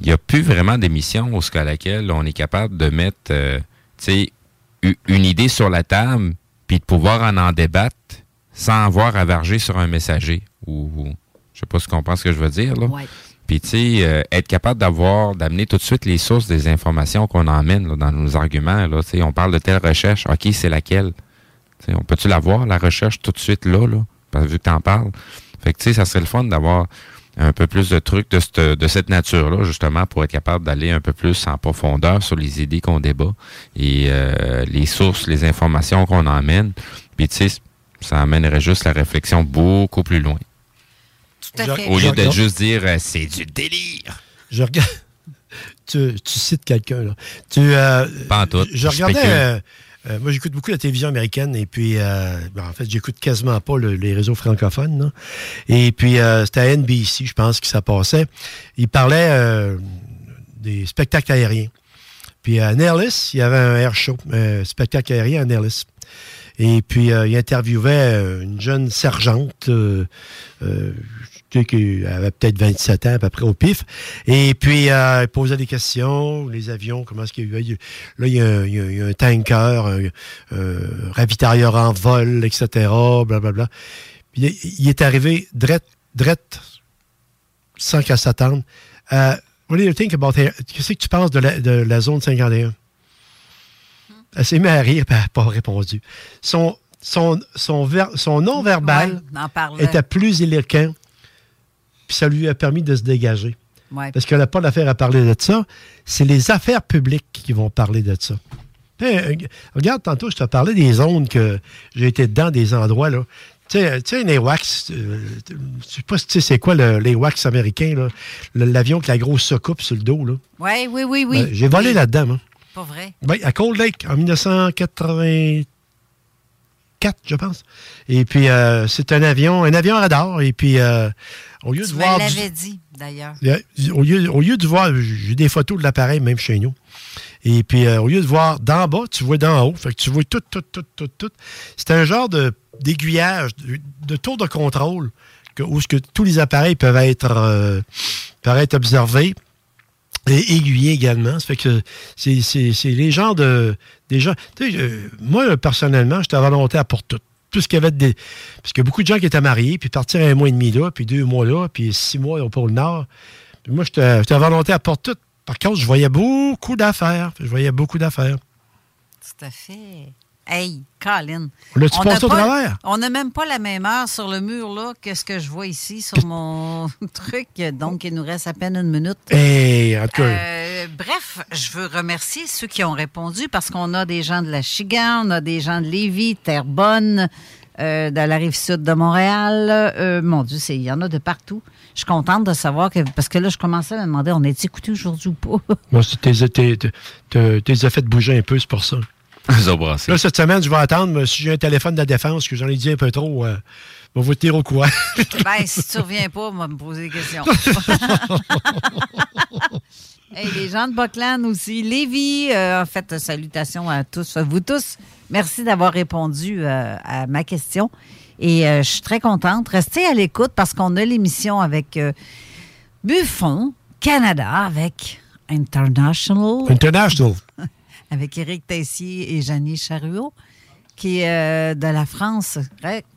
il n'y a plus vraiment d'émission ce qu'à laquelle on est capable de mettre, euh, tu sais, une idée sur la table, puis de pouvoir en en débattre sans avoir à varger sur un messager. Ou, ou- je sais pas si tu comprends ce que je veux dire, là. Puis, tu sais, euh, être capable d'avoir, d'amener tout de suite les sources des informations qu'on emmène là, dans nos arguments. Là, Tu sais, on parle de telle recherche. OK, c'est laquelle? Tu sais, on peut-tu la voir, la recherche, tout de suite là, là? Parce que vu que tu en parles? Fait que, tu sais, ça serait le fun d'avoir un peu plus de trucs de cette, de cette nature-là, justement, pour être capable d'aller un peu plus en profondeur sur les idées qu'on débat et euh, les sources, les informations qu'on emmène. Puis, tu sais, ça amènerait juste la réflexion beaucoup plus loin. Tout à fait. Au lieu de juste dire euh, c'est du délire. Je regarde. tu, tu cites quelqu'un, là. Tu, euh, Pas en tout. Je Je regardais. Euh, euh, moi, j'écoute beaucoup la télévision américaine et puis, euh, ben, en fait, j'écoute quasiment pas le- les réseaux francophones. Et puis, euh, c'était à NBC, je pense, que ça passait. Il parlait euh, des spectacles aériens. Puis à Nellis, il y avait un air show, un spectacle aérien à Nellis. Et puis, euh, il interviewait euh, une jeune sergente euh, euh, qui avait peut-être 27 ans à peu près au pif. Et puis, euh, il posait des questions, les avions, comment est-ce qu'il y a eu... Là, il y a, un- il y a- il y a un tanker, un, un ravitailleur en vol, etc., blablabla. Il, il est arrivé drette, drette, sans qu'elle s'attende. Euh, what do you think about... air- Qu'est-ce que tu penses de la, de la zone 51? Elle s'est mise à rire, puis elle n'a pas répondu. Son, son, son, ver- son non-verbal Ouais, on en parlait. était plus éloquent, puis ça lui a permis de se dégager. Ouais. Parce qu'elle n'a pas d'affaire à parler de ça. C'est les affaires publiques qui vont parler de ça. Euh, regarde, tantôt, je te parlais des zones que j'ai été dedans, des endroits, là. Tu sais, les wax, euh, je sais pas si tu sais c'est quoi le- les wax américains, là. L'avion avec la grosse soucoupe sur le dos, là. Ouais, oui, oui, oui. Ben, j'ai volé Oui. là-dedans, moi. Pas vrai. Oui, à Cold Lake, en 1984, je pense. Et puis, euh, c'est un avion, un avion radar. Et puis, euh, au lieu Tu de me voir... l'avais dit, d'ailleurs. Au lieu, au lieu de voir, j'ai des photos de l'appareil, même chez nous. Et puis, euh, au lieu de voir d'en bas, tu vois d'en haut. Fait que tu vois tout, tout, tout, tout, tout. C'est un genre de d'aiguillage, de, de tour de contrôle, que, où ce que tous les appareils peuvent être, euh, peuvent être observés et aiguillés également. Ça fait que c'est les genres de. Des gens, euh, moi, personnellement, j'étais volontaire pour tout. Tout ce qu'il y avait de des. Parce beaucoup de gens qui étaient mariés, puis partir un mois et demi là, puis deux mois là, puis six mois au pôle Nord. Puis moi, j'étais j'étais volontaire pour tout. Par contre, je voyais beaucoup d'affaires. Je voyais beaucoup d'affaires. Tout à fait. Hey, Colin. On l'a-tu on passé n'a au pas- travers? On n'a même pas la même heure sur le mur, là, que ce que je vois ici sur mon truc. Donc, il nous reste à peine une minute. En tout cas, Euh, bref, je veux remercier ceux qui ont répondu parce qu'on a des gens de la Chigan, on a des gens de Lévis, Terrebonne, euh, de la rive sud de Montréal. Euh, mon Dieu, il y en a de partout. Je suis contente de savoir que. Parce que là, je commençais à me demander, on est écouté aujourd'hui ou pas? moi, t'es t'es fait bouger un peu, c'est pour ça. Là, cette semaine, je vais attendre. mais Si j'ai un téléphone de la défense, que j'en ai dit un peu trop, euh, on va vous tenir au courant. Ben, si tu reviens pas, on va me poser des questions. hey, les gens de Buckland aussi. Lévi, euh, en fait, salutations à tous, à vous tous. Merci d'avoir répondu euh, à ma question. Et euh, je suis très contente. Restez à l'écoute parce qu'on a l'émission avec euh, Buffon, Canada, avec International. International. Avec Éric Tessier et Janie Charuot, qui est euh, de la France.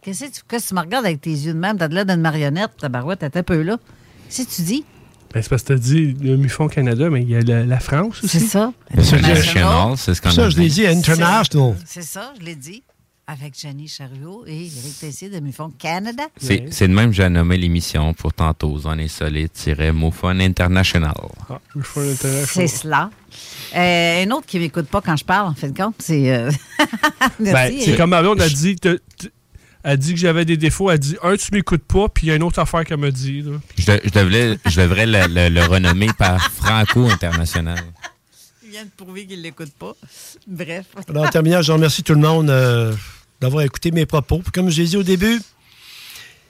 Qu'est-ce que tu, que tu me regardes avec tes yeux de même? T'as de l'air d'une marionnette, ta barouette, t'es un peu là. Qu'est-ce que tu dis? Ben, c'est parce que tu as dit le MUFON Canada, mais il y a la, la France aussi. C'est ça. International, c'est ce qu'on Ça, a je l'ai dit, International. C'est ça, je l'ai dit. Avec Janie Charuot et Éric Tessier de Mufon Canada. C'est c'est de même que j'ai nommé l'émission pour tantôt, Zone Insolite-Mofon International. Ah, MUFON International. C'est cela. Euh, un autre qui ne m'écoute pas quand je parle, en fin de compte, c'est. euh, Ben, c'est Éric. comme ma blonde a dit, te- te- elle dit que j'avais des défauts. Elle dit, un, tu m'écoutes pas, puis il y a une autre affaire qu'elle me dit. là. Je, de- je devrais, je devrais le, le- le renommer par Franco International. Vient de prouver qu'il ne l'écoute pas. Bref. Alors, en terminant, je remercie tout le monde euh, d'avoir écouté mes propos. Puis comme je l'ai dit au début,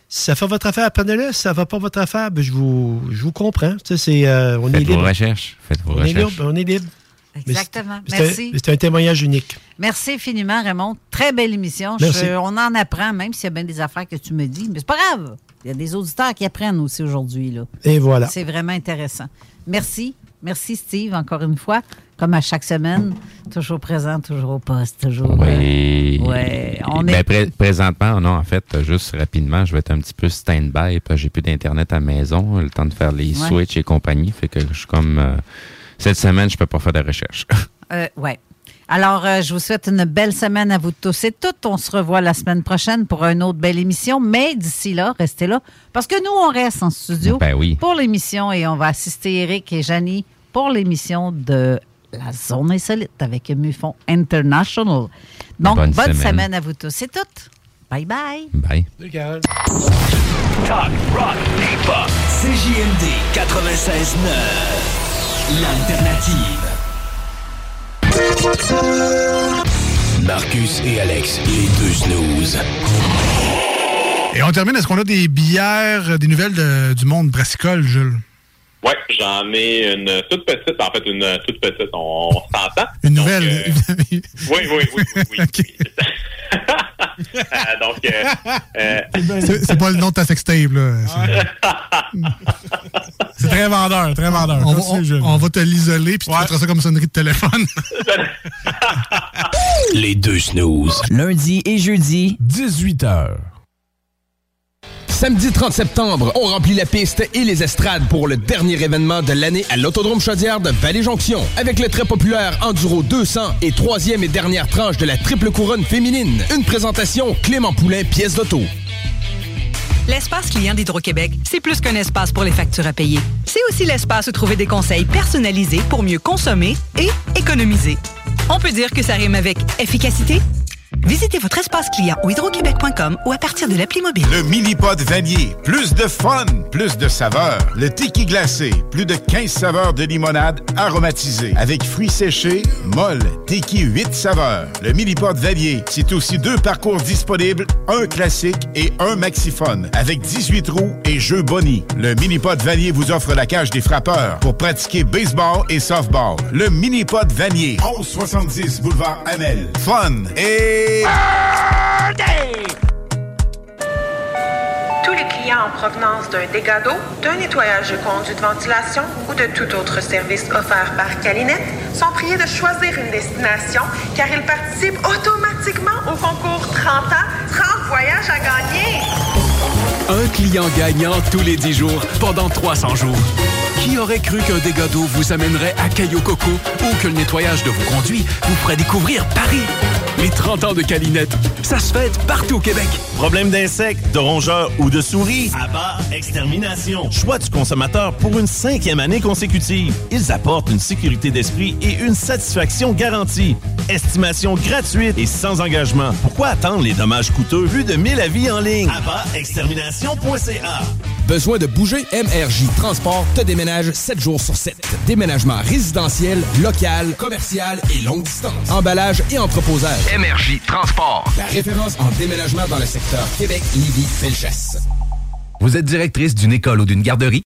si ça fait votre affaire, prenez-le. Si ça ne fait pas votre affaire, ben, je, vous, je vous comprends. Tu sais, c'est, euh, on est Faites vos libre. recherches. Faites vos On est recherches. libre. On est libre. Exactement. c'est- c'est un- Merci. C'est un témoignage unique. Merci infiniment, Raymond. Très belle émission. Je- Merci. on en apprend, même s'il y a bien des affaires que tu me dis. Mais c'est pas grave. Il y a des auditeurs qui apprennent aussi aujourd'hui. là. Et voilà. C'est vraiment intéressant. Merci. Merci, Steve, encore une fois. Comme à chaque semaine, toujours présent, toujours au poste, toujours. Oui. euh, ouais, on est- pré- présentement, non, en fait, juste rapidement, je vais être un petit peu stand-by parce que j'ai plus d'Internet à la maison, le temps de faire les Ouais. switches et compagnie. Fait que je suis comme. euh, cette semaine, je peux pas faire de recherche. Euh, ouais. Alors, euh, je vous souhaite une belle semaine à vous tous et toutes. On se revoit la semaine prochaine pour une autre belle émission. Mais d'ici là, restez là. Parce que nous, on reste en studio Ben oui. pour l'émission et on va assister Eric et Janie pour l'émission de La Zone Insolite avec Mufon International. Donc, Bonne bonne, semaine. semaine. à vous tous et toutes. Bye bye. Bye. Talk, rock, hip-hop. CJMD 96.9. L'alternative. Marcus et Alex, les deux snooze. Et on termine, est-ce qu'on a des bières, des nouvelles de- du monde brassicole, Jules? Ouais, j'en ai une toute petite, en fait, une toute petite, on, on s'entend. Une nouvelle? Oui, oui, oui, oui, oui. Euh, donc, euh, euh, C'est pas le nom de ta sextape, là. C'est- très vendeur, très vendeur. On, va- on- on va te l'isoler, puis tu mettras ça comme sonnerie de téléphone. Les deux snooze. Lundi et jeudi, 18h. Samedi 30 septembre, on remplit la piste et les estrades pour le dernier événement de l'année à l'Autodrome Chaudière de Vallée-Jonction. Avec le très populaire Enduro 200 et troisième et dernière tranche de la triple couronne féminine. Une présentation Clément Poulain, pièce d'auto. L'espace client d'Hydro-Québec, c'est plus qu'un espace pour les factures à payer. C'est aussi l'espace où trouver des conseils personnalisés pour mieux consommer et économiser. On peut dire que ça rime avec efficacité. Visitez votre espace client au hydroquebec.com ou à partir de l'appli mobile. Le mini-pod vanier. Plus de fun, plus de saveurs. Le tiki glacé. Plus de 15 saveurs de limonade aromatisée. Avec fruits séchés, molle, tiki 8 saveurs. Le mini-pod vanier. C'est aussi deux parcours disponibles, un classique et un maxiphone. Avec 18 roues et jeux boni. Le mini-pod vanier vous offre la cage des frappeurs pour pratiquer baseball et softball. Le mini-pod vanier. 1170 boulevard Amel. Fun et... Tous les clients en provenance d'un dégât d'eau, d'un nettoyage de conduits de ventilation ou de tout autre service offert par Calinette sont priés de choisir une destination car ils participent automatiquement au concours 30 ans, 30 voyages à gagner. Un client gagnant tous les 10 jours pendant 300 jours. Qui aurait cru qu'un dégât d'eau vous amènerait à Caillou Coco ou que le nettoyage de vos conduits vous ferait découvrir Paris? Les 30 ans de Calinette, ça se fête partout au Québec. Problème d'insectes, de rongeurs ou de souris? Abba Extermination. Choix du consommateur pour une cinquième année consécutive. Ils apportent une sécurité d'esprit et une satisfaction garantie. Estimation gratuite et sans engagement. Pourquoi attendre les dommages coûteux? Vu de 1000 avis en ligne? Abbaextermination.ca Besoin de bouger? MRJ Transport te déménage 7 jours sur 7. Déménagement résidentiel, local, commercial et longue distance. Emballage et entreposage. MRJ Transport. La référence en déménagement dans le secteur Québec, Lévis, Felchasse. Vous êtes directrice d'une école ou d'une garderie?